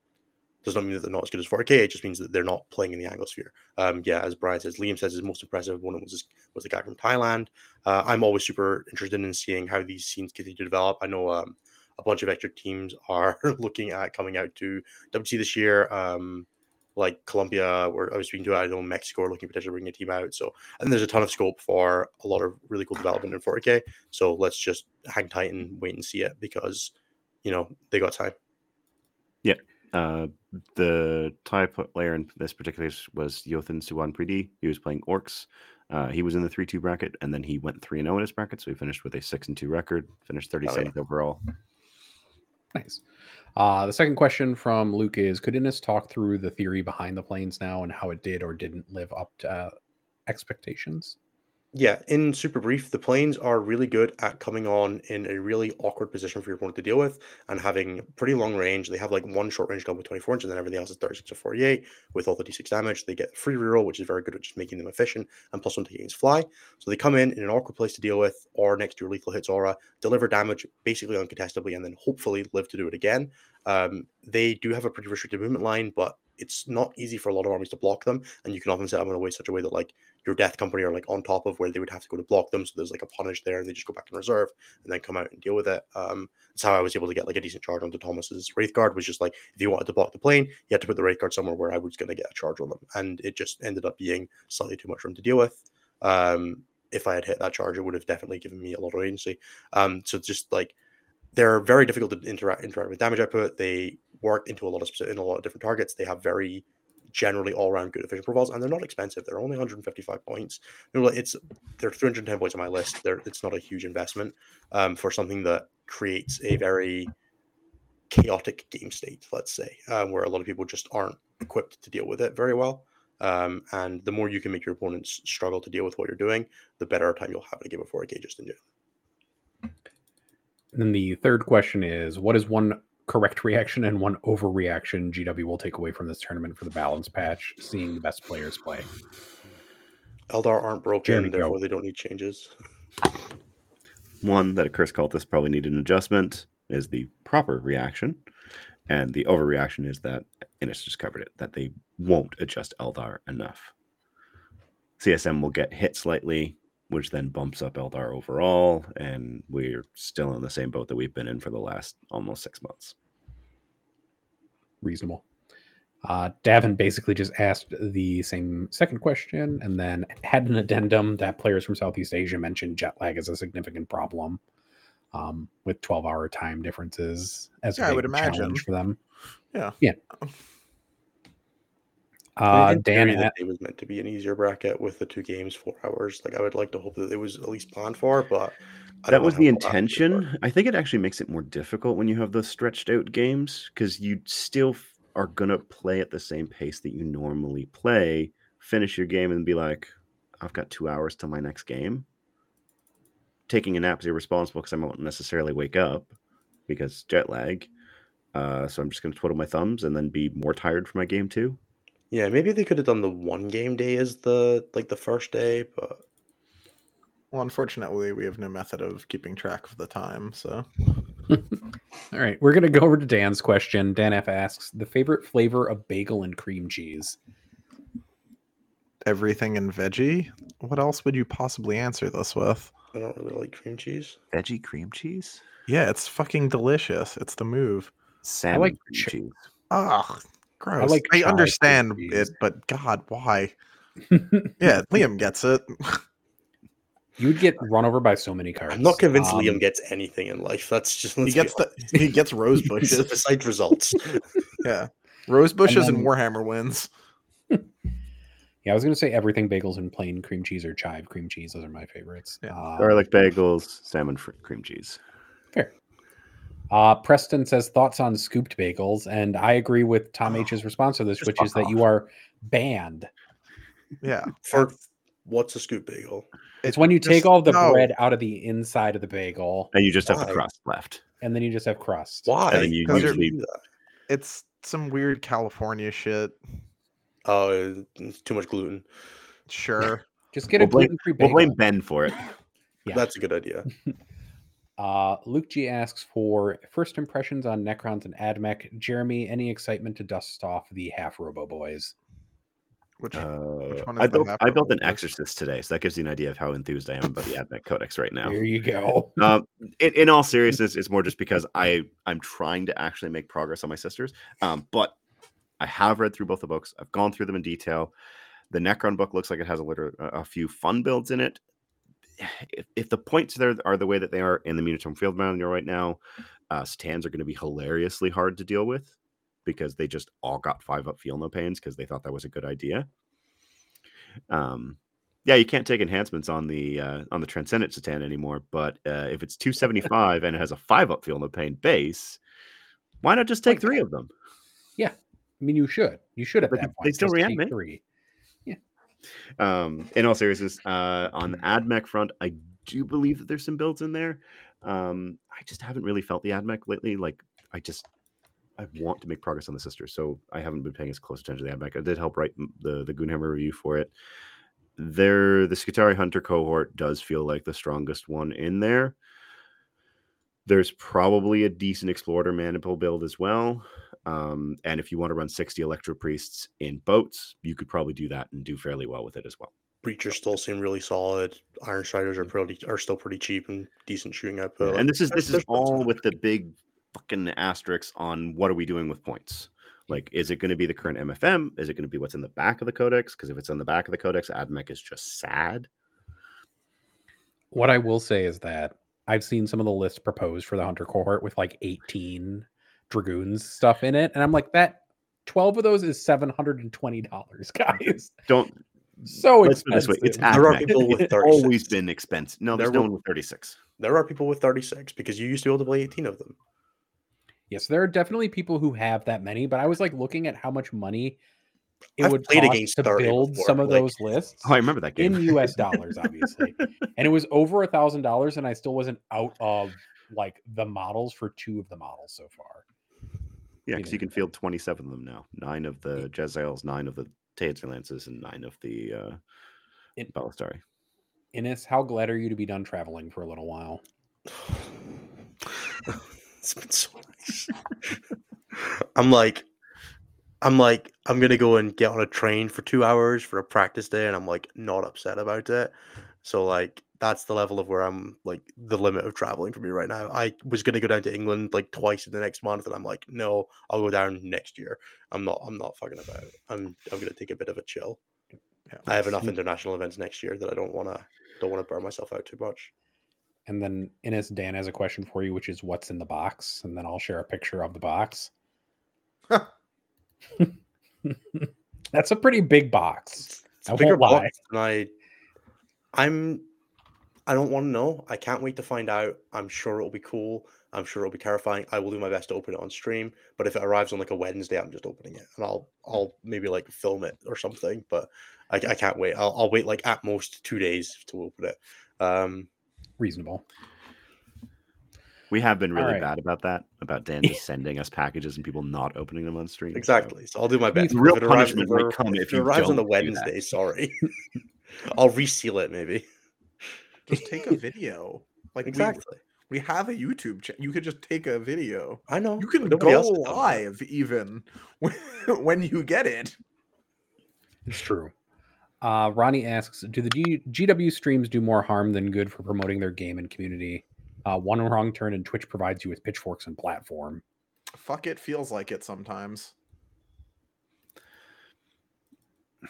does not mean that they're not as good as 40K. It just means that they're not playing in the Anglosphere. Um, yeah, as Brian says, Liam says his most impressive one was was the guy from Thailand. Uh, I'm always super interested in seeing how these scenes continue to develop. I know um, a bunch of extra teams are looking at coming out to WC this year. Um, like Colombia, where I was speaking to, I know Mexico are looking to potentially bring a team out. So, and there's a ton of scope for a lot of really cool development in 40K. So let's just hang tight and wait and see it because, you know, they got time. Yeah. Uh, the Thai player in this particular case was Yothin Suwan Pridi. He was playing Orcs. Uh, he was in the 3 2 bracket, and then he went 3 0 in his bracket. So he finished with a 6 and 2 record, finished 37th yeah. overall. Nice. Uh, the second question from Luke is Could Innes talk through the theory behind the planes now and how it did or didn't live up to uh, expectations? Yeah, in super brief, the planes are really good at coming on in a really awkward position for your opponent to deal with and having pretty long range. They have like one short range gun with 24 inch, and then everything else is 36 or 48 with all the d6 damage. They get free reroll, which is very good at just making them efficient, and plus one taking his fly. So they come in in an awkward place to deal with, or next to your lethal hits aura, deliver damage basically uncontestably, and then hopefully live to do it again. Um, they do have a pretty restricted movement line, but it's not easy for a lot of armies to block them, and you can often set them in a way such a way that like your death company are like on top of where they would have to go to block them. So there's like a punish there, and they just go back in reserve and then come out and deal with it. Um, that's how I was able to get like a decent charge onto Thomas's Wraithguard. Was just like if you wanted to block the plane, you had to put the Wraithguard somewhere where I was going to get a charge on them, and it just ended up being slightly too much for him to deal with. Um, if I had hit that charge, it would have definitely given me a lot of agency. Um, so just like they're very difficult to interact interact with damage output. They work into a lot of in a lot of different targets. They have very generally all around good efficient profiles, and they're not expensive. They're only 155 points. It's they're 310 points on my list. They're, it's not a huge investment um, for something that creates a very chaotic game state. Let's say um, where a lot of people just aren't equipped to deal with it very well. Um, and the more you can make your opponents struggle to deal with what you're doing, the better time you'll have to give a 40K just in general. And then the third question is what is one correct reaction and one overreaction GW will take away from this tournament for the balance patch, seeing the best players play? Eldar aren't broken, Jeremy, go. therefore they don't need changes. One that Accursed Cultist probably needed an adjustment is the proper reaction, and the overreaction is that Innes just covered it that they won't adjust Eldar enough. CSM will get hit slightly, which then bumps up Eldar overall, and we're still in the same boat that we've been in for the last almost six months. Reasonable. Uh, Davin basically just asked the same second question and then had an addendum that players from Southeast Asia mentioned jet lag as a significant problem um, with 12 hour time differences as a Yeah, I big would imagine. challenge for them. Yeah. Yeah. I- Uh, Dan, theory, a- that day was meant to be an easier bracket with the two games, four hours. Like I would like to hope that it was at least planned for, but I that was the it'll happen so far. intention. I think it actually makes it more difficult when you have those stretched out games because you still f- are going to play at the same pace that you normally play, finish your game, and be like, I've got two hours till my next game. Taking a nap is irresponsible because I won't necessarily wake up because jet lag. Uh, so I'm just going to twiddle my thumbs and then be more tired for my game too. Yeah, maybe they could have done the one game day as the like the first day, but Well, unfortunately, we have no method of keeping track of the time. So all right, we're going to go over to Dan's question. Dan F asks the favorite flavor of bagel and cream cheese. everything in veggie. What else would you possibly answer this with? I don't really like cream cheese. Veggie cream cheese, Yeah, it's fucking delicious. It's the move. salmon like cream ch- cheese. Ugh, gross. I, like chive cream understand it, but God, why? Yeah, Liam gets it. You would get run over by so many cars. I'm not convinced Um, Liam gets anything in life. That's just he gets the he gets rose bushes. besides results. yeah, rose bushes and, then- Warhammer wins. Yeah, I was going to say everything bagels and plain cream cheese or chive cream cheese. Those are my favorites. Yeah. Um, Garlic bagels, salmon fr- cream cheese. Fair. Uh, Preston says thoughts on scooped bagels, and I agree with Tom H's response to this, Just which is fuck that you are banned. Yeah, For that's- what's a scoop bagel? It's when you take just- all the no. bread out of the inside of the bagel, And you just have the crust left. and then you just have crust. Why? then you usually- It's some weird California shit. Oh, it's too much gluten. Sure. Just get We'll a gluten free bagel. We'll bagel. blame Ben for it. Yeah. That's a good idea. Uh, Luke G asks for first impressions on Necrons and Admech. Jeremy, any excitement to dust off the half Robo Boys? Which Uh, one is I built half I built an? Exorcist today, so that gives you an idea of how enthused I am about the AdMech Codex right now. Here you go. Um, in, in all seriousness, it's more just because I I'm trying to actually make progress on my sisters. Um, but I have read through both the books. I've gone through them in detail. The Necron book looks like it has a little a a few fun builds in it. If, if the points there are the way that they are in the Munitorum Field Manual right now, uh, C'tans are going to be hilariously hard to deal with because they just all got five up feel no pains because they thought that was a good idea. Um, yeah, you can't take enhancements on the uh, on the Transcendent C'tan anymore. But uh, if it's 275 and it has a five up feel no pain base, why not just take Like- three of them? Yeah, I mean, you should. You should at But that they still react, three. Um, in all seriousness, uh, on the Ad AdMech front, I do believe that there's some builds in there. Um, I just haven't really felt the Ad AdMech lately. Like, I just I want to make progress on the sisters, so I haven't been paying as close attention to the AdMech. I did help write the the Goonhammer review for it. There, the Skitarii Hunter cohort does feel like the strongest one in there. There's probably a decent Explorer Maniple build as well. Um, and if you want to run 60 Electro Priests in boats, you could probably do that and do fairly well with it as well. Breachers still seem really solid. Iron Striders are pretty are still pretty cheap and decent shooting output. and this is this is all with the big fucking asterisks on what are we doing with points. Like, is it going to be the current MFM? Is it going to be what's in the back of the codex? Because if it's on the back of the codex, AdMech is just sad. What I will say is that I've seen some of the lists proposed for the Hunter cohort with like 18 Dragoons stuff in it. And I'm like, that 12 of those is $720, guys. Don't So let's put this way: it's expensive. There are people with It's always been expensive. No, There there's no were- one with 36. There are people with 36 because you used to be able to play 18 of them. Yes, there are definitely people who have that many, but I was like looking at how much money it I've would played cost against to build before, some of like- those lists Oh, I remember that game. in US dollars, obviously. and it was over a thousand dollars, and I still wasn't out of like the models for two of the models so far. yeah, because you can field 27 of them now. Nine of the Jezzails, nine of the Taser Lances, and nine of the uh, It-. Innes, how glad are you to be done traveling for a little while? it's been so nice. I'm like, I'm like, I'm gonna go and get on a train for two hours for a practice day, and I'm like not upset about it. So like that's the level of where I'm like the limit of traveling for me right now. I was gonna go down to England like twice in the next month, and I'm like, no, I'll go down next year. I'm not. I'm not fucking about. it. I'm. I'm gonna take a bit of a chill. Yeah. I have enough international events next year that I don't wanna don't wanna burn myself out too much. And then Innes, Dan has a question for you, which is what's in the box? And then I'll share a picture of the box. That's a pretty big box. It's I a bigger box than I. I'm. I don't want to know. I can't wait to find out. I'm sure it'll be cool. I'm sure it'll be terrifying. I will do my best to open it on stream. But if it arrives on like a Wednesday, I'm just opening it, and I'll I'll maybe like film it or something. But I, I can't wait. I'll, I'll wait like at most two days to open it. Um, Reasonable. We have been really right. bad about that, about Dan just sending us packages and people not opening them on stream. exactly. So I'll do my best. Real If it arrives- punishment if might come if if it you arrives on a don't do that. Wednesday. Sorry. I'll reseal it maybe. Just take a video. Like we- Exactly. we, have a YouTube channel. You could just take a video. I know. You can go else has done that. live even when, when you get it. It's true. Uh, Ronnie asks, do the G- GW streams do more harm than good for promoting their game and community? Uh, one wrong turn and Twitch provides you with pitchforks and platform. Fuck it feels like it sometimes.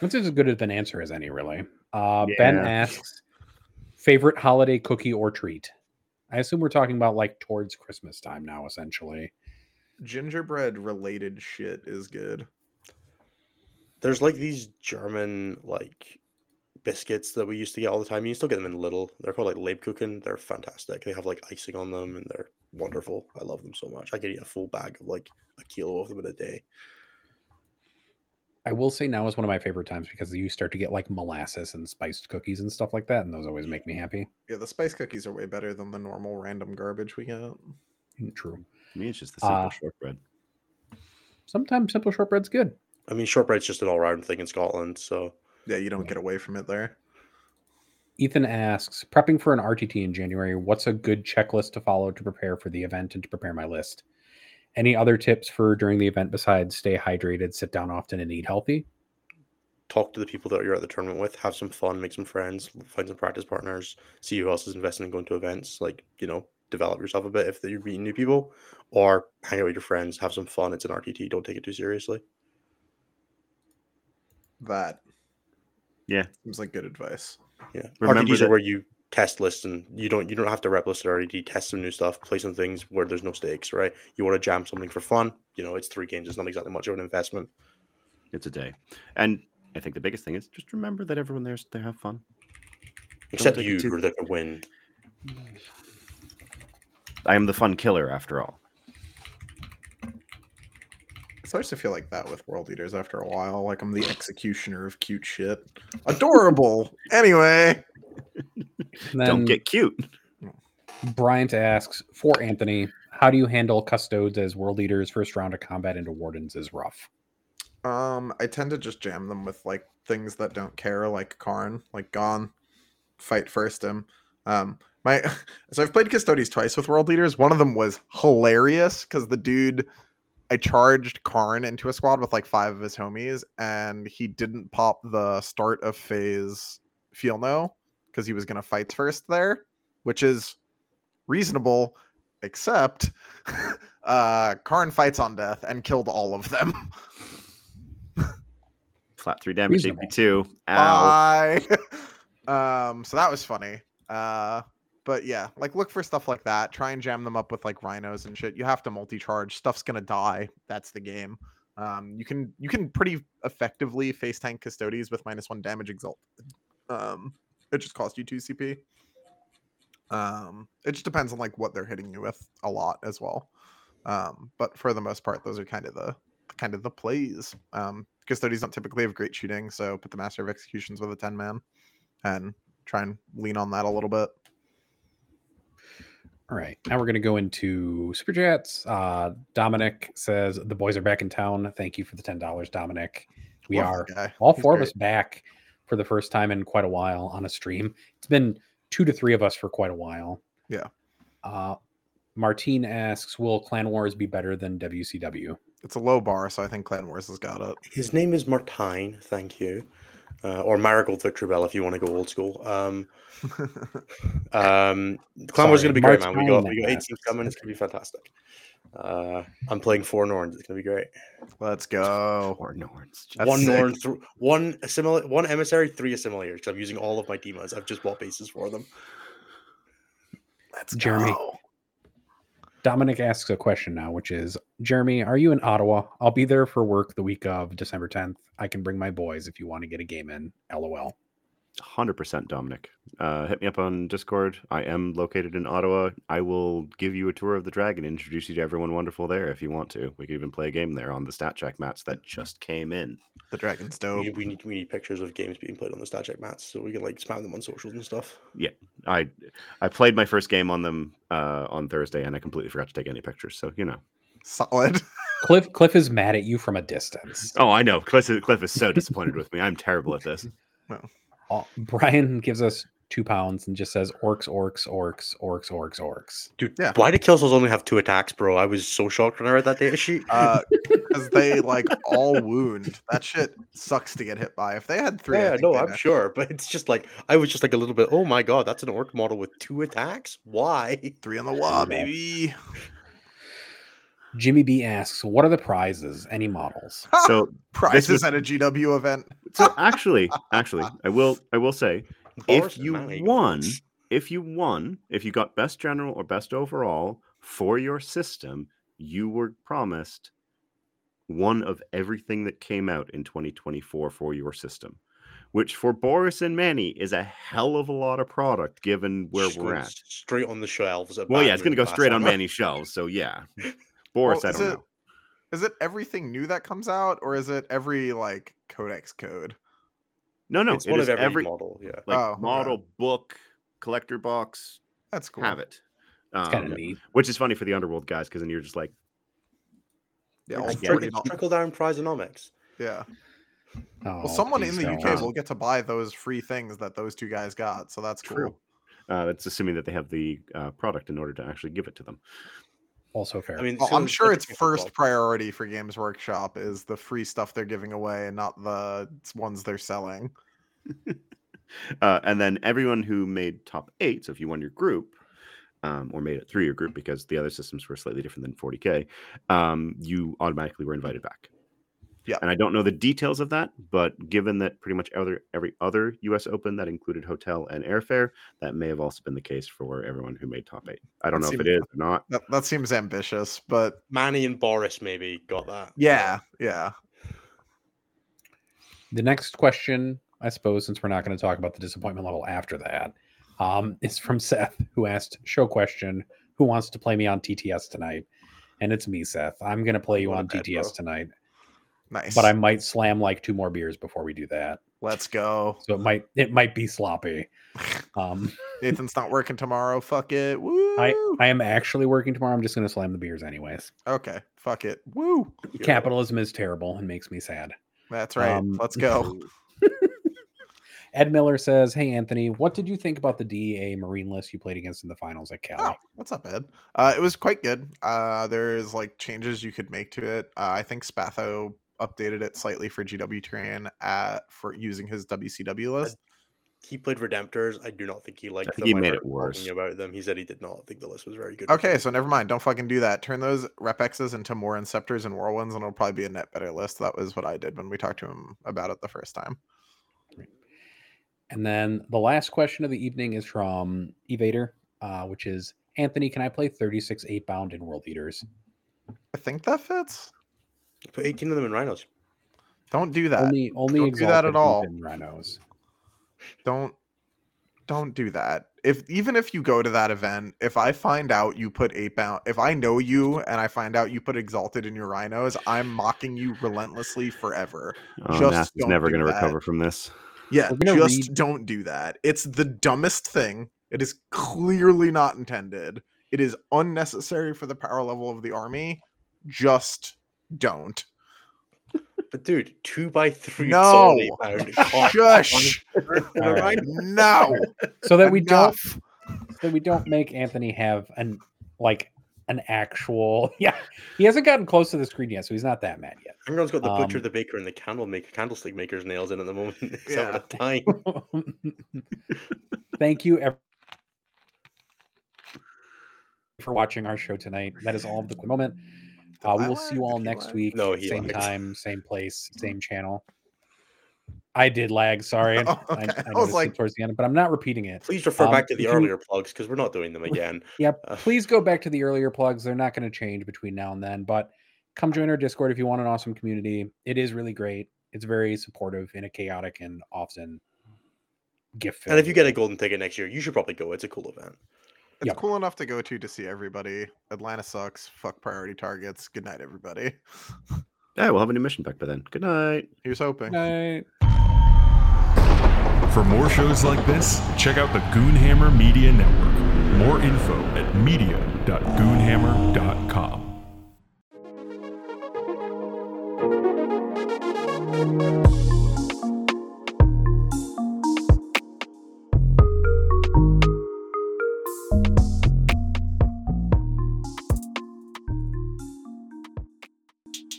That's as good of an answer as any, really. Uh, Ben asks, favorite holiday cookie or treat? I assume we're talking about like towards Christmas time now, essentially. Gingerbread related shit is good. There's like these German like biscuits that we used to get all the time. You still get them in little. They're called like Lebkuchen. They're fantastic. They have like icing on them and they're wonderful. I love them so much. I could eat a full bag of like a kilo of them in a day. I will say now is one of my favorite times because you start to get like molasses and spiced cookies and stuff like that, and those always make me happy. Yeah, the spice cookies are way better than the normal random garbage we get. Mm, True. To me, it's just the simple Uh, shortbread. Sometimes simple shortbread's good. I mean, shortbread's just an all round thing in Scotland. So Yeah, you don't get away from it there. Ethan asks, prepping for an RTT in January, what's a good checklist to follow to prepare for the event and to prepare my list? Any other tips for during the event besides stay hydrated, sit down often, and eat healthy? talk to the people that you're at the tournament with, have some fun, make some friends, find some practice partners, see who else is investing in going to events. Like, you know, develop yourself a bit if you're meeting new people, or hang out with your friends, have some fun. It's an RTT. Don't take it too seriously. That Yeah. seems like good advice. Yeah, Remember RTTs are where you test lists and you don't you don't have to rep list at RTT. Test some new stuff, play some things where there's no stakes. Right? You want to jam something for fun. You know, it's three games. It's not exactly much of an investment. It's a day. And I think the biggest thing is just remember that everyone there's to have fun. Except you, who are there to win. I am the fun killer after all. It starts to feel like that with world eaters after a while. Like I'm the executioner of cute shit. Adorable. anyway, Don't get cute. Bryant asks, for Anthony, how do you handle custodes as world eaters? First round of combat into wardens is rough. um, I tend to just jam them with like things that don't care, like Khârn, like Gone, fight first him. Um, my so I've played Custodes twice with world eaters. One of them was hilarious because the dude I charged Khârn into a squad with like five of his homies, and he didn't pop the start of phase feel no because he was gonna fight first there, which is reasonable, except uh Khârn fights on death and killed all of them. Flat three damage, AP2. Ow. Bye. um, so that was funny. Uh, but yeah, like look for stuff like that. Try and jam them up with like rhinos and shit. You have to multi-charge. Stuff's gonna die. That's the game. Um, you can you can pretty effectively face tank custodes with minus one damage exalt. Um, it just costs you two CP. Um, it just depends on like what they're hitting you with a lot as well. Um, but for the most part, those are kind of the kind of the plays. Um, custodians don't typically have great shooting, so put the master of executions with a 10 man and try and lean on that a little bit. All right. Now we're going to go into super chats. Uh, Dominic says the boys are back in town. Thank you for the ten dollars, Dominic. We Love are all He's four of us back for the first time in quite a while on a stream. It's been two to three of us for quite a while. Yeah. Uh, Martine asks, "Will Clan Wars be better than WCW?" It's a low bar, so I think Clan Wars has got it. His name is Martine, thank you. Uh, or Marigold Victor Bell if you want to go old school. Um, um, Clan Wars is going to be great, man. We got Martine we got eight teams coming. It's going to be fantastic. Uh, I'm playing four Norns. It's going to be great. Let's go. Or Norns. That's one sick. Norn, th- one assimil- one emissary, three assimilators. Because I'm using all of my demons. I've just bought bases for them. Let's Jeremy. Dominic asks a question now, which is Jeremy, are you in Ottawa? I'll be there for work the week of December 10th. I can bring my boys if you want to get a game in. LOL. Hundred percent, Dominic. Uh, hit me up on Discord. I am located in Ottawa. I will give you a tour of the dragon, introduce you to everyone wonderful there if you want to. We could even play a game there on the stat check mats that just came in. The dragon's We dope. need, we need we need pictures of games being played on the stat check mats so we can like spam them on socials and stuff. Yeah, I I played my first game on them uh, on Thursday, and I completely forgot to take any pictures. So you know. Solid. Cliff Cliff is mad at you from a distance. Oh, I know. Cliff is, Cliff is so disappointed with me. I'm terrible at this. Oh, Brian gives us two pounds and just says orcs, orcs, orcs, orcs, orcs, orcs. Dude, Yeah. why did Kill Souls only have two attacks, bro? I was so shocked when I read that data sheet. Uh, because they like all wound. That shit sucks to get hit by. If they had three, yeah, think no, I'm sure, but it's just like I was just like a little bit. Oh my god, that's an orc model with two attacks. Why? Three on the wall, Yeah. baby. Jimmy B asks, "What are the prizes? Any models?" Ah, so Prizes was- at a GW event. so actually, actually, I will I will say Boris if you won, if you won, if you got best general or best overall for your system, you were promised one of everything that came out in 2024 for your system, which for Boris and Manny is a hell of a lot of product given where Just we're at. straight on the shelves. at Well, yeah, it's going to go Rouge straight on. Manny's shelves. So yeah, Boris, Well, I is don't it- know. Is it everything new that comes out, or is it every like codex code? No, no, it's it one of every, every model. Yeah, like Oh, okay. model book collector box. That's cool. Have it. It's kind Um, of neat. which is funny for the underworld guys because then you're just like Yeah, It's all get trick- forty it's dollars. trickle down prizonomics. Yeah. Oh, Well, someone in the don't. UK will get to buy those free things that those two guys got, so that's True. cool. uh, that's assuming that they have the uh, product in order to actually give it to them. Also fair. I mean, Well, so I'm sure its first football. priority for Games Workshop is the free stuff they're giving away and not the ones they're selling. Uh, and then everyone who made top eight, so if you won your group, um, or made it through your group because the other systems were slightly different than 40k, um, you automatically were invited back. Yeah. And I don't know the details of that, but given that pretty much other every other U.S. Open that included hotel and airfare, that may have also been the case for everyone who made top eight. I don't That know if it is or not. That, that seems ambitious, but Manny and Boris maybe got that. yeah, yeah. The next question, I suppose, since we're not going to talk about the disappointment level after that, um, is from Seth, who asked, "Show question: Who wants to play me on TTS tonight?" And it's me, Seth. I'm going to play you on TTS bro. tonight, Nice. but I might slam like two more beers before we do that. Let's go. So it might it might be sloppy. Um, Nathan's not working tomorrow. Fuck it. Woo. I I am actually working tomorrow. I'm just going to slam the beers anyways. okay. Fuck it. Woo. Capitalism is terrible and makes me sad. That's right. Um, Let's go. Ed Miller says, "Hey Anthony, what did you think about the DEA Marine list you played against in the finals at Cal?" Oh, what's up, Ed? Uh, it was quite good. Uh, there's like changes you could make to it. Uh, I think Spatho updated it slightly for GW terrain at for using his WCW list. He played Redemptors. I do not think he liked I think them. he made heard it worse. about them. He said he did not think the list was very good. Okay, so never mind. Don't fucking do that. Turn those rep X's into more Inceptors and Whirlwinds, and it'll probably be a net better list. That was what I did when we talked to him about it the first time. And then the last question of the evening is from Evader, uh, which is Anthony, can I play 36 Eightbound in World Eaters? I think that fits. Put 18 of them in rhinos. Don't do that. Only only Don't do that at all. Heathen rhinos. Don't don't do that. If even if you go to that event, if I find out you put Eightbound, if I know you and I find out you put exalted in your rhinos, I'm mocking you relentlessly forever. Oh, Just Nast is never going to recover from this. Yeah, just read- don't do that. It's the dumbest thing. It is clearly not intended. It is unnecessary for the power level of the army. Just don't. But dude, two by three No. solid Eightbound. Shush. on the All right. No. So that we don't so that we don't make Anthony have an like an actual yeah. He hasn't gotten close to the screen yet, so he's not that mad yet. Everyone's got the butcher, Um, the baker, and the candle maker, candlestick maker's nails in at the moment. It's Yeah. yeah. the time. Thank you ev- for watching our show tonight. That is all of the moment. Uh, we will see you all next lag? week. No, he same lagged. time, same place, same channel. I did lag. Sorry, Oh, I, okay. I, I was noticed it like- towards the end, but I'm not repeating it. Please refer Um, back to the if you- earlier plugs because we're not doing them again. Yep. Uh, Please go back to the earlier plugs. They're not going to change between now and then, but come join our Discord if you want an awesome community. It is really great. It's very supportive in a chaotic and often gift. And if you get a golden ticket next year, you should probably go. It's a cool event it's yep. cool enough to go to to see everybody. Atlanta sucks. Fuck priority targets. Good night, everybody. Yeah, we'll have a new mission back by then. Good night. Here's hoping. Night. For more shows like this, check out the Goonhammer Media Network. More info at media.goonhammer.com. Thank you.